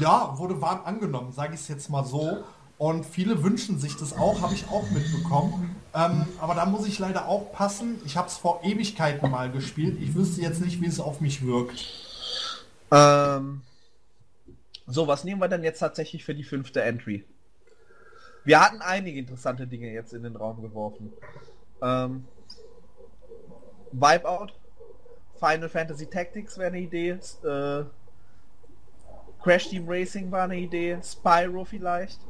ja, wurde warm angenommen, sage ich es jetzt mal so. Und viele wünschen sich das auch, habe ich auch mitbekommen. Ähm, aber da muss ich leider auch passen. Ich habe es vor Ewigkeiten mal gespielt. Ich wüsste jetzt nicht, wie es auf mich wirkt. Ähm, so, was nehmen wir denn jetzt tatsächlich für die fünfte Entry? Wir hatten einige interessante Dinge jetzt in den Raum geworfen. Ähm, Wipeout, Final Fantasy Tactics wäre eine Idee, äh, Crash Team Racing war eine Idee, Spyro vielleicht.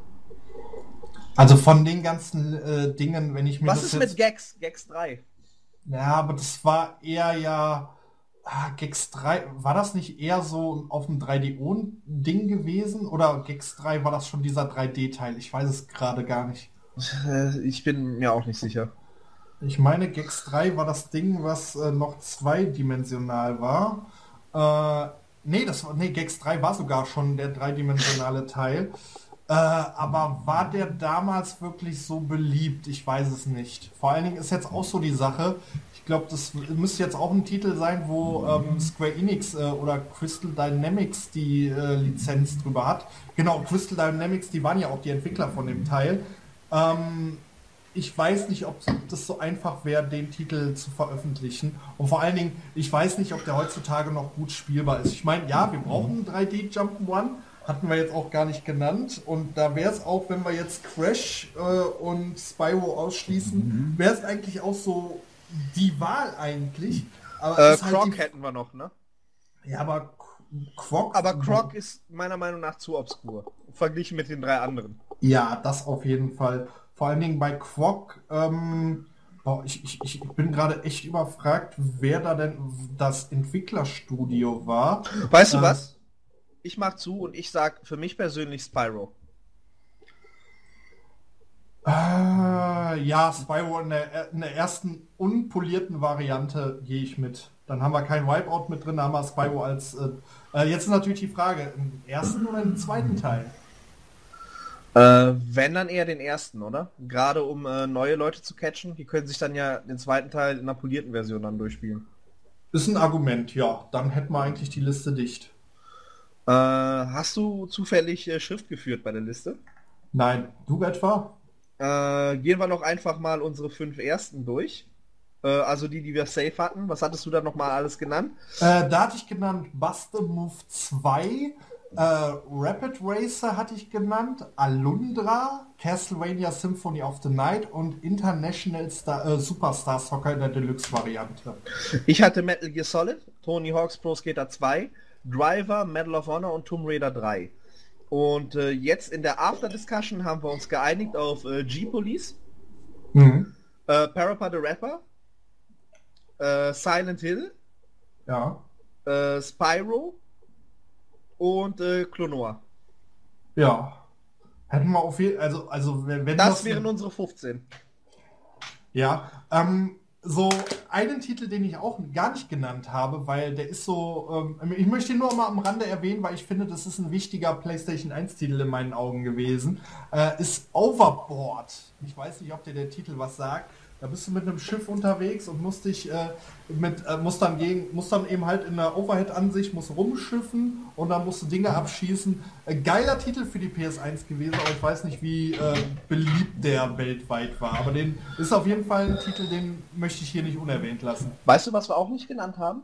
Also von den ganzen äh, Dingen, wenn ich mir Was ist jetzt... mit Gags? Gags 3? Ja, aber das war eher ja... Ah, Gex 3, war das nicht eher so auf dem 3D-Ding gewesen? Oder Gex 3 war das schon dieser 3D-Teil? Ich weiß es gerade gar nicht. Äh, Ich bin mir auch nicht sicher. Ich meine, Gex 3 war das Ding, was äh, noch zweidimensional war. Äh, nee, das war, nee, Gex 3 war sogar schon der dreidimensionale Teil. Äh, aber war der damals wirklich so beliebt? Ich weiß es nicht. Vor allen Dingen ist jetzt auch so die Sache, ich glaube, das müsste jetzt auch ein Titel sein, wo ähm, Square Enix äh, oder Crystal Dynamics die äh, Lizenz drüber hat. Genau, Crystal Dynamics, die waren ja auch die Entwickler von dem Teil. Ähm, ich weiß nicht, ob das so einfach wäre, den Titel zu veröffentlichen. Und vor allen Dingen, ich weiß nicht, ob der heutzutage noch gut spielbar ist. Ich meine, ja, wir brauchen einen 3D Jump'n'One, hatten wir jetzt auch gar nicht genannt. Und da wäre es auch, wenn wir jetzt Crash äh, und Spyro ausschließen, wäre es eigentlich auch so die Wahl eigentlich. Aber Äh, halt Croc die- hätten wir noch, ne? ja, aber Croc. Aber Croc ist meiner Meinung nach zu obskur. Verglichen mit den drei anderen. Ja, das auf jeden Fall. Vor allen Dingen bei Quok, ähm, ich, ich, ich bin gerade echt überfragt, wer da denn das Entwicklerstudio war. Weißt du Äh, was? Ich mach zu und ich sag für mich persönlich Spyro. Äh, ja, Spyro in der, in der ersten unpolierten Variante gehe ich mit. Dann haben wir kein Wipeout mit drin, haben wir Spyro als... Äh, äh, jetzt ist natürlich die Frage, im ersten oder im zweiten Teil? Äh, wenn dann eher den ersten, oder? Gerade um äh, neue Leute zu catchen. Die können sich dann ja den zweiten Teil in einer polierten Version dann durchspielen. Ist ein Argument, ja. Dann hätten wir eigentlich die Liste dicht. Äh, hast du zufällig äh, Schrift geführt bei der Liste? Nein, du etwa? Äh, gehen wir noch einfach mal unsere fünf ersten durch. Äh, also die, die wir safe hatten. Was hattest du da nochmal alles genannt? Äh, da hatte ich genannt Buster Move 2, äh, Rapid Racer hatte ich genannt, Alundra, Castlevania Symphony of the Night und International Star, Superstar Soccer in der Deluxe-Variante. Ich hatte Metal Gear Solid, Tony Hawk's Pro Skater 2, Driver, Medal of Honor und Tomb Raider 3. Und äh, jetzt in der After Discussion haben wir uns geeinigt auf äh, G-Police, Mhm. äh, Parappa the Rapper, äh, Silent Hill, Ja. äh, Spyro und äh, Clonoa. Ja. Hätten wir auf jeden also, also wenn wenn Das wären unsere 15. Ja, ähm, so einen Titel, den ich auch gar nicht genannt habe, weil der ist so, ähm, ich möchte ihn nur mal am Rande erwähnen, weil ich finde, das ist ein wichtiger PlayStation 1 Titel in meinen Augen gewesen, äh, ist Overboard. Ich weiß nicht, ob dir der Titel was sagt. Da bist du mit einem Schiff unterwegs und musst dich äh, mit, äh, musst dann gegen, musst dann eben halt in der Overhead-Ansicht, musst rumschiffen und dann musst du Dinge abschießen. Äh, geiler Titel für die PS1 gewesen, aber ich weiß nicht, wie äh, beliebt der weltweit war. Aber den ist auf jeden Fall ein Titel, den möchte ich hier nicht unerwähnt lassen. Weißt du, was wir auch nicht genannt haben?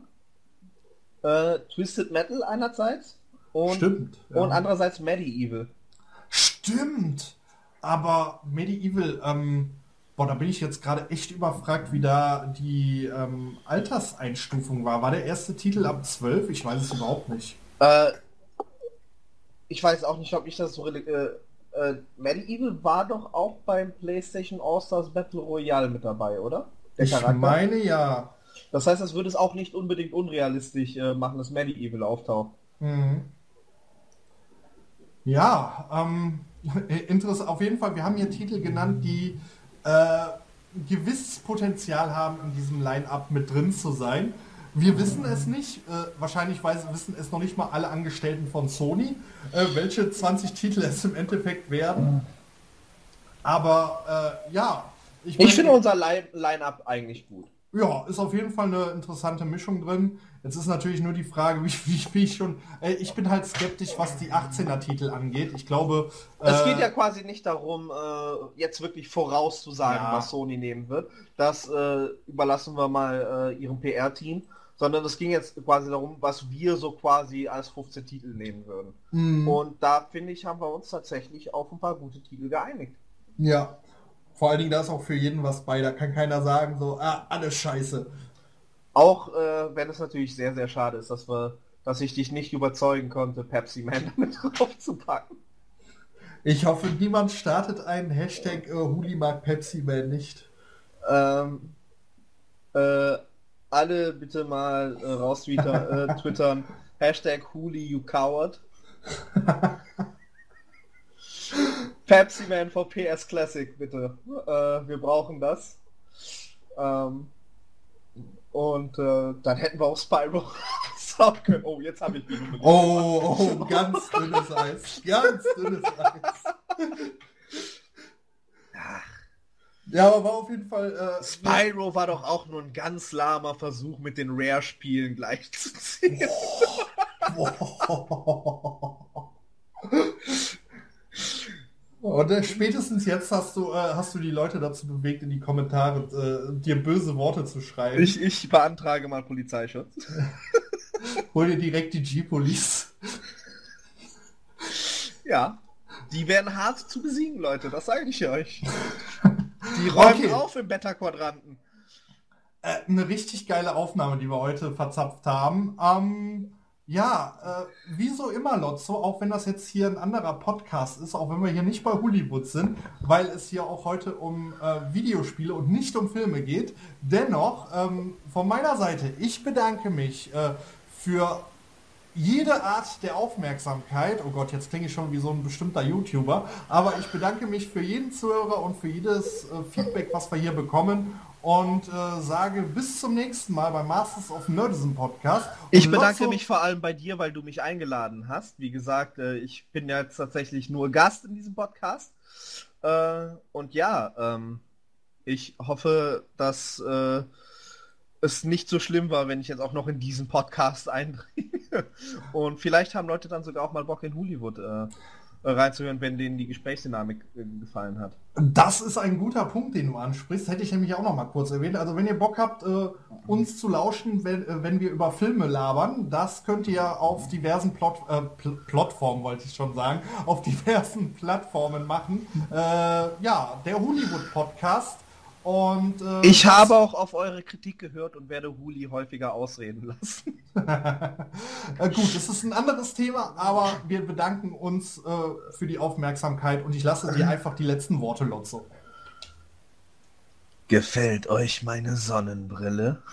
Äh, Twisted Metal einerseits und, Stimmt. ja. und andererseits Medieval. Stimmt. Aber Medieval, ähm, boah, da bin ich jetzt gerade echt überfragt, wie da die ähm, Alterseinstufung war. War der erste Titel ab 12? Ich weiß es überhaupt nicht. Äh, ich weiß auch nicht, ob ich das so... Äh, äh, Medieval war doch auch beim PlayStation All-Stars Battle Royale mit dabei, oder? Der ich Charakter. meine ja. Das heißt, das würde es auch nicht unbedingt unrealistisch äh, machen, dass Medieval auftaucht. Mhm. Ja, ähm, [LAUGHS] interessant. Auf jeden Fall, wir haben hier Titel genannt, die äh, gewisses Potenzial haben, in diesem Line-Up mit drin zu sein. Wir wissen es nicht, äh, wahrscheinlich wissen es noch nicht mal alle Angestellten von Sony, äh, welche 20 Titel es im Endeffekt werden. Aber äh, ja, Ich mein- finde unser Line- Line-Up eigentlich gut. ja, ist auf jeden Fall eine interessante Mischung drin. Jetzt ist natürlich nur die Frage, [LAUGHS] wie, wie, wie ich schon. Äh, ich bin halt skeptisch, was die 18er-Titel angeht. Ich glaube. Es äh, geht ja quasi nicht darum, äh, jetzt wirklich vorauszusagen, Ja. was Sony nehmen wird. Das äh, überlassen wir mal äh, ihrem PR-Team. Sondern es ging jetzt quasi darum, was wir so quasi als 15 Titel nehmen würden. mh, Und da finde ich, haben wir uns tatsächlich auf ein paar gute Titel geeinigt. Ja. Vor allen Dingen, da ist auch für jeden was bei. Da kann keiner sagen, so, ah, alles scheiße. Auch äh, wenn es natürlich sehr, sehr schade ist, dass wir, dass ich dich nicht überzeugen konnte, Pepsi Man [LAUGHS] damit drauf zu packen. Ich hoffe, niemand startet einen Hashtag äh, Huli mag Pepsi Man nicht. Ähm, äh, alle bitte mal äh, raus twitter, äh, [LAUGHS] twittern. Hashtag Huli you coward. [LAUGHS] Pepsi Man for PS Classic, bitte. Äh, wir brauchen das. Ähm, und äh, dann hätten wir auch Spyro [LAUGHS] sagen können. Oh, jetzt habe ich ihn. Oh, oh, ganz dünnes Eis. Ganz dünnes Eis. Ja, aber war auf jeden Fall. Äh, Spyro war doch auch nur ein ganz lahmer Versuch, mit den Rare-Spielen gleichzuziehen. Und äh, spätestens jetzt hast du, äh, hast du die Leute dazu bewegt, in die Kommentare äh, dir böse Worte zu schreiben. Ich, ich beantrage mal Polizeischutz. [LAUGHS] Hol dir direkt die G-Police. Ja, die werden hart zu besiegen, Leute, das sage ich euch. [LAUGHS] Die räumen Okay. auf im Beta-Quadranten. Äh, eine richtig geile Aufnahme, die wir heute verzapft haben. Ähm, ja, äh, wie so immer, Lotso, auch wenn das jetzt hier ein anderer Podcast ist, auch wenn wir hier nicht bei Hollywood sind, weil es hier auch heute um äh, Videospiele und nicht um Filme geht. Dennoch, ähm, von meiner Seite, ich bedanke mich äh, für jede Art der Aufmerksamkeit. Oh Gott, jetzt klinge ich schon wie so ein bestimmter YouTuber. Aber ich bedanke mich für jeden Zuhörer und für jedes äh, Feedback, was wir hier bekommen. Und äh, sage bis zum nächsten Mal beim Masters of Nerdism Podcast. Ich Und bedanke Lotso- mich vor allem bei dir, weil du mich eingeladen hast. Wie gesagt, äh, ich bin ja jetzt tatsächlich nur Gast in diesem Podcast. Äh, Und ja, ähm, ich hoffe, dass äh, es nicht so schlimm war, wenn ich jetzt auch noch in diesen Podcast [LAUGHS] eindringe. Und vielleicht haben Leute dann sogar auch mal Bock in Hollywood äh, reinzuhören, wenn denen die Gesprächsdynamik äh, gefallen hat. Das ist ein guter Punkt, den du ansprichst. Hätte ich nämlich auch noch mal kurz erwähnt. Also wenn ihr Bock habt, äh, uns zu lauschen, wenn, äh, wenn wir über Filme labern, das könnt ihr auf diversen Plot, äh, Pl Plattformen, wollte ich schon sagen, auf [LAUGHS] diversen Plattformen machen. Äh, ja, der Hollywood Podcast. Und äh, Ich habe auch auf eure Kritik gehört und werde Huli häufiger ausreden lassen. [LAUGHS] äh, gut, es ist ein anderes Thema, aber wir bedanken uns äh, für die Aufmerksamkeit und ich lasse dir einfach die letzten Worte, Lotso. Gefällt euch meine Sonnenbrille?